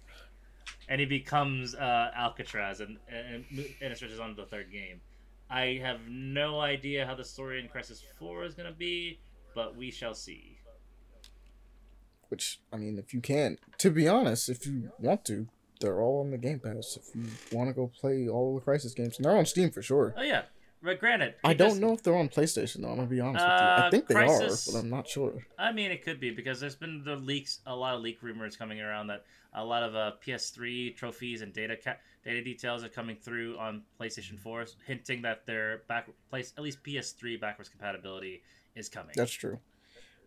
and he becomes uh, Alcatraz, and, and and it stretches on to the third game. I have no idea how the story in Crysis Four is gonna be, but we shall see. Which I mean, if you can, to be honest, if you want to, they're all on the Game Pass. If you want to go play all the Crysis games, and they're on Steam for sure. Oh yeah, but granted, I don't just- know if they're on PlayStation though. I'm gonna be honest with you. I Uh, think they Crysis- are, but I'm not sure. I mean, it could be because there's been the leaks, a lot of leak rumors coming around that a lot of uh, PS3 trophies and data ca- data details are coming through on PlayStation 4, hinting that their back place at least PS3 backwards compatibility is coming. That's true.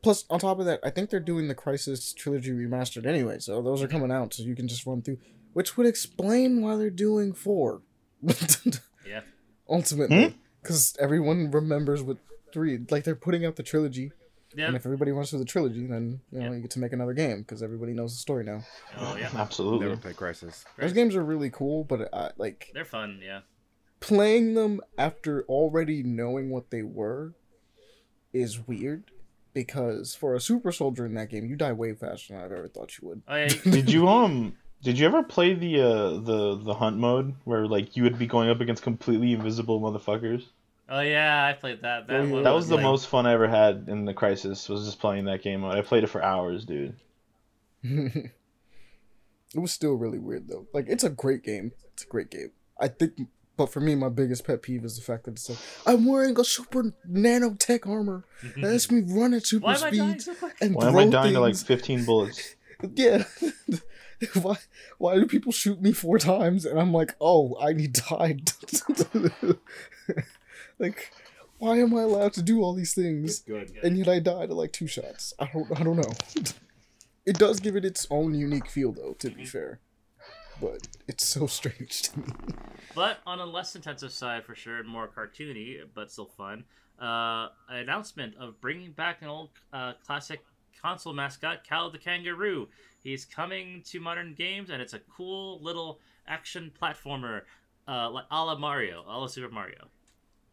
Plus, on top of that, I think they're doing the Crysis trilogy remastered anyway, so those are coming out, so you can just run through, which would explain why they're doing four. yeah. Ultimately, because everyone remembers what three like they're putting out the trilogy, Yeah. and if everybody wants to the trilogy, then you know Yeah. you get to make another game because everybody knows the story now. Oh yeah. Absolutely. Never play Crysis. Those games are really cool, but uh, like They're fun. Yeah. playing them after already knowing what they were is weird because for a super soldier in that game, you die way faster than I've ever thought you would. Oh yeah. Did you um? Did you ever play the uh the the hunt mode where like you would be going up against completely invisible motherfuckers? Oh yeah, I played that. That, Oh, yeah. That was the like- most fun I ever had in the Crysis. Was just playing that game mode. I played it for hours, dude. it was still really weird though. Like it's a great game. It's a great game. I think, but for me, my biggest pet peeve is the fact that it's like I'm wearing a super nanotech armor that lets me run at super Why am I dying speeds so and Why am I dying to like 15 bullets? Yeah. why why do people shoot me four times and I'm like, oh, I need to hide. like, why am I allowed to do all these things Good. and yet I die to like two shots? I don't I don't know. it does give it its own unique feel though, to be fair. But it's so strange to me. But on a less intensive side, for sure, more cartoony, but still fun, uh, announcement of bringing back an old uh, classic console mascot, Kao the Kangaroo. He's coming to modern games, and it's a cool little action platformer, uh, like a la Mario, a la Super Mario.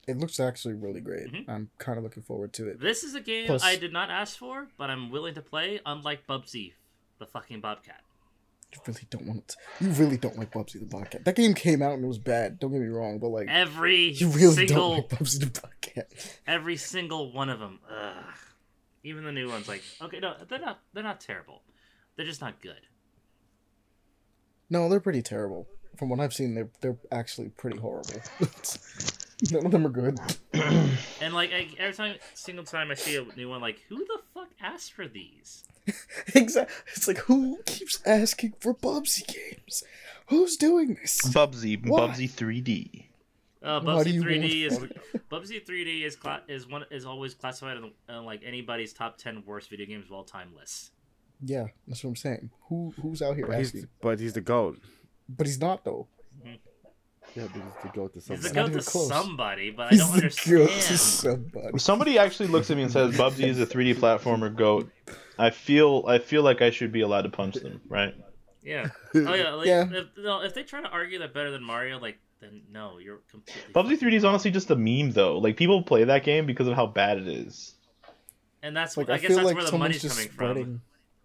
It looks actually really great. Mhm. I'm kind of looking forward to it. This is a game Plus- I did not ask for, but I'm willing to play, unlike Bubsy, the fucking Bobcat. You really don't want to. You really don't like Bubsy the Bobcat. That game came out and it was bad. Don't get me wrong, but like Every you really single don't like Bubsy the Bobcat. every single one of them. Ugh. Even the new ones, like okay, no, they're not. They're not terrible. They're just not good. No, they're pretty terrible. From what I've seen, they're they're actually pretty horrible. None of them are good. And like I, every time, single time I see a new one, like who the fuck asked for these? exactly. It's like who keeps asking for Bubsy games? Who's doing this? Bubsy, Why? Bubsy 3D. Uh, Bubsy 3D is Bubsy 3D is cla- is one is always classified on, on like anybody's top ten worst video games of all time list. Yeah, that's what I'm saying. Who who's out here But he's, but he's the goat. But he's not though. Yeah, but he's the goat to somebody. He's the goat to close. somebody, but I don't the understand. goat to somebody. Somebody actually looks at me and says Bubsy is a 3D platformer goat, I feel I feel like I should be allowed to punch them, right? Yeah. Oh yeah. Like, Yeah. If, no, if they try to argue that better than Mario, like then no, you're completely. Bubsy 3D is honestly just a meme though. Like people play that game because of how bad it is. And that's Like I, I, guess that's like where the money's just coming spreading.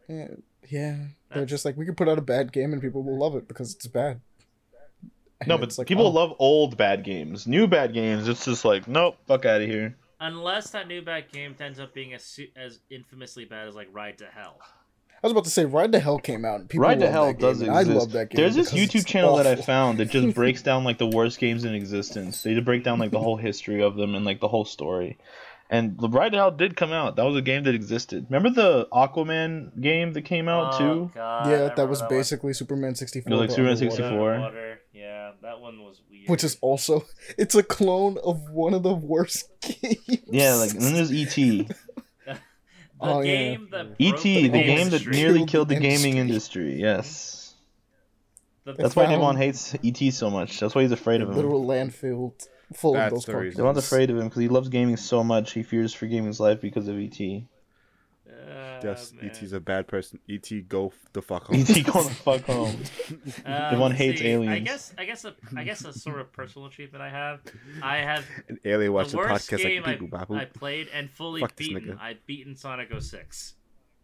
Yeah, yeah. They're That's- just like we could put out a bad game and people will love it because it's bad. And No, but it's like, people oh, love old bad games. New bad games, it's just like, nope, fuck out of here. Unless that new bad game ends up being as as infamously bad as like Ride to Hell. I was about to say Ride to Hell came out. And people Ride to Hell that game, does and exist. I love that game. There's this YouTube it's channel that I found that just breaks down like the worst games in existence. They just break down like the whole history of them and like the whole story. And the Ride to Hell did come out. That was a game that existed. Remember the Aquaman game that came out Oh, too? God, Yeah, that was one. basically Superman 64. It was like Superman underwater. 64. Underwater. Yeah, that one was weird. Which is also it's a clone of one of the worst games. Yeah, like and then there's ET. The Oh, yeah. that ET, broke the whole game that nearly Killed killed the the gaming industry. industry. Yes. The- That's why found hates ET so much. That's why he's afraid of him. literal landfill full That's of those the cartridges. reason. Afraid of him because he loves gaming so much. He fears for gaming's life because of ET. Yes, man. ET's a bad person. ET, go f- the fuck home. ET go the fuck home. Uh, Davon let's hates see. I guess I guess a I guess a sort of personal achievement I have. I have An alien watch the the worst podcast game like people I. I played and fully Fuck beaten. I've beaten Sonic 06.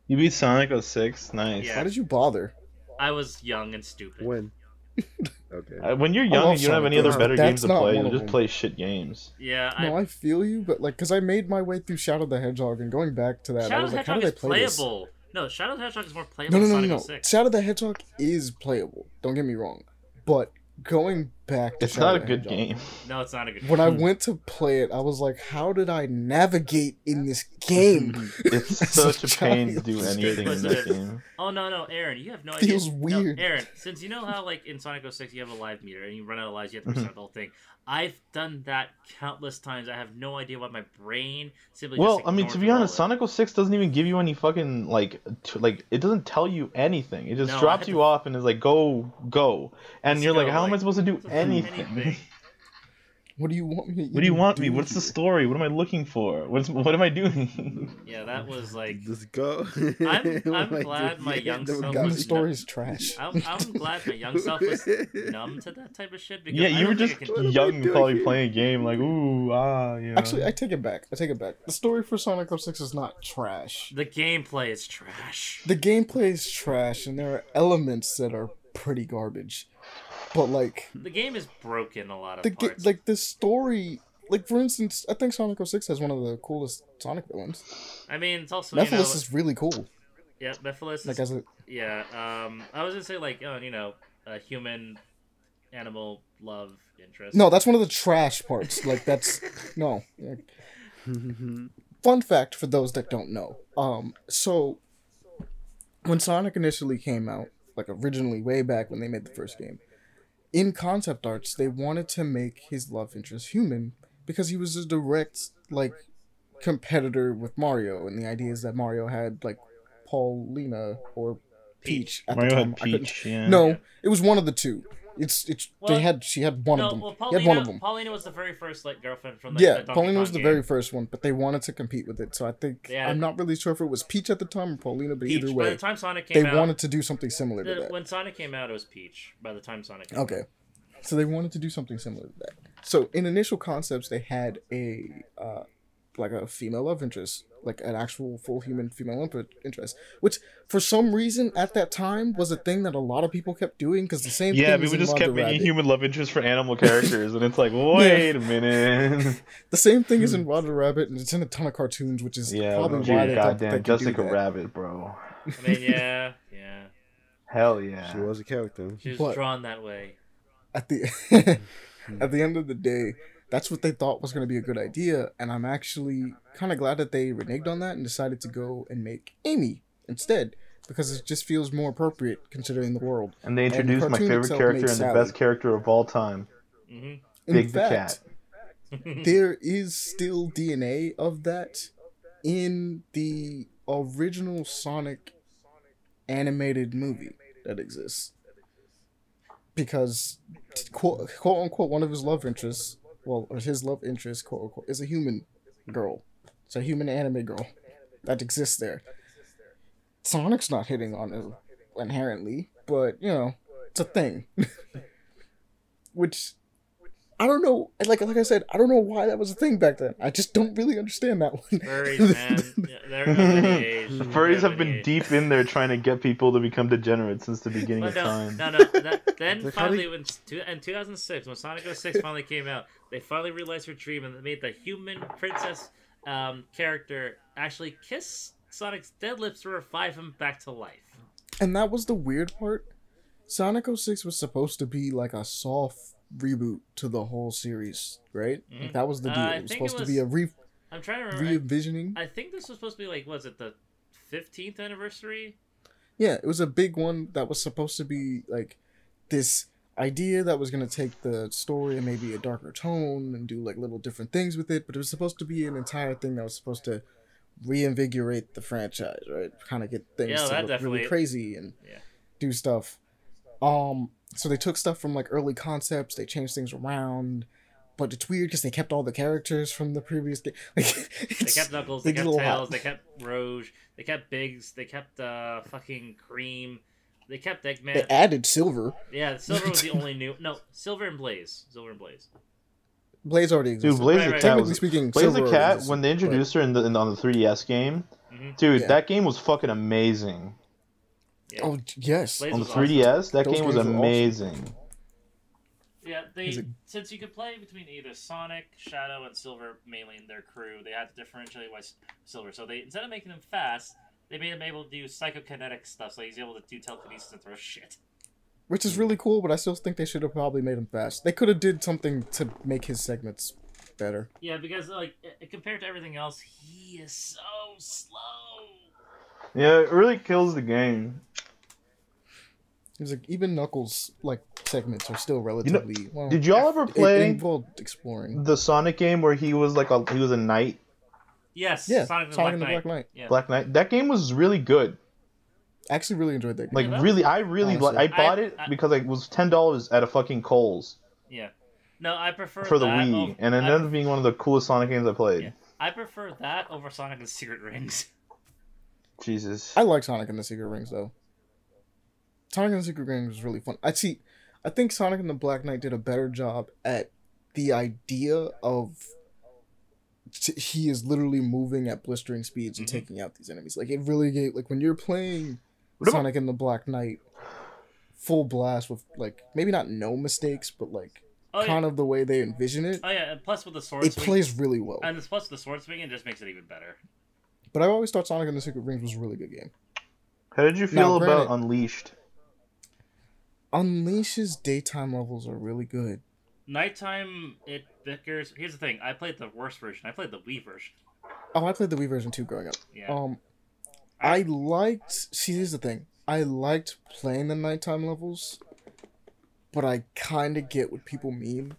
You beat Sonic 06? Nice. Yeah. Why did you bother? I was young and stupid. When? okay. Uh, when you're young and you don't have any other better games to play, you just play shit games. Yeah, I, No, I feel you, but like, cause I made my way through Shadow the Hedgehog, and going back to that, I Shadow was the like, how Hedgehog did I is play this? playable. No, Shadow the Hedgehog is more playable No, no, than no, no, no. 06. Shadow the Hedgehog is playable. Don't get me wrong, but going back to It's Shadow not a the good Hedgehog, game. No, it's not a good When I went to play it, I was like, how did I navigate in this game? It's As such a a pain to child. do anything in that game. Oh no no, Aaron, you have no idea. Feels idea. weird. No, Aaron, since you know how like in Sonic 06 you have a live meter and you run out of lives, you have to restart the whole thing. I've done that countless times. I have no idea why my brain simply. Well, I mean, to be honest. Sonic 06 doesn't even give you any fucking like, t- like it doesn't tell you anything. It just No, drops you to- off and is like, go, go, and Let's you're like, go, how am I supposed to do do anything? What do you want me? to What do you even want me? What's the story? What am I looking for? What's what am I doing? Yeah, that was like. Just go. I'm- I'm glad my young the self God, was- the story's trash. I'm, I'm glad my young self was numb to that type of shit because yeah, you were just think I What can- young, probably here? playing a game like, ooh, ah, you know. Actually, I take it back. I take it back. The story for Sonic 06 is not trash. The gameplay is trash. The gameplay is trash, and there are elements that are pretty garbage. But like The game is broken a lot of the ga- parts. like the story, like for instance, I think Sonic 06 has one of the coolest Sonic villains. I mean, it's also Mephiles you know, is really cool. yeah, Mephiles Like is as a Yeah, um, I was gonna say like, oh, you know, a human animal love interest. no, that's one of the trash parts. Like that's no. fun fact for those that don't know. Um, so when Sonic initially came out, like originally way back when they made the first game, in concept arts they wanted to make his love interest human because he was a direct like competitor with Mario, and the idea is that Mario had like Paulina or Peach. At Mario the had Peach. Yeah. No, it was one of the two. It's it's Well, they had she had one no, of them. well, he Paulina, had one of them. Paulina was the very first like girlfriend from the Yeah, the Paulina was the game. very first one, but they wanted to compete with it. So I think Yeah. I'm not really sure if it was Peach at the time or Paulina, but Peach. either By way, the time Sonic they came out, wanted to do something similar to that. when Sonic came out, it was Peach. By the time Sonic. Came out. Okay, so they wanted to do something similar to that. So in initial concepts, they had a uh, like a female love interest, like an actual full human female love interest, which for some reason at that time was a thing that a lot of people kept doing because the same Yeah, thing is people just kept making Rabbit. human love interest for animal characters, and it's like, wait a minute. The same thing is in Roger Rabbit, and it's in a ton of cartoons, which is Yeah, probably dude, why they thought that they goddamn could do Jessica that. Rabbit, bro. I mean, yeah, yeah. Hell yeah. She was a character. She was But- drawn that way. at the at the end of the day, that's what they thought was going to be a good idea, and I'm actually kind of glad that they reneged on that and decided to go and make Amy instead because it just feels more appropriate considering the world. And they And the introduced my favorite character made and the best character of all time, hmm In Big the fact, Cat. there is still DNA of that in the original Sonic animated movie that exists. Because, quote, quote unquote, one of his love interests, well, or his love interest, quote unquote, is a human girl. It's a human anime girl that exists there. Sonic's not hitting on it inherently, but, you know, it's a thing. Which I don't know. Like like I said, I don't know why that was a thing back then. I just don't really understand that one. Furries, man. Yeah, they're of any age. The furries have been deep in there trying to get people to become degenerate since the beginning But of no, time. no, no. That, then finally, when in 2006, when Sonic 06 finally came out, they finally realized her dream and they made the human princess um, character actually kiss Sonic's dead lips to revive him back to life. And that was the weird part. Sonic 06 was supposed to be like a soft reboot to the whole series, right? Like Mhm. that was the Uh, deal. I it was think it supposed to be a re I'm trying to remember. re envisioning. I, I think this was supposed to be like, was it the 15th anniversary? Yeah, it was a big one that was supposed to be like this idea that was going to take the story and maybe a darker tone and do like little different things with it, but it was supposed to be an entire thing that was supposed to reinvigorate the franchise, right? Kind of get things Yeah, to look really crazy and Yeah. do stuff. Um, so they took stuff from like early concepts, they changed things around, but it's weird because they kept all the characters from the previous game. Like, They kept Knuckles, they a kept Tails, hot. they kept Rouge, they kept Biggs, they kept uh, fucking Cream, they kept Eggman. they added Silver. yeah, Silver was the only new. No, Silver and Blaze. Silver and Blaze. Blaze already existed. Dude, Blaze Right, the right. Cat Technically was speaking, Blaze Silver the Cat existed, when they but- introduced her in the in, on the 3DS game. hmm Dude, Yeah. that game was fucking amazing. Yeah. Oh yes, Blaze On the 3DS, that Those game was games were awesome. amazing. Yeah, they it- since you could play between either Sonic, Shadow, and Silver mainly in their crew, they had to differentiate why Silver. So they instead of making them fast, they made him able to do psychokinetic stuff, so he's able to do telekinesis and throw shit. which is really cool. But I still think they should have probably made him fast. They could have did something to make his segments better. Yeah, because like eh, eh, compared to everything else, he is so slow. Yeah, it really kills the game. It's like even Knuckles like segments are still relatively. well, Did y'all ever it- play it involved exploring? the Sonic game where he was like a he was a knight, Yes, Yeah, Sonic the Sonic Black and the Knight. Black Knight. Yeah. Black Knight? That game was really good. I actually really enjoyed that game. Like that was- really, I really like. I bought I- it I- because it was ten dollars at a fucking Kohl's. Yeah. No, I prefer for the that Wii, over- and it I, ended up being one of the coolest Sonic games I played. Yeah. I prefer that over Sonic and Secret Rings. Jesus. I like Sonic and the Secret Rings though. Sonic and the Secret Rings was really fun. I see. I think Sonic and the Black Knight did a better job at the idea of t- he is literally moving at blistering speeds and Mhm. taking out these enemies. Like it really gave like when you're playing What about- Sonic and the Black Knight full blast with like maybe not no mistakes, but like Oh yeah. kind of the way they envision it. Oh yeah, and plus with the sword It swing, plays really well. and it's plus the sword swing, it just makes it even better. But I always thought Sonic and the Secret Rings was a really good game. How did you Now, feel about granted- Unleashed? Unleash's daytime levels are really good. Nighttime, it bickers. Here's the thing: I played the worst version. I played the Wii version. Oh, I played the Wii version too growing up. Yeah. Um, I liked. See, here's the thing. I liked playing the nighttime levels, but I kind of get what people mean.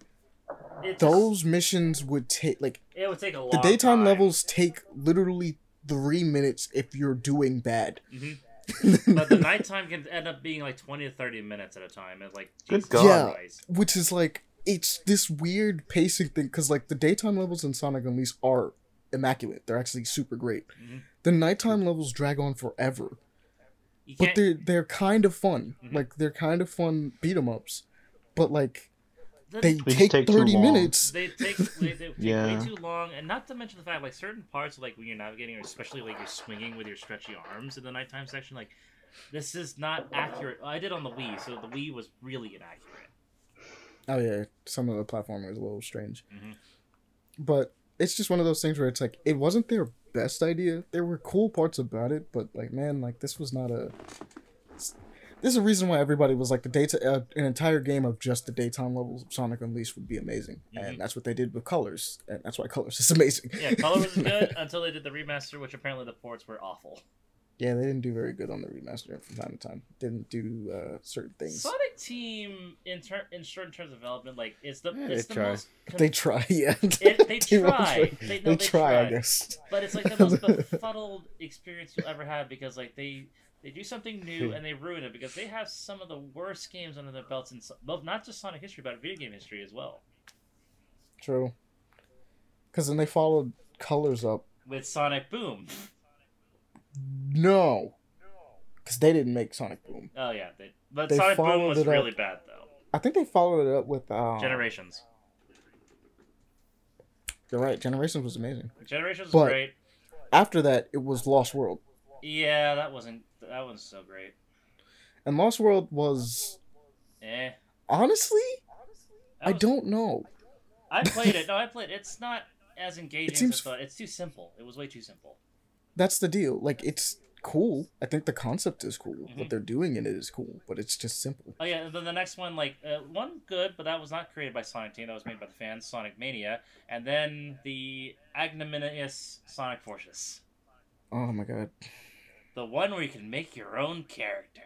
It just- Those missions would take like it would take a long. the daytime time. levels take literally three minutes if you're doing bad. Mhm. but the nighttime can end up being like twenty to thirty minutes at a time. It's like Good Jesus God. Yeah. Christ. which is like it's this weird pacing thing because like the daytime levels in Sonic Unleashed are immaculate. They're actually super great. Mhm. The nighttime levels drag on forever. But they're they're kind of fun. Mhm. Like they're kind of fun beat 'em ups, but like they take, take thirty minutes. They take they, they take Yeah. way too long, and not to mention the fact like certain parts like when you're navigating, or especially like you're swinging with your stretchy arms in the nighttime section, like this is not accurate. I did on the Wii, so the Wii was really inaccurate. Oh yeah, some of the platforming is a little strange, Mhm. but it's just one of those things where it's like it wasn't their best idea. There were cool parts about it, but like man, like this was not a. There's a reason why everybody was like the data uh, an entire game of just the daytime levels of Sonic Unleashed would be amazing, Mhm. and that's what they did with Colors, and that's why Colors is amazing. Yeah, color was good until they did the remaster, which apparently the ports were awful. Yeah, they didn't do very good on the remaster from time to time. Didn't do uh, certain things. Sonic Team in ter- in certain terms of development, like it's the Yeah, it's they the try. most They try, yeah. It- they will try. They- no, They they try, I guess. but it's like the most befuddled experience you'll ever have because like they they do something new and they ruin it because they have some of the worst games under their belts in so- both not just Sonic history but video game history as well. True. Because then they followed Colors up. With Sonic Boom. No. Because they didn't make Sonic Boom. Oh yeah, they, but They Sonic Boom was it up. really bad though. I think they followed it up with. Uh, Generations. You're right. Generations was amazing. Generations was But- great. After that, it was Lost World. Yeah, that wasn't that wasn't so great. And Lost World was. Eh. Honestly, I was- don't know. I played it. No, I played. It. It's not as engaging seems- as I thought. It's too simple. It was way too simple. That's the deal. Like it's cool. I think the concept is cool. Mhm. What they're doing in it is cool, but it's just simple. Oh yeah, then the next one, like uh, one good, but that was not created by Sonic Team. That was made by the fans, Sonic Mania, and then the ignominious Sonic Forces, Oh my god. the one where you can make your own character.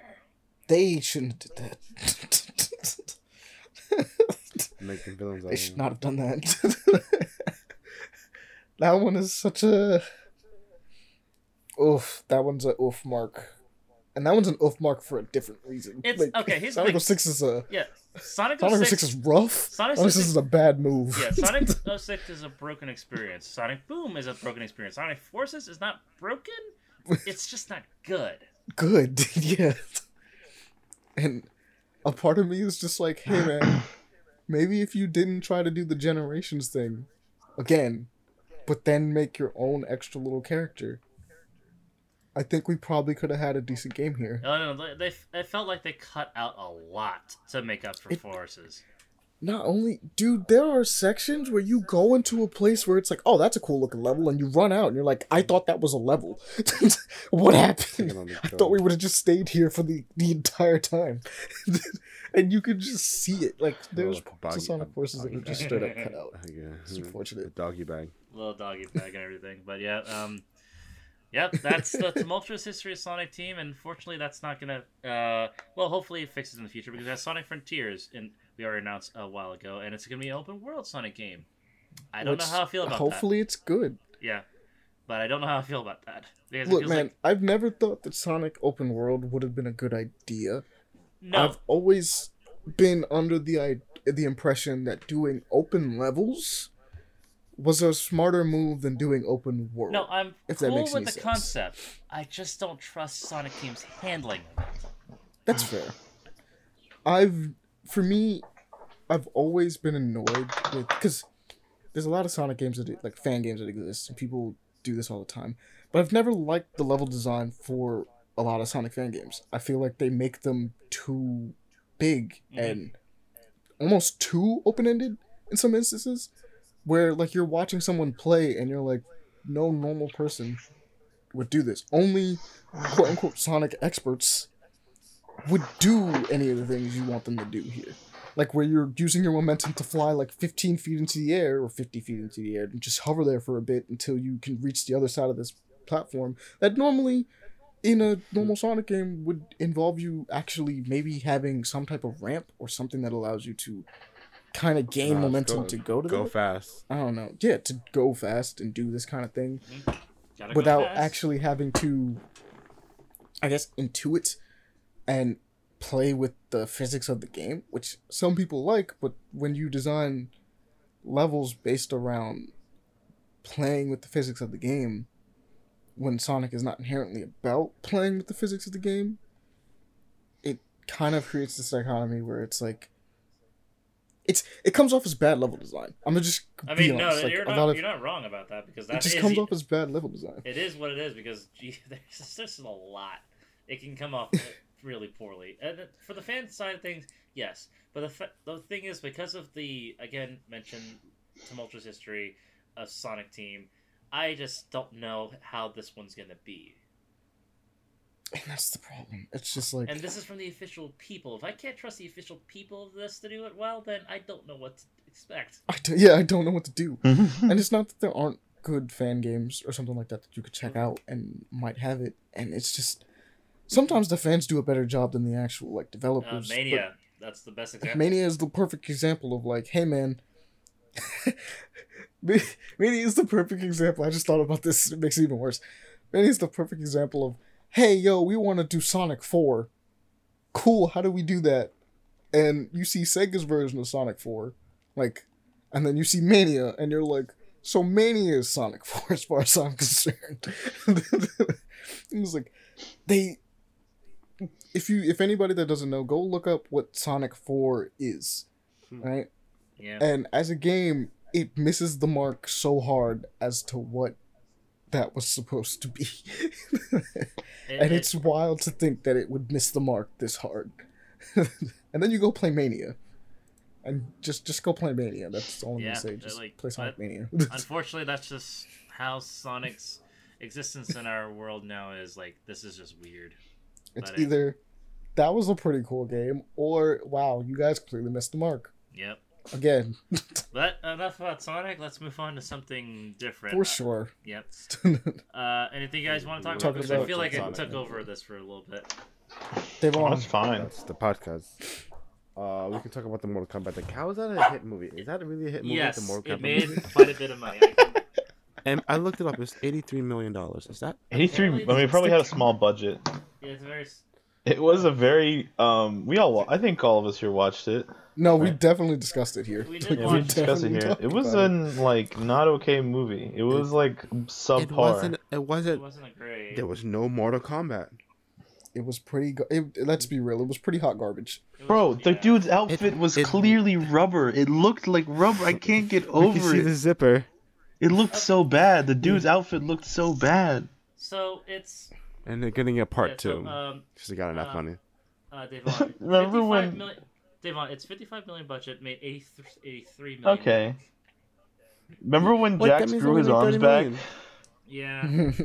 They shouldn't have did that. Making villains they should not have done that. that one is such a oof. That one's an oof mark, and that one's an oof mark for a different reason. It's- okay, here's Sonic thing. 06 is a Yeah, Sonic Sonic 06 06 is rough. Sonic Sonic 06 06 is a bad move. Yeah, Sonic 06 is a broken experience. Sonic Boom is a broken experience. Sonic Forces is not broken. It's just not good. good. yeah. And a part of me is just like, hey man, maybe if you didn't try to do the generations thing again, but then make your own extra little character, I think we probably could have had a decent game here. No, no, no, they, they felt like they cut out a lot to make up for It- Forces. Not only, dude, there are sections where you go into a place where it's like, oh, that's a cool looking level, and you run out, and you're like, I thought that was a level. what happened? Taking on the I thought we would have just stayed here for the, the entire time. and you could just see it. Like, there's like a parts of Sonic Forces that boggy were just bag. straight up cut out. Yeah, It's unfortunate. The doggy bag. Little doggy bag and everything. But yeah, um, yep, that's the tumultuous history of Sonic Team, and fortunately, that's not gonna. Uh, well, hopefully, it fixes in the future because it has Sonic Frontiers, and we already announced a while ago, and it's gonna be an open world Sonic game. I don't Which, know how I feel about that. Hopefully, it's good. Yeah, but I don't know how I feel about that Look, man, like I've never thought that Sonic Open World would have been a good idea. no. I've always been under the the impression that doing open levels was a smarter move than doing open world. No, I'm if that cool makes with the sense. concept. I just don't trust Sonic Team's handling of it. That's fair. I've, for me, I've always been annoyed with because there's a lot of Sonic games that like fan games that exist, and people do this all the time. But I've never liked the level design for a lot of Sonic fan games. I feel like they make them too big Mhm. and almost too open ended in some instances, where like you're watching someone play and you're like, no normal person would do this. Only quote unquote Sonic experts would do any of the things you want them to do here. Like where you're using your momentum to fly like 15 feet into the air or 50 feet into the air and just hover there for a bit until you can reach the other side of this platform that normally in a normal Sonic game would involve you actually maybe having some type of ramp or something that allows you to kind of gain Nah, momentum go- to go to Go the, fast. I don't know. Yeah, to go fast and do this kind of thing mm-hmm. Gotta without actually having to i guess intuit and play with the physics of the game which some people like but when you design levels based around playing with the physics of the game when sonic is not inherently about playing with the physics of the game it kind of creates this dichotomy where it's like it's it comes off as bad level design i'm gonna just I mean, no, honest. like, you're not. of You're not wrong about that because it that just is- comes off as bad level design It is what it is because gee, there's there's a lot. It can come off really poorly. And for the fan side of things, yes. But the fa- the thing is, because of the again mentioned tumultuous history of Sonic Team, I just don't know how this one's gonna be. And that's the problem. It's just like And this is from the official people. If I can't trust the official people of this to do it well, then I don't know what to expect. I do, yeah, I don't know what to do. Mm-hmm. and it's not that there aren't good fan games or something like that that you could check out and might have it. And it's just sometimes the fans do a better job than the actual like Uh, developers. but Mania, that's the best example. Mania is the perfect example of like, hey man. Mania is the perfect example. I just thought about this. It makes it even worse. Mania is the perfect example of, hey yo, we want to do Sonic Four. Cool. How do we do that? And you see Sega's version of Sonic Four, like, and then you see Mania, and you're like, so Mania is Sonic Four as far as I'm concerned. it was like, they if you if anybody that doesn't know, go look up what Sonic 4 is. Hmm. Right? Yeah. And as a game, it misses the mark so hard as to what that was supposed to be. And it's wild to think that it would miss the mark this hard. and then you go play Mania. and just just go play Mania. That's all I'm Yeah, gonna say. Just like- play Sonic Mania. Unfortunately, that's just how Sonic's existence in our world now is. Like, this is just weird. it's but it- either that was a pretty cool game, or wow, you guys completely missed the mark Yep. Again But enough about Sonic. Let's move on to something different. for sure. Yep. Uh, anything you guys want to talk Talking about? 'Cause I feel like I took over this for a little bit. They Davon, That's fine. That's the podcast. Uh, we can talk about the Mortal Kombat. Like, how is that a hit movie? Is that really a hit movie? Yes, the Mortal it Kombat made movie? quite a bit of money. And I looked it up. It's eighty-three million dollars. Is that? 83. I mean, it probably had a small budget. Yeah, it's very. It was a very um. We all. I think all of us here watched it. No, we Right. definitely discussed it here. We did Like, Yeah, we it. discussed it here. It was about an like not okay movie. It was like subpar. It wasn't. It It wasn't. wasn't a great. There was no Mortal Kombat. It was pretty. Go- it, let's be real. It was pretty hot garbage. was- Bro, the yeah. dude's outfit It- was it- clearly rubber. It looked like rubber. I can't get We can over see it. the zipper, It looked so bad. The dude's outfit looked so bad. So it's. and they're getting a part yeah, so, two um, because they got enough uh, money. uh, Remember when- Million, Davon, it's 55 million budget, made 83, 83 million. Okay. Remember when What, Jax that means his arms 30 back? Yeah.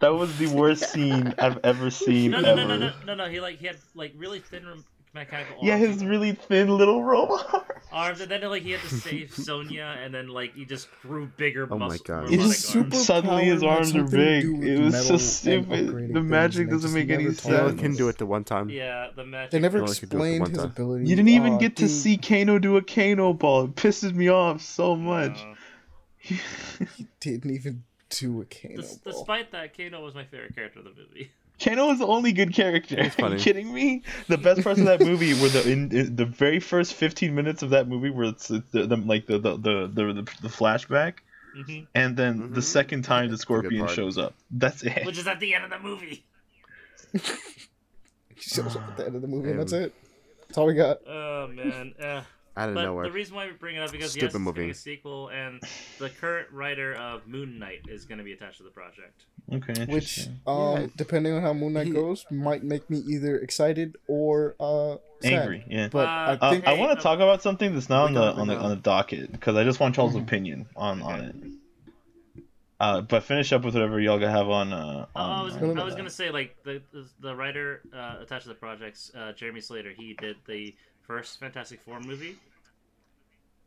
That was the worst scene I've ever seen No, no, ever. no, no, no, no, no. He like he had like really thin rem- mechanical arms. Yeah, his really thin little robot. arms, and then like he had to save Sonya, and then like he just grew bigger. Oh my God. robotic It's super Suddenly his arms are big. It was so stupid. The magic and doesn't just make any never sense. told Taylor can do it the one time. Yeah, the magic. They never You only could do it the explained his time. ability. You didn't even Aw, get to dude, see Kano do a Kano ball. It pisses me off so much. Uh, He didn't even do a Kano des- ball. despite that, Kano was my favorite character of the movie. Kano is the only good character. It's Are you kidding me? The best parts of that movie were the in, in the very first fifteen minutes of that movie where it's the, the like the the, the the the flashback, hmm and then the Mhm. second time the Scorpion shows up. That's it. Which is at the end of the movie. He shows up at the end of the movie, and that's it. That's all we got. Oh man. Uh, Out of but nowhere. the reason why we bring it up because Stupid yes, it's movie. getting a sequel, and the current writer of Moon Knight is going to be attached to the project. Okay. Which, um, Yeah. depending on how Moon Knight He- goes, might make me either excited or uh sad. angry. Yeah. But Uh, I Uh, I want uh, to talk about something that's not on the on the on the docket because I just want Charles' Mhm. opinion on on it. Uh, but finish up with whatever y'all have on. Uh, Oh, I was, on I was gonna say like the the, the writer uh, attached to the projects, uh, Jeremy Slater. He did the first Fantastic Four movie.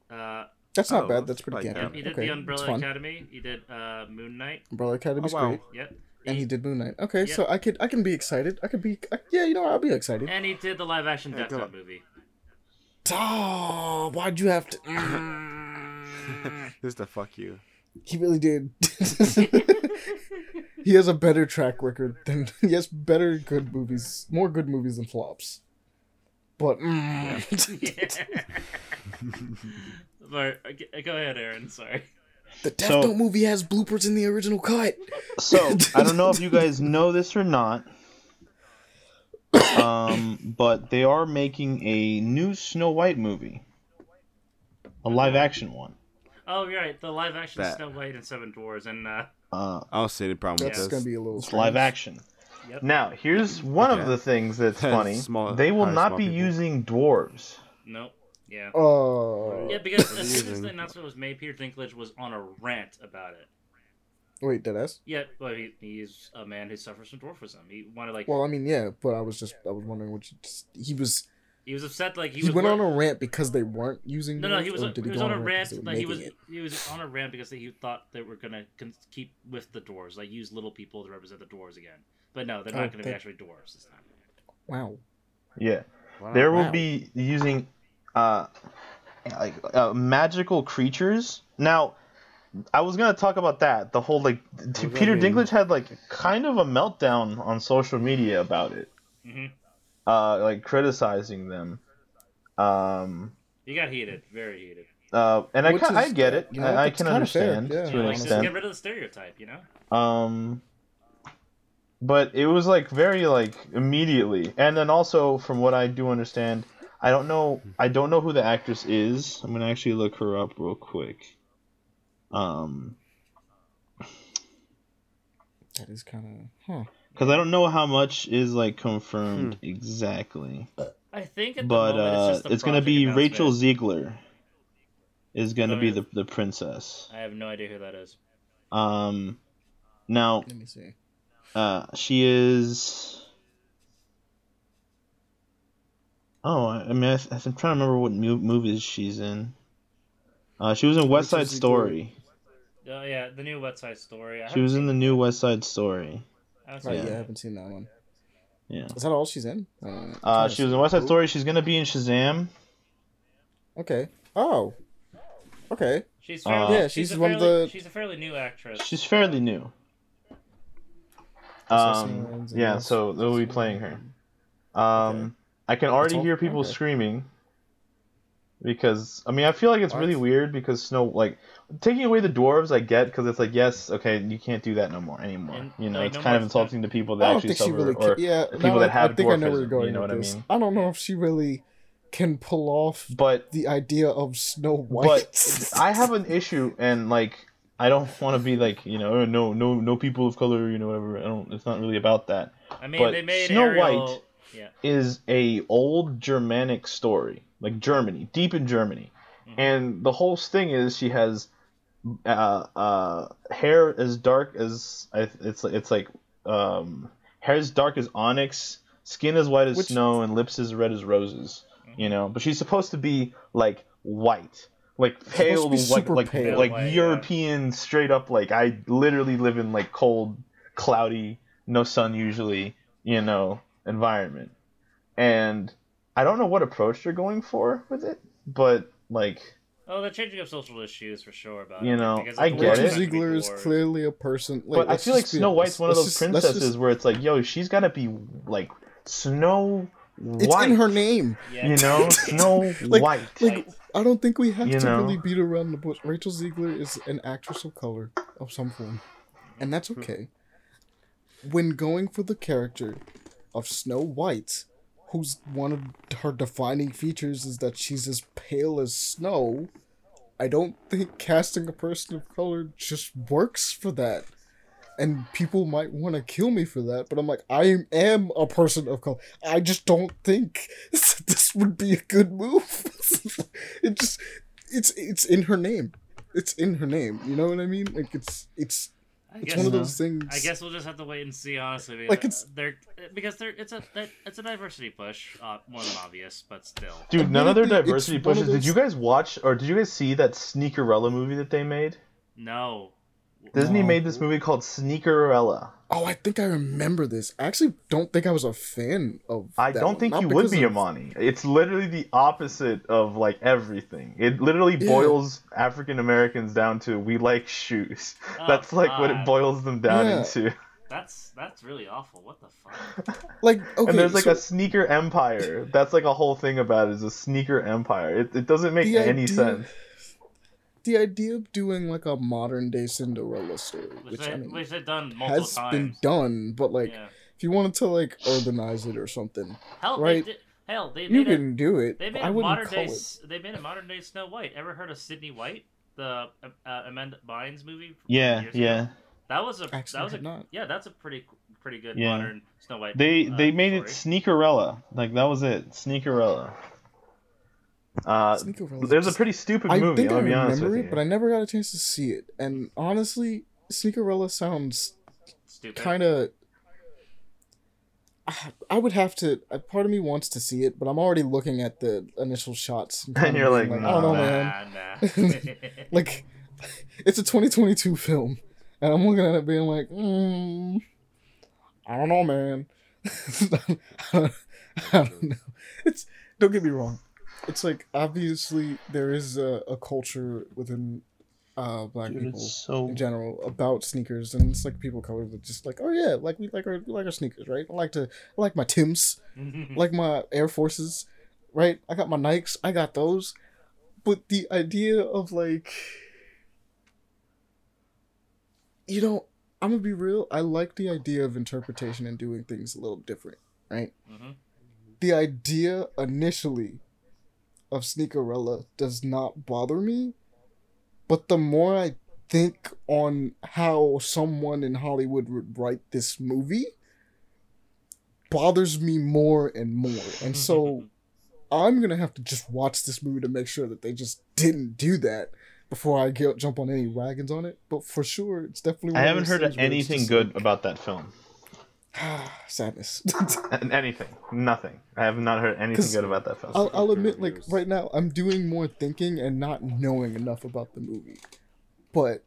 Uh, that's not Oh, bad. That's pretty good. campy. that. he did okay, the it's Umbrella. Academy. He did uh, Moon Knight. Umbrella Academy's Oh, wow. great, Yep. and he did Moon Knight. Okay, Yeah. so I could I can be excited. I could be uh, yeah, you know, I'll be excited. and he did the live action Yeah, Death Note movie. Oh, why'd you have to? this is the fuck you. he really did. he has a better track record than he has better good movies, more good movies than flops. But mm, but go ahead, Aaron. Sorry. the Death So- Note movie has bloopers in the original cut. So I don't know if you guys know this or not, um, but they are making a new Snow White movie, a live action one. Oh, you're right. The live action That- Snow White and Seven Dwarfs, and uh, Uh, I'll say the problem That's with gonna be a little it's live action. Yep. Now, here's one of the things that's funny. Small- they will not be people. using dwarves. nope. Yeah. Oh, Yeah, because as soon as the announcement was made, Peter Dinklage was on a rant about it. wait, did I? Yeah, well, he, he's a man who suffers from dwarfism. He wanted like Well, I mean, yeah, but I was just I was wondering what he was. he was upset like he, He, was went wor- on a rant because they weren't using. no no he was or he, was on a because rant like he was it? he was on a rant because he thought they were gonna con- keep with the dwarves like use little people to represent the dwarves again. But no, they're Oh, not gonna be actually dwarves this time. Wow. Yeah, Wow. there will Wow. be using uh, like uh, magical creatures. Now, I was gonna talk about that. The whole like t- Peter mean? Dinklage had like kind of a meltdown on social media about it. mm-hmm. uh, like criticizing them. Um, He got heated, very heated. uh, and I Which can, I is, get it. you know, I, I it's can kinda fair, understand yeah. to You know, an like just get rid of the stereotype, you know. Um, but it was like very like immediately, and then also from what I do understand, I don't know. I don't know who the actress is. I'm gonna actually look her up real quick. Um, That is kind of huh. because I don't know how much is like confirmed exactly. I I think at the but moment uh, it's just a it's gonna be Rachel. Zegler. Is gonna Oh, be yeah. the the princess. I have no idea who that is. Um, now Let me see. Uh, she is. Oh, I I mean, I, I'm trying to remember what mu- movies she's in. Uh, she was in West Side Story. Oh yeah, the new West Side Story. I She was in the new West Side Story. Right, seen yeah. I haven't seen that one. Yeah. Is that all she's in? Uh, Uh, she was in West Side Story. She's gonna be in Shazam. Okay. Oh. Okay. She's Uh, fairly, Yeah, she's, she's a one of the- she's a fairly new actress. She's fairly new. Assassin's Um, yeah, West- so they'll be playing her. Um, I can already hear people okay. screaming because I mean I feel like it's really weird because Snow like taking away the dwarves I get because it's like yes okay you can't do that no more anymore And, you know like, it's no kind of more insulting to people that actually suffer really. or yeah. people no, that I- have I think I know where dwarfism, you're going you know with what I this. mean? I don't know if she really can pull off but the idea of Snow White. but I have an issue and like I don't want to be like you know no no no people of color you know whatever I don't it's not really about that I mean, but they made Snow Ariel. White- Yeah. is a old Germanic story, like Germany, deep in Germany, Mhm. and the whole thing is she has uh, uh, hair as dark as it's it's like um, hair as dark as onyx, skin as white as Which- snow, and lips as red as roses. Mhm. You know, but she's supposed to be like white. Like pale, to be like super like pale. like White, yeah. European, straight up. Like I literally live in like cold, cloudy, no sun usually, you know, environment. And I don't know what approach they're going for with it, but like Oh, they're changing up social issues for sure about You know, because I it's get it. Zegler is clearly a person. Like, but I feel like Snow White's honest. one of those just- princesses just- where it's like, yo, she's gotta be like Snow It's White. in her name. Yeah. You know, Snow Like- White. Like, I don't think we have You to know? really beat around the bush. Rachel Zegler is an actress of color of some form, and that's hmm. okay. When going for the character of Snow White, who's one of her defining features is that she's as pale as snow, I don't think casting a person of color just works for that. And people might want to kill me for that, but I'm like, I am a person of color. I just don't think this would be a good move. it just, it's it's in her name. It's in her name. You know what I mean? Like it's it's I it's guess, one of so. those things. I guess we'll just have to wait and see. Honestly, because Like, it's- they're because they're it's a it's a diversity push, uh, more than obvious, but still. Dude, none of their diversity it's one of pushes. Did you guys watch or did you guys see that Sneakerella movie that they made? No. Disney No. made this movie called Sneakerella. Oh, I think I remember this. I actually don't think I was a fan of. I that don't one. think Not you would be, of- Amani. It's literally the opposite of like everything. It literally Yeah. boils African Americans down to we like shoes. Oh, That's like what it boils them down Yeah. into. That's that's really awful. What the fuck? Like okay, and there's like so a sneaker empire. That's like a whole thing about it is a sneaker empire. It, it doesn't make the any idea- sense. The idea of doing like a modern day Cinderella story, Which, which they, I mean which they've done multiple has times. been done, but like yeah. if you wanted to like urbanize it or something, Hell, right. they did, hell, they you made a, can do it. they made I a modern day it. they made a modern day Snow White. Ever heard of Sydney White, the uh, uh, Amanda Bynes movie? from Yeah, ago? yeah. That was a Actually, that was I a have not. yeah. That's a pretty pretty good Yeah. modern Snow White. They uh, they made it story. Sneakerella. Like that was it. Sneakerella. Uh, there's a pretty stupid I movie. think I'm I gonna be honest remember with it, you. but I never got a chance to see it. And honestly, Sneakerella sounds Stupid. kind of. I would have to. Part of me wants to see it, but I'm already looking at the initial shots. And kinda you're being like, I don't know, nah. man. Nah, nah. Like, it's a 2022 film, and I'm looking at it being like, mm, I don't know, man. I don't know. It's don't get me wrong. It's like obviously there is a, a culture within uh black Dude, people so in general about sneakers, and it's like people color that just like, oh yeah, like we like our we like our sneakers, right? I like to I like my Tims, like my Air Forces, right? I got my Nikes, I got those, but the idea of like, you know, I'm gonna be real. I like the idea of interpretation and doing things a little different, right? Mhm. The idea initially of Sneakerella does not bother me, but the more I think on how someone in Hollywood would write this movie, bothers me more and more. And so I'm gonna have to just watch this movie to make sure that they just didn't do that before I get, jump on any wagons on it. But for sure, it's definitely. I haven't heard anything good about that film. sadness. N- Anything. Nothing. I have not heard anything good about that film. I'll, I'll admit, like right now, I'm doing more thinking and not knowing enough about the movie. But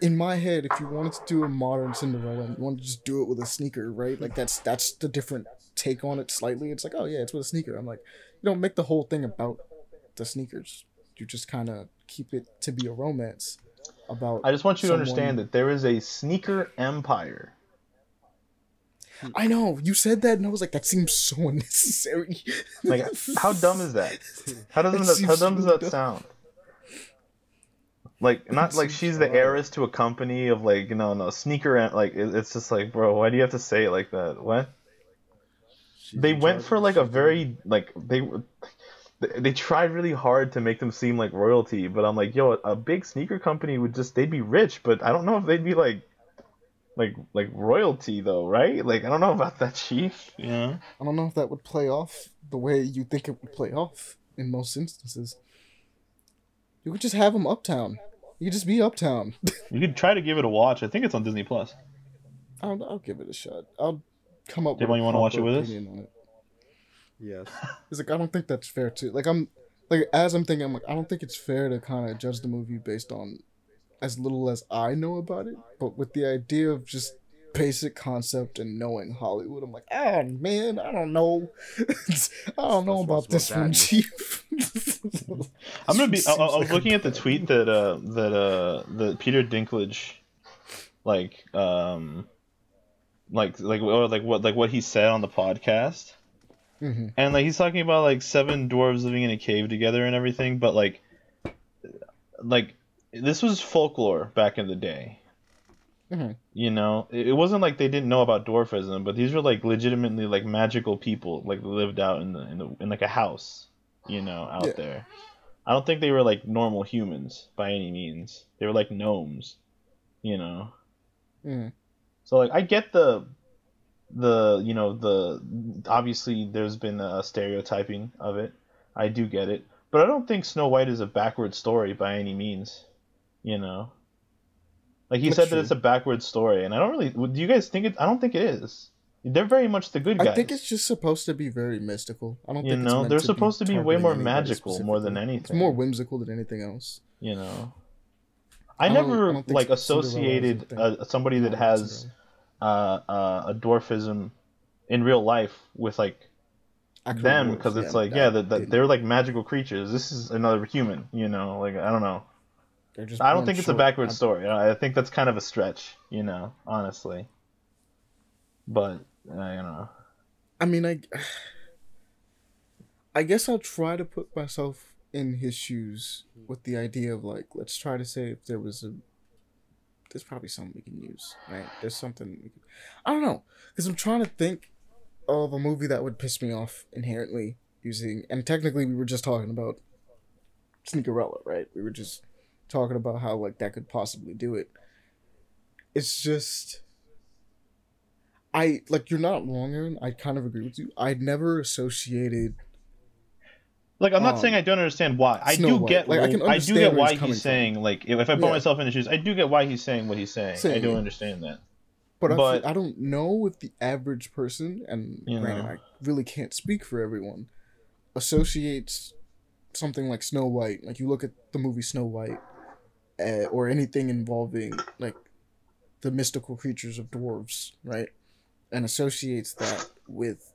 in my head, if you wanted to do a modern Cinderella, and you want to just do it with a sneaker, right? Like that's that's the different take on it slightly. It's like, oh yeah, it's with a sneaker. I'm like, you don't make the whole thing about the sneakers. You just kind of keep it to be a romance about. I just want you to understand that there is a sneaker empire. I know you said that, and I was like, that seems so unnecessary. Like, how dumb is that? How doesn't that, how dumb does that dumb. sound? Like, not like she's the heiress to a company of like, no, no, sneaker. em- Like, it- it's just like, bro, why do you have to say it like that? What? She's They went for like a very like they were- they- they tried really hard to make them seem like royalty, but I'm like, yo, a big sneaker company would just they'd be rich, but I don't know if they'd be like like like royalty though, right? Like I don't know about that, chief. Yeah. I don't know if that would play off the way you think it would play off in most instances. You could just have him uptown. You could just be uptown. You could try to give it a watch. I think it's on Disney Plus. I'll, I'll give it a shot. I'll come up Davon, with you wanna watch it with us? it. Yes. It's like I don't think that's fair too. Like I'm like as I'm thinking, I'm like I don't think it's fair to kind of judge the movie based on as little as I know about it, but with the idea of just basic concept and knowing Hollywood, I'm like, oh man, I don't know, I don't know about this one, Chief. I'm gonna be. I, I was like looking at the tweet that uh that uh that Peter Dinklage, like um, like like or like what like what he said on the podcast, Mhm. and like he's talking about like seven dwarves living in a cave together and everything, but like, like this was folklore back in the day. Mhm. You know, it, it wasn't like they didn't know about dwarfism, but these were like legitimately like magical people, like lived out in the in the in like a house, you know, out Yeah. there. I don't think they were like normal humans by any means. They were like gnomes, you know. Mhm. So like I get the the you know the obviously there's been a stereotyping of it. I do get it, but I don't think Snow White is a backward story by any means. You know. Like he That's said that it's a backward story, and I don't really. Do you guys think it? I don't think it is. They're very much the good guys. I think it's just supposed to be very mystical. I don't You think it's know, they're to supposed to be way more magical more than specifically. It's anything. more whimsical than anything else. you know. I, I never I like associated uh, somebody that has uh, uh, a dwarfism in real life with like them because it's like yeah, that, that they're like magical creatures. This is another human, you know. Like I don't know. They're just I don't born think it's a short. backward story. I I think that's kind of a stretch, you know, honestly. But uh, you know, I mean, I, I guess I'll try to put myself in his shoes with the idea of like, let's try to say if there was a, there's probably something we can use, right? There's something we can, I don't know, because I'm trying to think of a movie that would piss me off inherently using, and technically we were just talking about Sneakerella, right? We were just talking about how like that could possibly do it. It's just. I like you're not wrong, Aaron. I kind of agree with you. I never associated like I'm not Um, saying I don't understand why. I do White. get Like, I can I do get why he's coming he's from. saying like if, if I put Yeah. myself in his shoes, I do get why he's saying what he's saying. I Same. do understand that. But, I, But- feel- I don't know if the average person, and granted, know. I really can't speak for everyone, associates something like Snow White. Like you look at the movie Snow White, uh, or anything involving like the mystical creatures of dwarves, right? And associates that with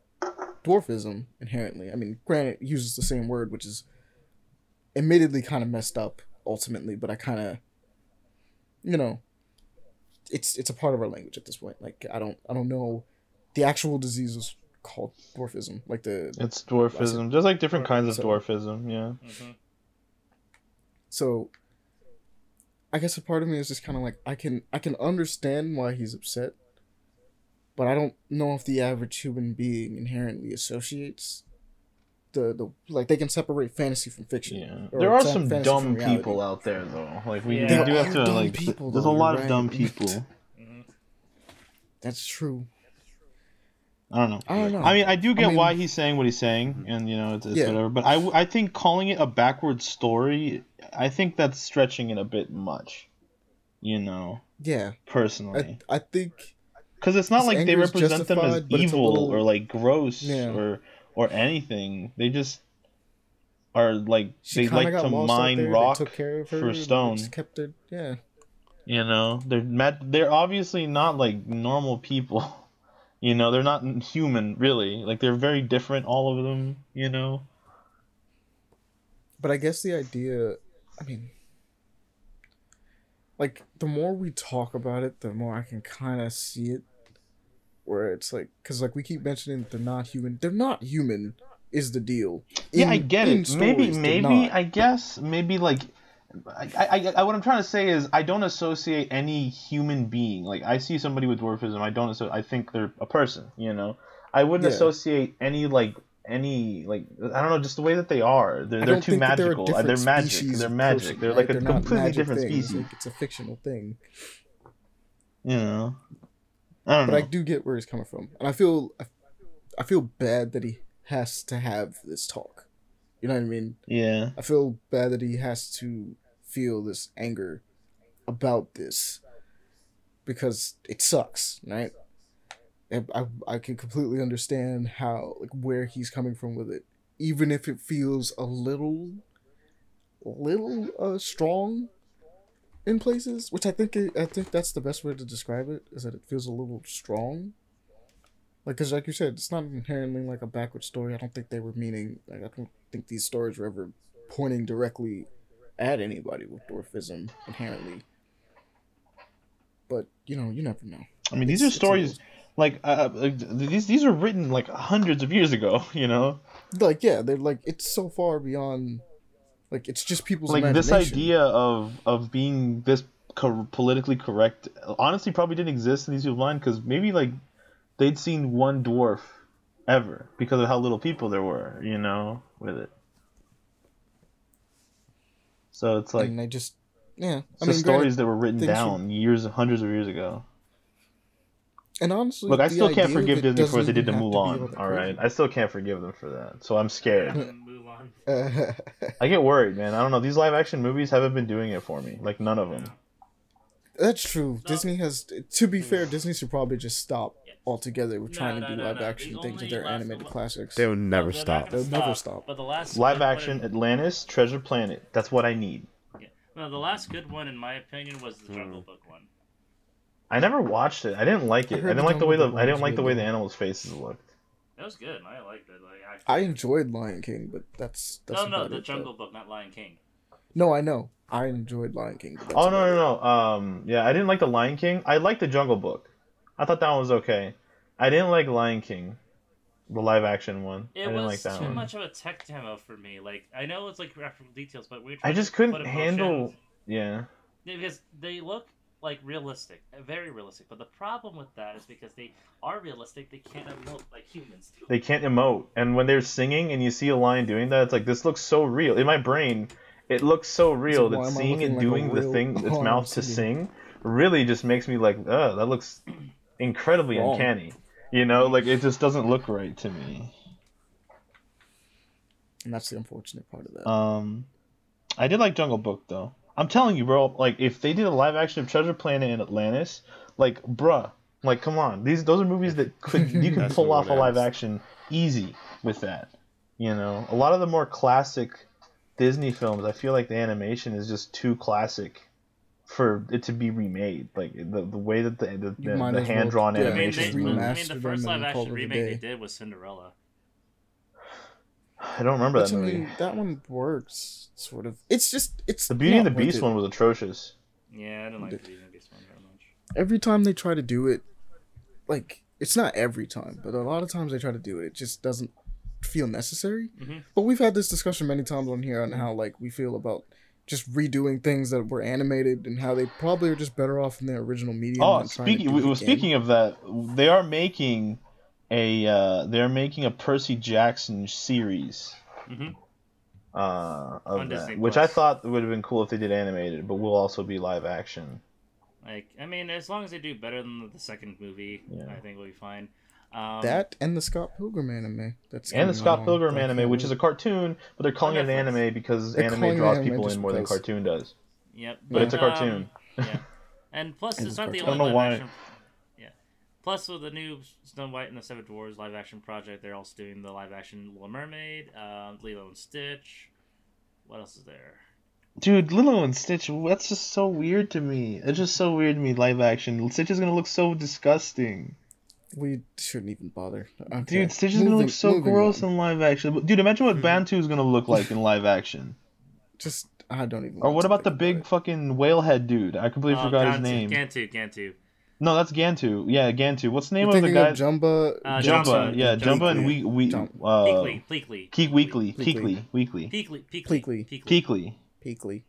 dwarfism inherently. I mean, granted, uses the same word, which is admittedly kind of messed up ultimately, but I kind of, you know, it's it's a part of our language at this point. Like I don't I don't know, the actual disease is called dwarfism. Like the It's dwarfism, There's like different kinds of So- dwarfism. Yeah. Mhm. so. I guess a part of me is just kind of like I can I can understand why he's upset, but I don't know if the average human being inherently associates the the like they can separate fantasy from fiction. Yeah. There are some dumb people out there though. Like we, Yeah. we There do have to dumb like. people, there's though, a lot you're of dumb people. That's true. I don't know. I don't know. I mean, I do get mean- why he's saying what he's saying, and you know, it's, it's Yeah. whatever. But I, I think calling it a backward story, I think that's stretching it a bit much. You know, yeah, personally, I I think because it's not like they represent them as justified, but it's a evil little- or like gross Yeah. or or anything. They just are like she they like to mine rock they took care of her for stone. Just kept her. Yeah, You know, they're mad, they're obviously not like normal people. You know, they're not human really. Like they're very different, all of them. You know. but I guess the idea, I mean, like the more we talk about it, the more I can kind of see it. Where it's like, because like we keep mentioning that they're not human. They're not human. Is the deal? Yeah, I get it. Maybe, stories, they're maybe. I guess maybe like. I, I, I, what I'm trying to say is I don't associate any human being. Like I see somebody with dwarfism I don't I think they're a person you know? I wouldn't Yeah. associate any like any like I don't know just the way that they are. They're, they're too magical they're, a Uh, they're different magic. they're magic. person, they're right? like a They're not completely different things, species. Like, it's a fictional thing. you know? I don't but know. I do get where he's coming from, and I feel I feel bad that he has to have this talk. You know what I mean? yeah. I feel bad that he has to feel this anger about this because it sucks, right? I I can completely understand how like where he's coming from with it, even if it feels a little, little uh strong in places, which I think it, I think that's the best way to describe it is that it feels a little strong. Like, cause like you said, it's not inherently like a backward story. I don't think they were meaning. Like, I don't think these stories were ever pointing directly at anybody with dwarfism inherently. But you know, you never know. I mean these It's- are stories like uh, these these are written like hundreds of years ago you know Like, yeah, they're like it's so far beyond. Like, it's just people's like this idea of of being this co- politically correct honestly probably didn't exist in these people's mind because maybe like they'd seen one dwarf ever because of how little people there were you know with it so it's like and they just, yeah. it's I mean, stories granted, that were written things should- down years hundreds of years ago and honestly, look i still can't forgive disney for what they did to even have be all mulan that all right i still can't forgive them for that so i'm scared Mulan. i get worried man i don't know these live action movies haven't been doing it for me like none of them That's true. No. Disney has. To be hmm. fair, Disney should probably just stop Yeah. Altogether with No, trying no, to do no, live no. action The things with their last- animated classics. They will never No, they're stop. They'll never stop. But the last live good one action atlantis treasure planet that's what i need Yeah. No, the last good one, in my opinion, was the. Jungle Book one. I never watched it. I didn't like it. I, heard didn't like the way the I didn't like the way the animals' faces looked. It was good. I liked it. Like I, I enjoyed Lion King, but that's that's no, no, the it, Jungle Book, not Lion King. No, I know. I enjoyed Lion King. Oh no no no. Um yeah, I didn't like the Lion King. I liked the Jungle Book. I thought that one was okay. I didn't like Lion King, the live action one. It I didn't was like that too one. much of a tech demo for me. Like I know it's like graphical details, but we. I just to couldn't handle. emotions- Yeah. Yeah, because they look like realistic, very realistic. But the problem with that is because they are realistic, they can't emote like humans do. They can't emote, and when they're singing and you see a lion doing that, it's like this looks so real. In my brain, it looks so real why that seeing looking it like doing the thing, its mouth to sing, really just makes me like, uh, that looks incredibly Wrong. uncanny. You know, like it just doesn't look right to me. And that's the unfortunate part of that. Um, I did like Jungle Book though. I'm telling you, bro. Like if they did a live action of Treasure Planet in Atlantis, like bruh, like come on, these those are movies that could you can pull off a live is. action easy with that. You know, a lot of the more classic Disney films, I feel like the animation is just too classic for it to be remade. Like the the way that the the, the, the hand drawn yeah, I mean, animation they, I mean, the first live action it a remake they did was Cinderella. I don't remember Which, that I movie. mean, that one works, sort of. It's just, it's. the Beauty and the Beast one was atrocious. Yeah, I didn't like the Beauty and the Beast one very much. Every time they try to do it, like, it's not every time, but a lot of times they try to do it, it just doesn't feel necessary. Mhm. But we've had this discussion many times on here on how, like, we feel about just redoing things that were animated and how they probably are just better off in their original medium. Oh, than trying to speaking well, speaking of that, they are making a uh, they're making a Percy Jackson series Mhm. uh, of that, which I thought would have been cool if they did animated, but will also be live action. Like, I mean, as long as they do better than the second movie, Yeah. I think we'll be fine. Um, that and the Scott Pilgrim anime. That's and the Scott. Pilgrim Like, anime, which is a cartoon, but they're calling it an anime because They're anime draws anime people in more than cartoon does. Yep. But it's a um, cartoon. yeah. And plus, plus, it's it's not the only I don't know live why. action. Yeah. Plus, with the new Snow White and the Seven Dwarfs live action project, they're also doing the live action Little Mermaid, um, Lilo and Stitch. What else is there? Dude, Lilo and Stitch, that's just so weird to me. It's just so weird to me, live action. Stitch is gonna look so disgusting. We shouldn't even bother. Okay. Dude, Stitch is gonna look so gross on. in live action. Dude, imagine what Bantu is gonna look like in live action. Just I don't even. Or what about the big it. fucking whale head dude? I completely Oh, forgot his name. Gantu, Gantu. No, that's Gantu. Yeah, Gantu. What's the name You're of the guy? of Jumba. Uh, Jumba. Jumba. Yeah, Jumba. Jumba and we we Jump. uh Peekly, Pleekly. Keek Weekly, Pleekly. Keekly, Weekly, Peekly, Peekly. Pleekly. Peekly.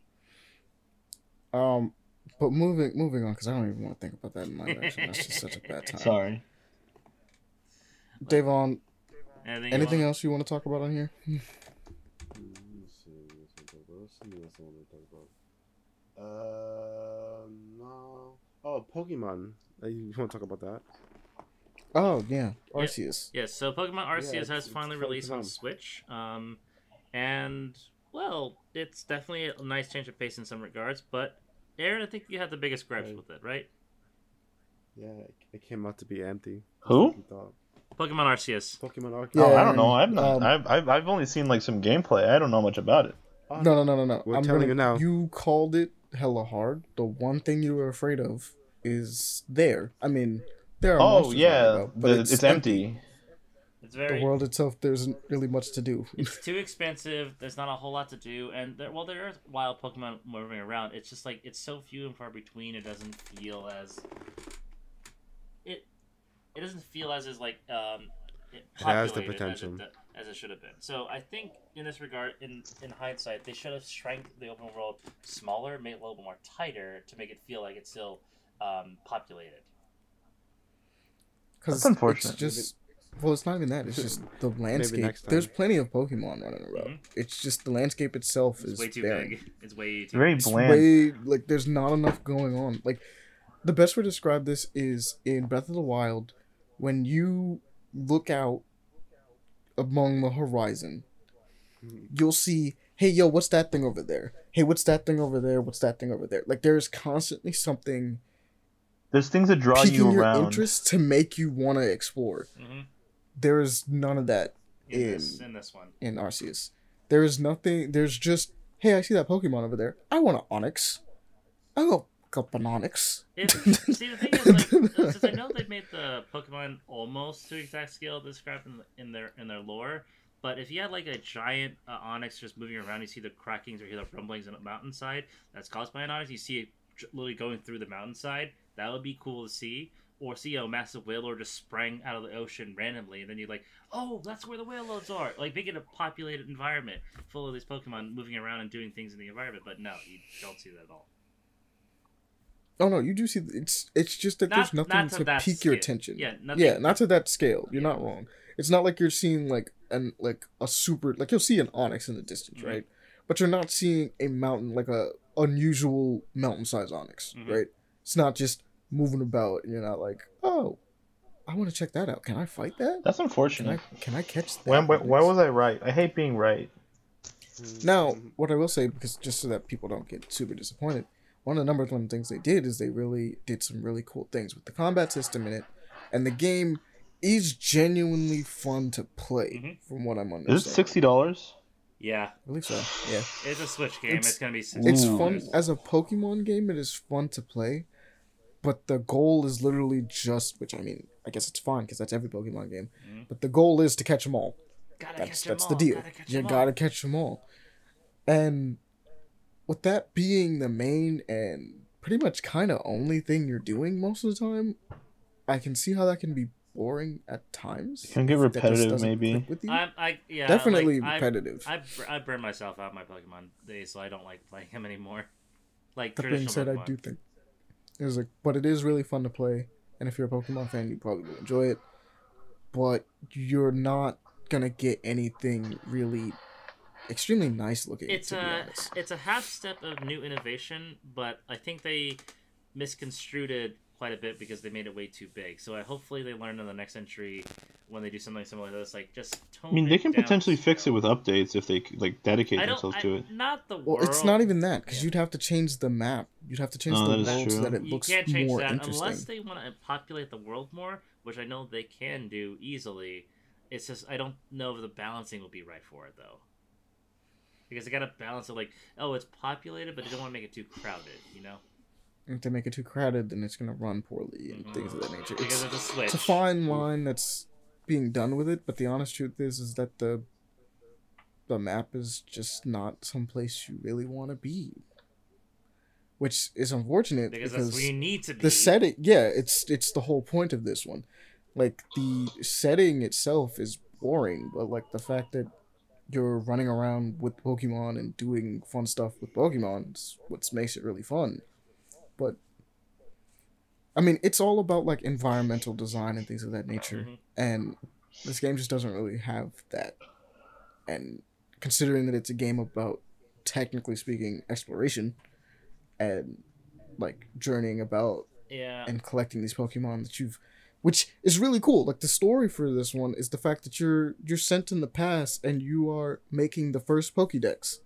Um, but moving moving on because I don't even want to think about that in live action. That's just such a bad time. Sorry. Davon, Anything, anything want? else you want to talk about on here? Let's see, what's the talk about? What's something else I want to talk about? Uh, no. Oh, Pokemon. Uh, You want to talk about that? Oh yeah, Yeah. Arceus. Yes, so Pokemon Arceus it's- has it's finally released on. Switch. Um, and, well, it's definitely a nice change of pace in some regards, but Aaron, I think you had the biggest gripes Right. with it, right? Yeah, it- it came out to be empty. Who? Like you thought. Pokemon Arceus. Pokemon Arceus. Yeah, oh, I don't know. I've um, not. I've, I've I've only seen like some gameplay. I don't know much about it. No, no, no, no, no. We're I'm telling gonna, you now. You called it hella hard. The one thing you were afraid of is there. I mean, there are. Oh yeah, about, but the- it's, empty. It's very, The world itself, there isn't really much to do. It's too expensive. There's not a whole lot to do, and there, well, there are wild Pokemon moving around. It's just like it's so few and far between. It doesn't feel as it. It doesn't feel as is like um. It, It has the populated as it potential. As it, should have been. So I think in this regard, in in hindsight, they should have shrank the open world smaller, made it a little bit more tighter to make it feel like it's still um, populated. Because That's unfortunate. It's just well, it's not even that. It's just the landscape. There's plenty of Pokemon running around. Mhm. It's just the landscape itself It's is way too barren. big. It's way too. Very It's bland. way like there's not enough going on. Like the best way to describe this is in Breath of the Wild, when you look out among the horizon, you'll see, hey yo, what's that thing over there? Hey, what's that thing over there? What's that thing over there? Like there's constantly something There's things that draw piquing you your around. interest to make you want to explore. hmm There is none of that In, this, In- in this one. in Arceus. There is nothing. There's just, hey, I see that Pokemon over there. I want an Onix. I want It, see, the thing is, like, since I know they've made the Pokemon almost to exact scale described in, in their in their lore, but if you had like a giant uh, Onix just moving around, you see the crackings or hear the rumblings on the mountainside that's caused by an Onix. You see it literally going through the mountainside. That would be cool to see. Or see a massive Wailord just sprang out of the ocean randomly, and then you're like, "Oh, that's where the Wailords are!" Like make it a populated environment full of these Pokemon moving around and doing things in the environment. But no, you don't see that at all. Oh no, you do see. It's it's just that Not- there's nothing not to to, that pique your attention. Yeah, nothing- yeah, not to that scale. You're not wrong. It's not like you're seeing like an like a super like you'll see an onix in the distance, Mhm. right? But you're not seeing a mountain like a unusual mountain size onix, Mhm. right? It's not just moving about. And you're not like, oh, I want to check that out. Can I fight that? That's Can I unfortunate. can I catch that? Why, why, why was I right? I hate being right. Now, what I will say, because just so that people don't get super disappointed, one of the number one things they did is they really did some really cool things with the combat system in it, and the game is genuinely fun to play, Mhm. from what I'm understanding. Is it sixty dollars? Yeah, I believe so. Yeah, it's a Switch game. It's- It's, gonna be. 60 it's fun as a Pokemon game. It is fun to play, but the goal is literally just, which I mean, I guess it's fun because that's every Pokemon game. Mhm. But the goal is to catch them all. Gotta that's catch 'em that's all, the deal. gotta catch You 'em all. gotta catch them all. And with that being the main and pretty much kind of only thing you're doing most of the time, I can see how that can be boring at times. It can get if that just repetitive, maybe. with you. I'm, I yeah, Definitely like, repetitive. I, I I burn myself out my Pokemon days, so I don't like playing them anymore. Like that being traditional said, I do think there's like, but it is really fun to play, and if you're a Pokemon fan, you probably will enjoy it. But you're not gonna get anything really extremely nice looking. It's to a honest. it's a half step of new innovation, but I think they misconstrued it quite a bit because they made it way too big. So I hopefully they learn in the next entry when they do something similar to this, like just tone. I mean, they can potentially fix it with updates if they like dedicate themselves I, to it. Not the world. Well, it's not even that because Yeah. you'd have to change the map. You'd have to change Oh, the that is world so that it you looks can't change more that interesting. unless they want to populate the world more, which I know they can do easily. It's just I don't know if the balancing will be right for it though, because they gotta balance it like oh it's populated, but they don't want to make it too crowded, you know? If they make it too crowded, then it's gonna run poorly and Mhm. things of that nature. Because It's, the switch. it's a fine line that's being done with it, but the honest truth is, is that the the map is just not someplace you really want to be, which is unfortunate because because, that's where you need to be. the setting. Yeah, it's it's the whole point of this one. Like the setting itself is boring, but like the fact that you're running around with Pokemon and doing fun stuff with Pokemon is what makes it really fun. But I mean, it's all about like environmental design and things of that nature, Mhm. and this game just doesn't really have that. And considering that it's a game about, technically speaking, exploration, and like journeying about Yeah. and collecting these Pokemon that you've which is really cool. Like the story for this one is the fact that you're you're sent in the past and you are making the first Pokédex.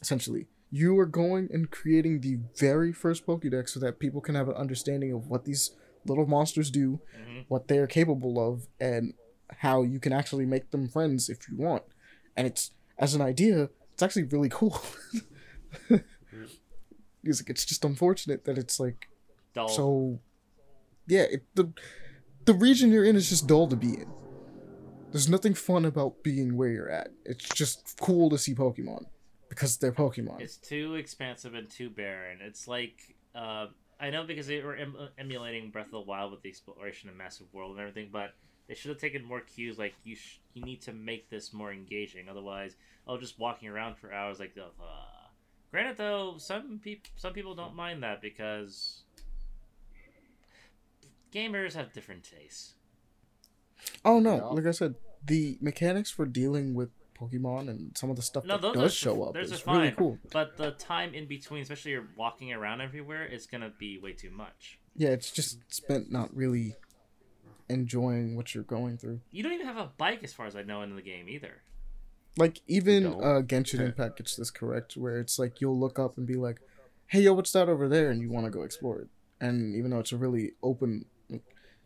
Essentially. You are going and creating the very first Pokédex so that people can have an understanding of what these little monsters do, Mhm. what they're capable of, and how you can actually make them friends if you want. And it's as an idea, it's actually really cool. It's, it's just unfortunate that it's like Dull. so, yeah, it, the the region you're in is just dull to be in. There's nothing fun about being where you're at. It's just cool to see Pokemon because they're Pokemon. It's too expansive and too barren. It's like uh, I know because they were em- emulating Breath of the Wild with the exploration and massive world and everything, but they should have taken more cues. Like you, sh- you need to make this more engaging. Otherwise, oh, just walking around for hours like the. Uh... Granted, though, some people some people don't mind that because gamers have different tastes. oh no, Yeah. like I said, the mechanics for dealing with Pokemon and some of the stuff No, that those does are- show up those is are really fine. cool. But the time in between, especially you're walking around everywhere, is gonna be way too much. Yeah, it's just spent not really enjoying what you're going through. You don't even have a bike, as far as I know, in the game either. Like even uh, Genshin Impact gets this correct, where it's like you'll look up and be like, "Hey, yo, what's that over there?" and you want to go explore it. And even though it's a really open, like,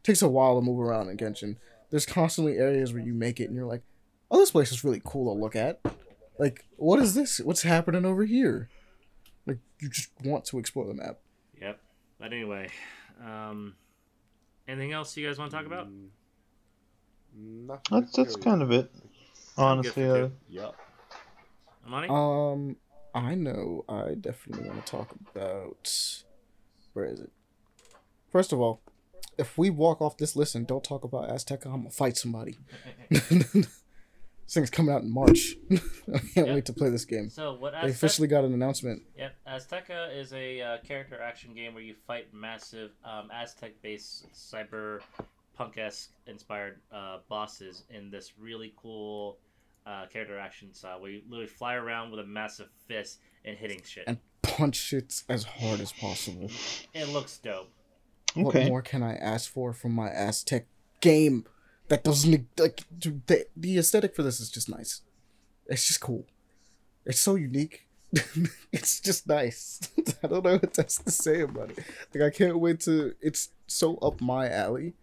takes a while to move around in Genshin. There's constantly areas where you make it and you're like, "Oh, this place is really cool to look at." Like, what is this? What's happening over here? Like, you just want to explore the map. Yep. But anyway, um, anything else you guys want to talk about? Mm, nothing That's that's kind of it. Honestly, for uh, two. Yup. Amani? Um, I know. I definitely want to talk about. Where is it? First of all, if we walk off this list and don't talk about Aztech, I'm gonna fight somebody. this thing's coming out in March. I can't Yeah. wait to play this game. so what? They officially got an announcement. Yep, Aztech is a uh, character action game where you fight massive um, Aztec-based cyber punk-esque inspired uh, bosses in this really cool uh, character action style where you literally fly around with a massive fist and hitting shit. And punch shit as hard as possible. It looks dope. What okay. more can I ask for from my Aztec game? That doesn't like the the aesthetic for this is just nice. It's just cool. It's so unique. it's just nice. I don't know what else to say about it. Like I can't wait to. It's so up my alley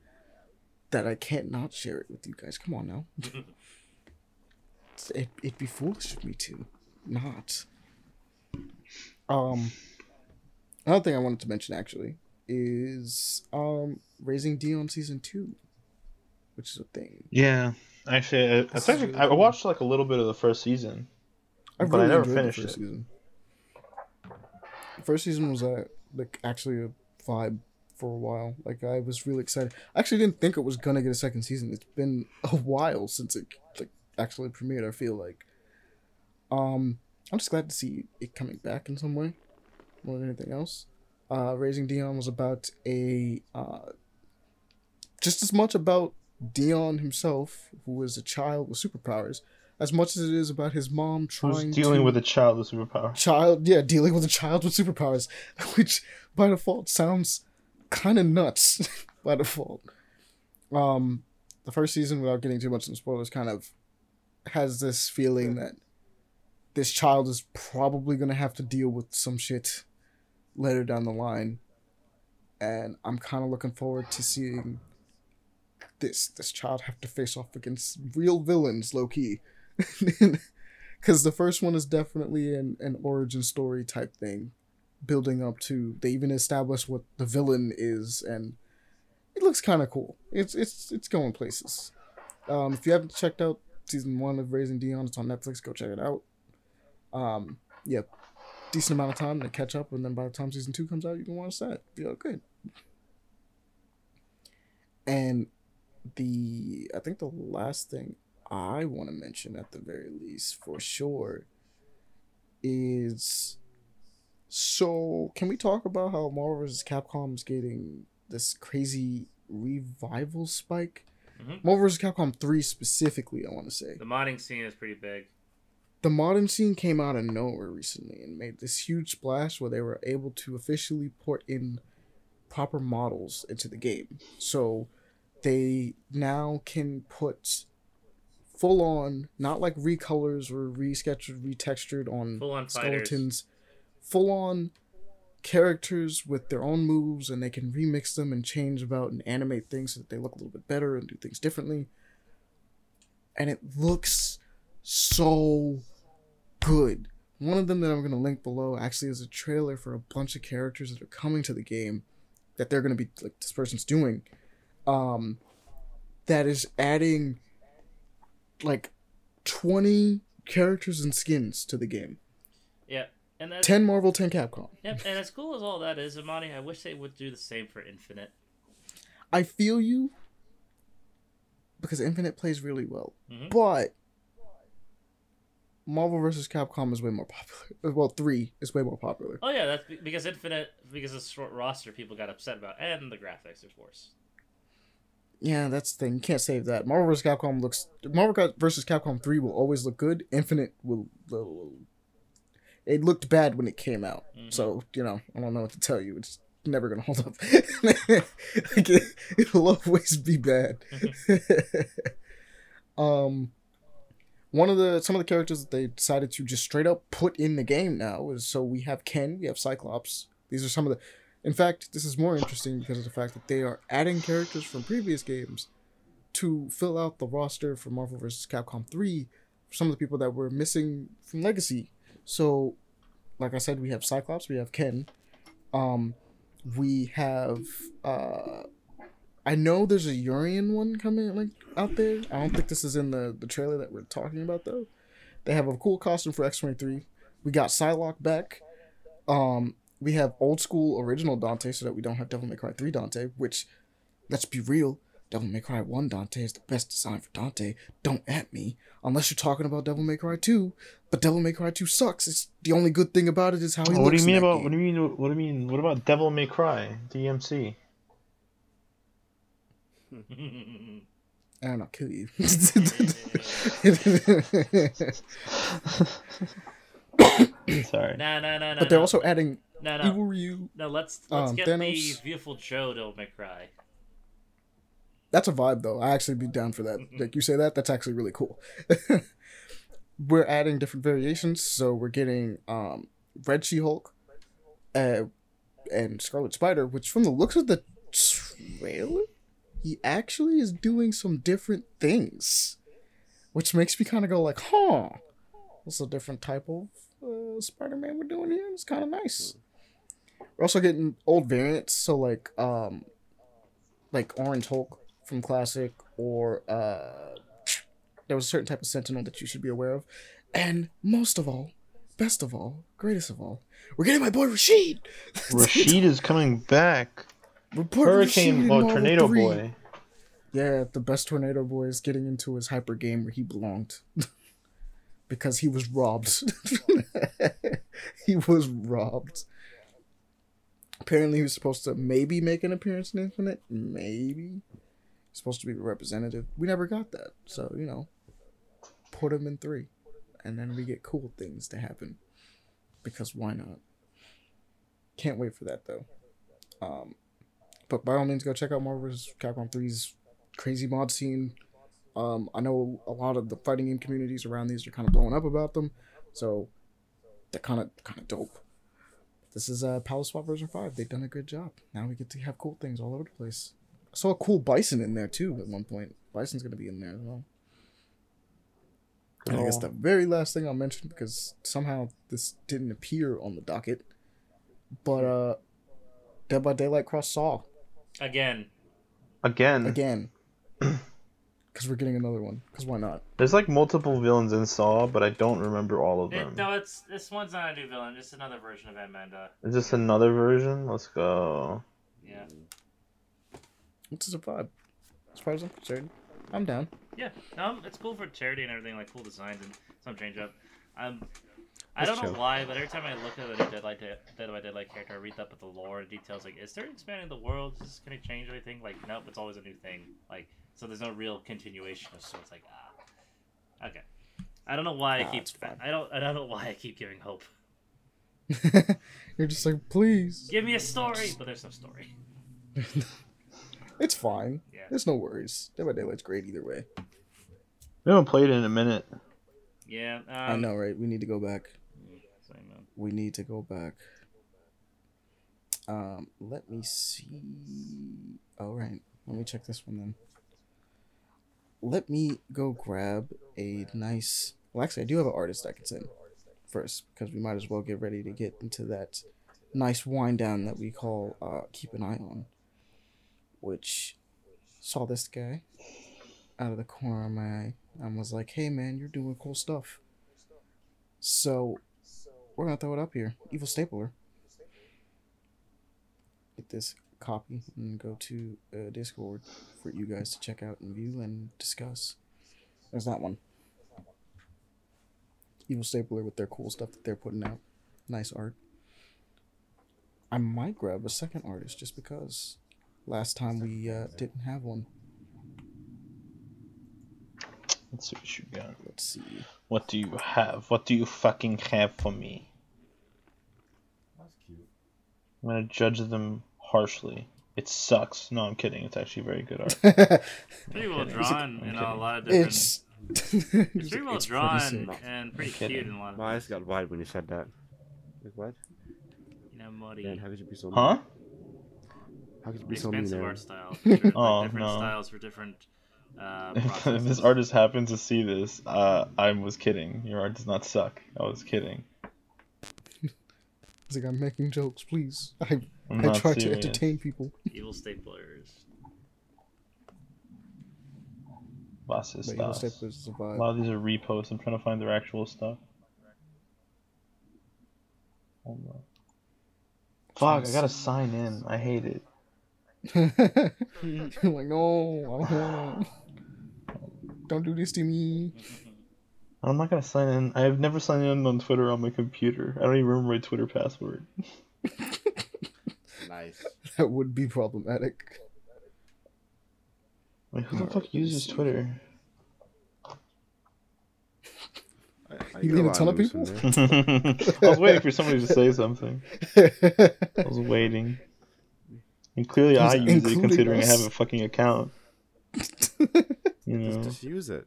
that I can't not share it with you guys. Come on now. it, it'd be foolish of me to not. Um, another thing I wanted to mention actually is um raising Dion season two, which is a thing. Yeah. Actually, I, I, really I watched like a little bit of the first season. I But I never finished it. season. First season was uh, like actually a vibe for a while. Like I was really excited. I actually didn't think it was gonna get a second season. It's been a while since it like actually premiered. I feel like. Um, I'm just glad to see it coming back in some way, more than anything else. Uh, Raising Dion was about a uh, just as much about Dion himself, who was a child with superpowers, as much as it is about his mom Who's trying dealing to with a child with superpowers. child yeah dealing with a child with superpowers which by default sounds kind of nuts by default. Um, the first season, without getting too much in spoilers, kind of has this feeling that this child is probably gonna have to deal with some shit later down the line, and I'm kind of looking forward to seeing this this child have to face off against real villains, low key. Because the first one is definitely an, an origin story type thing, building up to they even establish what the villain is, and it looks kind of cool. It's it's it's going places. Um, if you haven't checked out season one of Raising Dion, it's on Netflix. Go check it out. Um, yeah, decent amount of time to catch up, and then by the time season two comes out, you can watch that. Be all good. And the I think the last thing I want to mention at the very least for sure is so can we talk about how Marvel vs. Capcom is getting this crazy revival spike? Mhm. Marvel vs. Capcom 3 specifically, I want to say. The modding scene is pretty big. The modern scene came out of nowhere recently and made this huge splash where they were able to officially port in proper models into the game. So they now can put full on, not like recolors or resketched, retextured on Full on skeletons, full on characters with their own moves, and they can remix them and change about and animate things so that they look a little bit better and do things differently. And it looks so good. One of them that I'm going to link below actually is a trailer for a bunch of characters that are coming to the game that they're going to be like this person's doing um that is adding like 20 characters and skins to the game. Yeah, and that's 10 Marvel, 10 Capcom. Yep, and as cool as all that is, Amani, I wish they would do the same for Infinite. I feel you because Infinite plays really well. Mhm. But Marvel vs. Capcom is way more popular. Well, 3 is way more popular. Oh yeah, that's because Infinite because of short roster people got upset about, and the graphics, of course. Yeah, that's the thing. You can't save that. Marvel vs. Capcom looks Marvel vs. Capcom 3 will always look good. Infinite will, will it looked bad when it came out. Mhm. So, you know, I don't know what to tell you. It's never going to hold up. like it, it'll always be bad. um one of the some of the characters that they decided to just straight up put in the game now is so we have Ken, we have Cyclops. These are some of the in fact, this is more interesting because of the fact that they are adding characters from previous games to fill out the roster for Marvel vs. Capcom 3 for some of the people that were missing from Legacy. So, like I said, we have Cyclops, we have Ken, um, we have uh, I know there's a Urien one coming like out there. I don't think this is in the the trailer that we're talking about though. They have a cool costume for X twenty three. We got Psylocke back. Um, we have old school original Dante, so that we don't have Devil May Cry three Dante. Which, let's be real, Devil May Cry one Dante is the best design for Dante. Don't at me unless you're talking about Devil May Cry two. But Devil May Cry two sucks. It's the only good thing about it is how he what do you mean about game. what do you mean what do you mean what about Devil May Cry DMC? I don't know, kill you. Sorry. nah, nah, nah, nah. but they're no. also adding no, Evil no, Ryu. no. Let's let's um, get Thanos. the beautiful Joe Devil May Cry. That's a vibe though. I actually be down for that. Like you say that, that's actually really cool. we're adding different variations, so we're getting um Red She Hulk, uh, and Scarlet Spider, which from the looks of the trailer, he actually is doing some different things, which makes me kind of go like, huh, what's a different type of uh, Spider-Man we're doing here? It's kind of nice. We're also getting old variants, so like um, like Orange Hulk from Classic, or uh, there was a certain type of Sentinel that you should be aware of, and most of all, best of all, greatest of all, we're getting my boy Rashid. Rashid is coming back. Report Hurricane, well, Tornado 3. Boy. Yeah, the best tornado boy is getting into his hyper game where he belonged. because he was robbed. he was robbed. Apparently he was supposed to maybe make an appearance in Infinite. Maybe. He's supposed to be a representative. We never got that. So, you know. Put him in three. And then we get cool things to happen. Because why not? Can't wait for that though. Um but by all means, go check out Marvel's. Capcom 3's crazy mod scene. Um, I know a lot of the fighting game communities around these are kind of blowing up about them, so they're kind of kind of dope. This is uh, Palace Swap version five. They've done a good job. Now we get to have cool things all over the place. I saw a cool Bison in there too at one point. Bison's gonna be in there as well. And I guess the very last thing I'll mention because somehow this didn't appear on the docket, but uh, Dead by Daylight Cross Saw Again, Again, again because we're getting another one. Because why not? there's like multiple villains in Saw, but I don't remember all of it, them. no, it's this one's not a new villain. It's another version of Amanda. Is this another version? Let's go. Yeah, It's a vibe. As far as I'm concerned, I'm down. yeah. No, it's cool for charity and everything, like cool designs and some change up. Um, I don't know why, but every time I look at a new Deadlight, Dead by Daylight character, I read up with the lore and details. Like, is there expanding the world? Is this gonna change anything? Like, nope, it's always a new thing. Like, so there's no real continuation. So it's like, ah, okay. I don't know why I Ah, keep. it's fine. I don't. I don't know why I keep giving hope. You're just like, please. Give me a story, but there's no story. It's fine. Yeah. There's no worries. Dead by Daylight's great either way. We haven't played it in a minute. Yeah. Um, I know, right? We need to go back. We need to go back. Um, let me see. All right, let me check this one then. Let me go grab a nice. Well, actually, I do have an artist I can send first because we might as well get ready to get into that nice wind down that we call uh, keep an eye on. Which saw this guy out of the corner of my eye and was like, "Hey, man, you're doing cool stuff." So we're gonna throw it up here. Evil Stapler. Get this copy and go to uh, Discord for you guys to check out and view and discuss. There's that one. Evil Stapler with their cool stuff that they're putting out. Nice art. I might grab a second artist just because last time we uh, didn't have one. Let's see what you got. Let's see. What do you have? What do you fucking have for me? That's cute. I'm gonna judge them harshly. It sucks. No, I'm kidding. It's actually very good art. Pretty well drawn I'm in a lot of different. it's It's pretty well it's drawn sick. and pretty kidding. cute in a lot of. My eyes got wide when you said that. Like what? You know, Mori. Man, how could you be so? huh? How could you be so mean? expensive art style. for sure. Oh, like different no. styles for different. Uh, if processes. this artist happens to see this, uh, I was kidding. Your art does not suck. I was kidding. It's like I'm making jokes, please. I I'm I try serious. to entertain people. Evil staplers. Basis But Evil stuff. Stapler's a A lot of these are reposts. I'm trying to find their actual stuff. Hold on. Fuck, I gotta sign in. I hate it. You're like, no, I don't want Don't do this to me. I'm not gonna sign in. I've never signed in on Twitter on my computer. I don't even remember my Twitter password. Nice. That would be problematic. Like, who the Alright, fuck uses. Twitter? I, I You get mean a ton of people? I was waiting for somebody to say something. I was waiting. And clearly I Who's use it including considering I have a fucking account. You know. Just, just use it.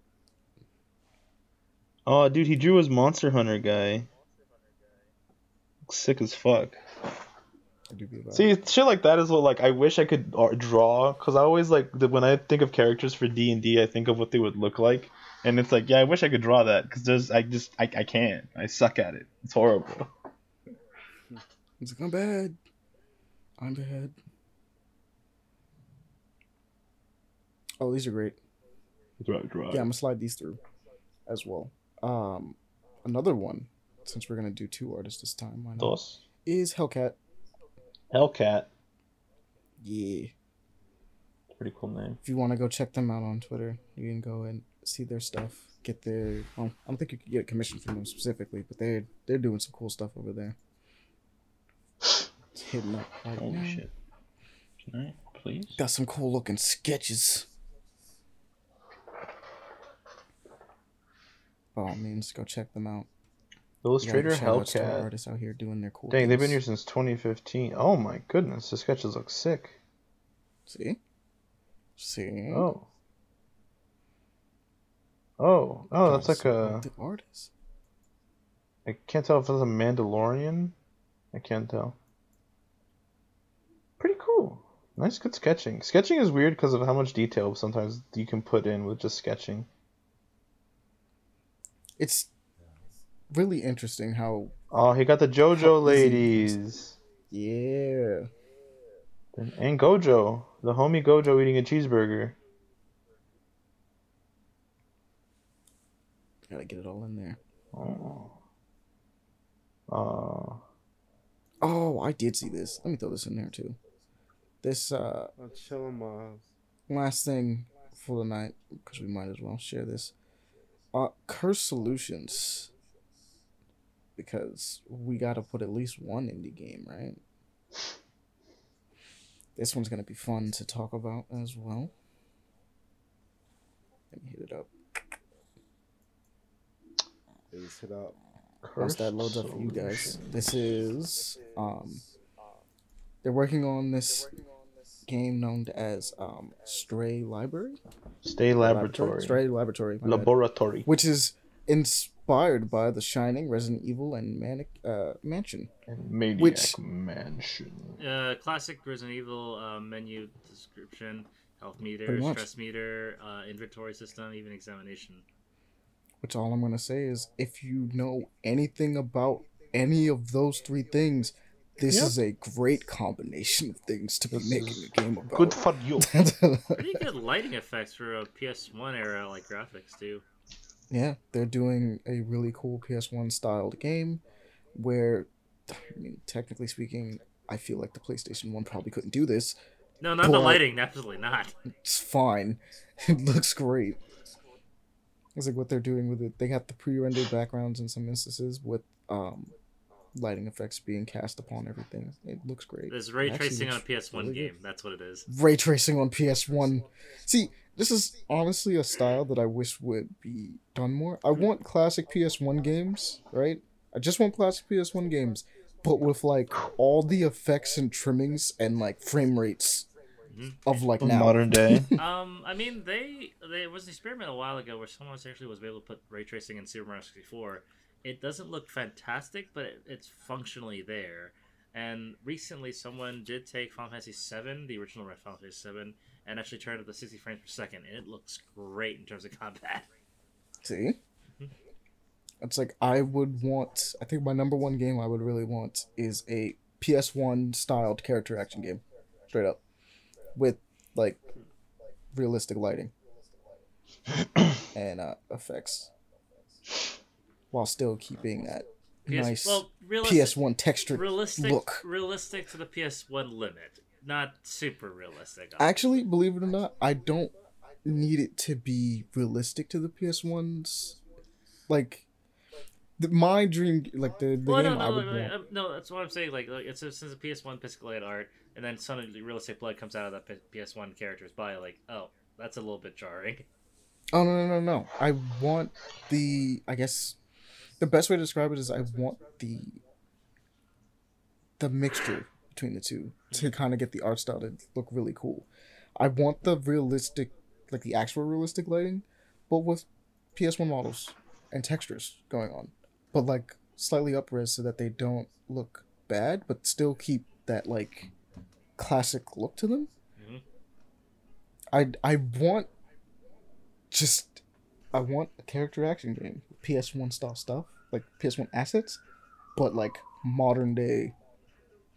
Oh, dude, he drew his Monster Hunter guy. Looks sick as fuck. I do be about See, shit like that is what like I wish I could uh, draw because I always like when I think of characters for D and D, I think of what they would look like, and it's like, yeah, I wish I could draw that because there's I just I, I can't. I suck at it. It's horrible. It's like, I'm bad. I'm bad. Oh, these are great. Draw, draw. Yeah, I'm gonna slide these through as well. Um, another one, since we're gonna do two artists this time, why not? Dos. Is Hellcat. Hellcat. Yeah. Pretty cool name. If you want to go check them out on Twitter, you can go and see their stuff. Get their. Well, I don't think you can get a commission from them specifically, but they're they're doing some cool stuff over there. It's hitting up right Holy now. shit. Can I please? Got some cool looking sketches. By all means, go check them out. Illustrator give shout-outs to our Hellcat. artists out here doing their cool. Dang, they've been here since 2015. Oh my goodness, the sketches look sick. See? See? Oh. Oh, oh, that's like a. The artist. I can't tell if it's a Mandalorian. I can't tell. Pretty cool. Nice, good sketching. Sketching is weird because of how much detail sometimes you can put in with just sketching. It's really interesting how. Oh, he got the JoJo ladies. Yeah. And, and Gojo, the homie Gojo eating a cheeseburger. Gotta get it all in there. Oh. Uh, Oh, I did see this. Let me throw this in there too. This uh I'm chilling, Miles. last thing for the night because we might as well share this. Uh, Curse Solutions. Because we got to put at least one indie game, right? This one's gonna be fun to talk about as well. Let me hit it up. Please hit up. Once that loads up for you guys, this is um, they're working on this game known as um, Stray Library. Stay laboratory. Stray Laboratory. my bad. Laboratory. which is inspired by The Shining, Resident Evil, and Manic uh, Mansion. Maniac Which- Mansion. Uh, classic Resident Evil uh, menu description, health meter, stress meter, uh, inventory system, even examination. Which all I'm gonna say is, if you know anything about any of those three things, this Yep. is a great combination of things to be This making a game about. Good for you. Pretty good lighting effects for a PS1 era like graphics too. yeah, they're doing a really cool PS1 styled game, where, I mean, technically speaking, I feel like the PlayStation One probably couldn't do this. No, not the lighting. Absolutely not. It's fine. It looks great. It's like what they're doing with it. They got the pre-rendered backgrounds in some instances with um, lighting effects being cast upon everything. It looks great. There's ray It tracing on a PS1 really good. game. That's what it is. Ray tracing on PS1. See, this is honestly a style that I wish would be done more. I want classic PS1 games, right? I just want classic PS1 games, but with like all the effects and trimmings and like frame rates Mhm. of like now. Modern day. um, I mean, they there was an experiment a while ago where someone actually was able to put ray tracing in Super Mario 64. It doesn't look fantastic, but it, it's functionally there. And recently, someone did take Final Fantasy VII, the original Final Fantasy VII, and actually turned it to 60 frames per second, and it looks great in terms of combat. See? Mhm. It's like I would want I think my number one game I would really want is a PS1 styled character action game. Straight up. With like realistic lighting and uh, effects. While still keeping that PS, nice well, realistic, PS1 textured realistic, look. realistic to the PS1 limit, not super realistic. Actually, believe it or not, I don't need it to be realistic to the PS1's like the, my dream like the, the well, game no, I no, would no, want. no, no, that's what I'm saying. Like, like it's a, since the PS1 pixelated art, and then suddenly realistic blood comes out of that PS1 character's body, like, oh, that's a little bit jarring. Oh no no no no! I want the I guess the best way to describe it is I want the the mixture between the two to kind of get the art style to look really cool. I want the realistic, like the actual realistic lighting, but with PS1 models and textures going on, but like slightly up res so that they don't look bad, but still keep that like classic look to them. Mhm. I I want just I want a character action game, PS1 style stuff, like PS1 assets, but like modern day.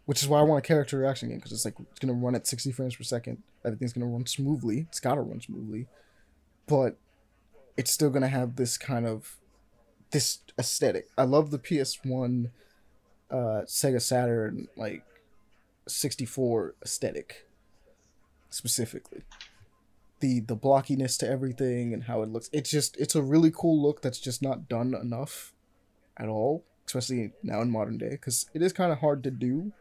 Which is why I want a character reaction game because it's like it's gonna run at sixty frames per second. Everything's gonna run smoothly. It's gotta run smoothly, but it's still gonna have this kind of this aesthetic. I love the PS1, uh, Sega Saturn like sixty four aesthetic, specifically the the blockiness to everything and how it looks. It's just it's a really cool look that's just not done enough at all, especially now in modern day because it is kind of hard to do.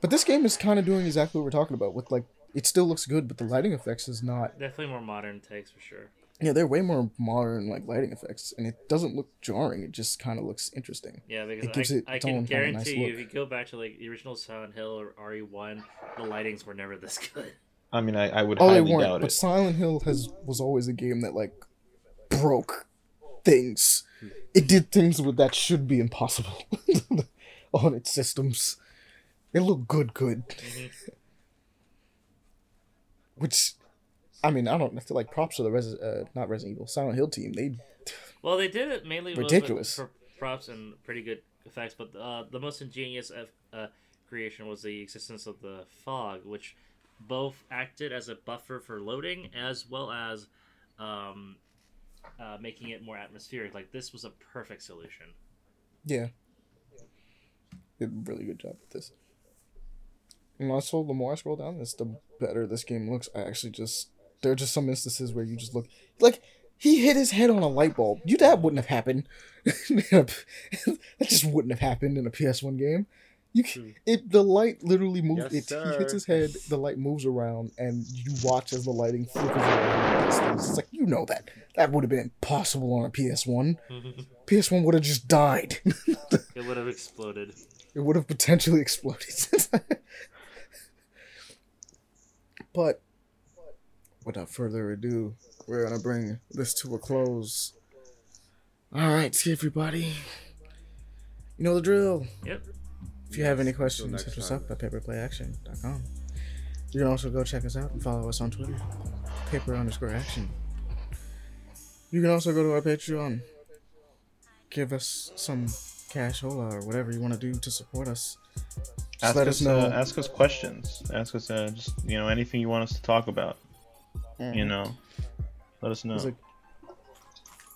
But this game is kind of doing exactly what we're talking about with like it still looks good, but the lighting effects is not. Definitely more modern takes for sure. Yeah, they're way more modern like lighting effects, and it doesn't look jarring. It just kind of looks interesting. Yeah, because It gives I, it I can kinda nice guarantee you, look. if you go back to like the original Silent Hill or RE1, the lightings were never this good. I mean, I, I would Oh, they highly weren't. doubt it. But. Silent Hill has was always a game that like broke things. It did things with that should be impossible on its systems. It looked good, good. Mhm. Which, I mean, I don't I feel like props to the Res- uh, not Resident Evil Silent Hill team. They Well, they did it mainly with- Ridiculous. for props and pretty good effects, but uh, the most ingenious uh, uh, creation was the existence of the fog, which both acted as a buffer for loading as well as um, uh, making it more atmospheric. Like this was a perfect solution. yeah, did a really good job with this. And also, the more I scroll down this, the better this game looks. I actually just there are just some instances where you just look like he hit his head on a light bulb. You that wouldn't have happened. that just wouldn't have happened in a PS1 game. You can, hmm. it the light literally moves. Yes, it, he hits his head. The light moves around, and you watch as the lighting flickers around. and does things. It's like you know that that would have been impossible on a PS1. PS1 would have just died. it would have exploded. it would have potentially exploded. but without further ado, we're gonna bring this to a close. All right, everybody. You know the drill. Yep. If you have any questions, hit us up at paperplayaction.com. You can also go check us out and follow us on Twitter, paper underscore action. You can also go to our Patreon. Give us some cash hola or whatever you want to do to support us. Just Ask let us, us know. uh, ask us questions. Ask us uh, just you know anything you want us to talk about. You know, let us know. Like-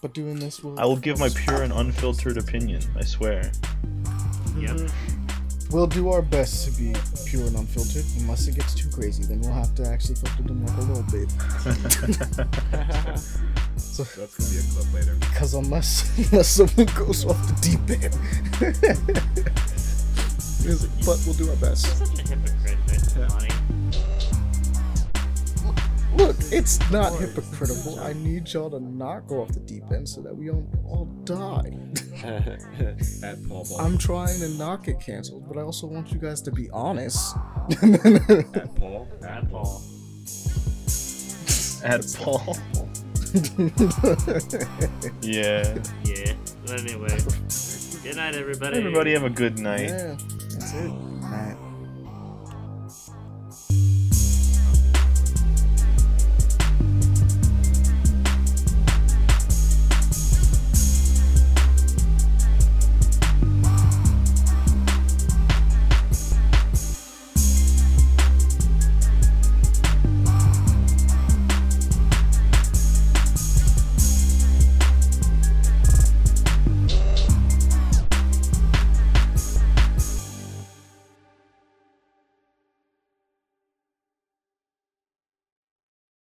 but doing this will I will give my pure and unfiltered opinion. I swear. Yep. We'll do our best to be pure and unfiltered. Unless it gets too crazy, then we'll have to actually filter them like a little bit. so, That's gonna be a clip later. because unless unless someone goes off the deep end, but we'll do our You're best. such a hypocrite, Mr. Lonnie. Look, it's not hypocritical. I need y'all to not go off the deep end so that we don't all die. At Paul Ball. I'm trying to not get canceled, but I also want you guys to be honest. At Paul. At Paul. At Paul. yeah. Yeah. But anyway, good night, everybody. Everybody have a good night. yeah, that's it. All right.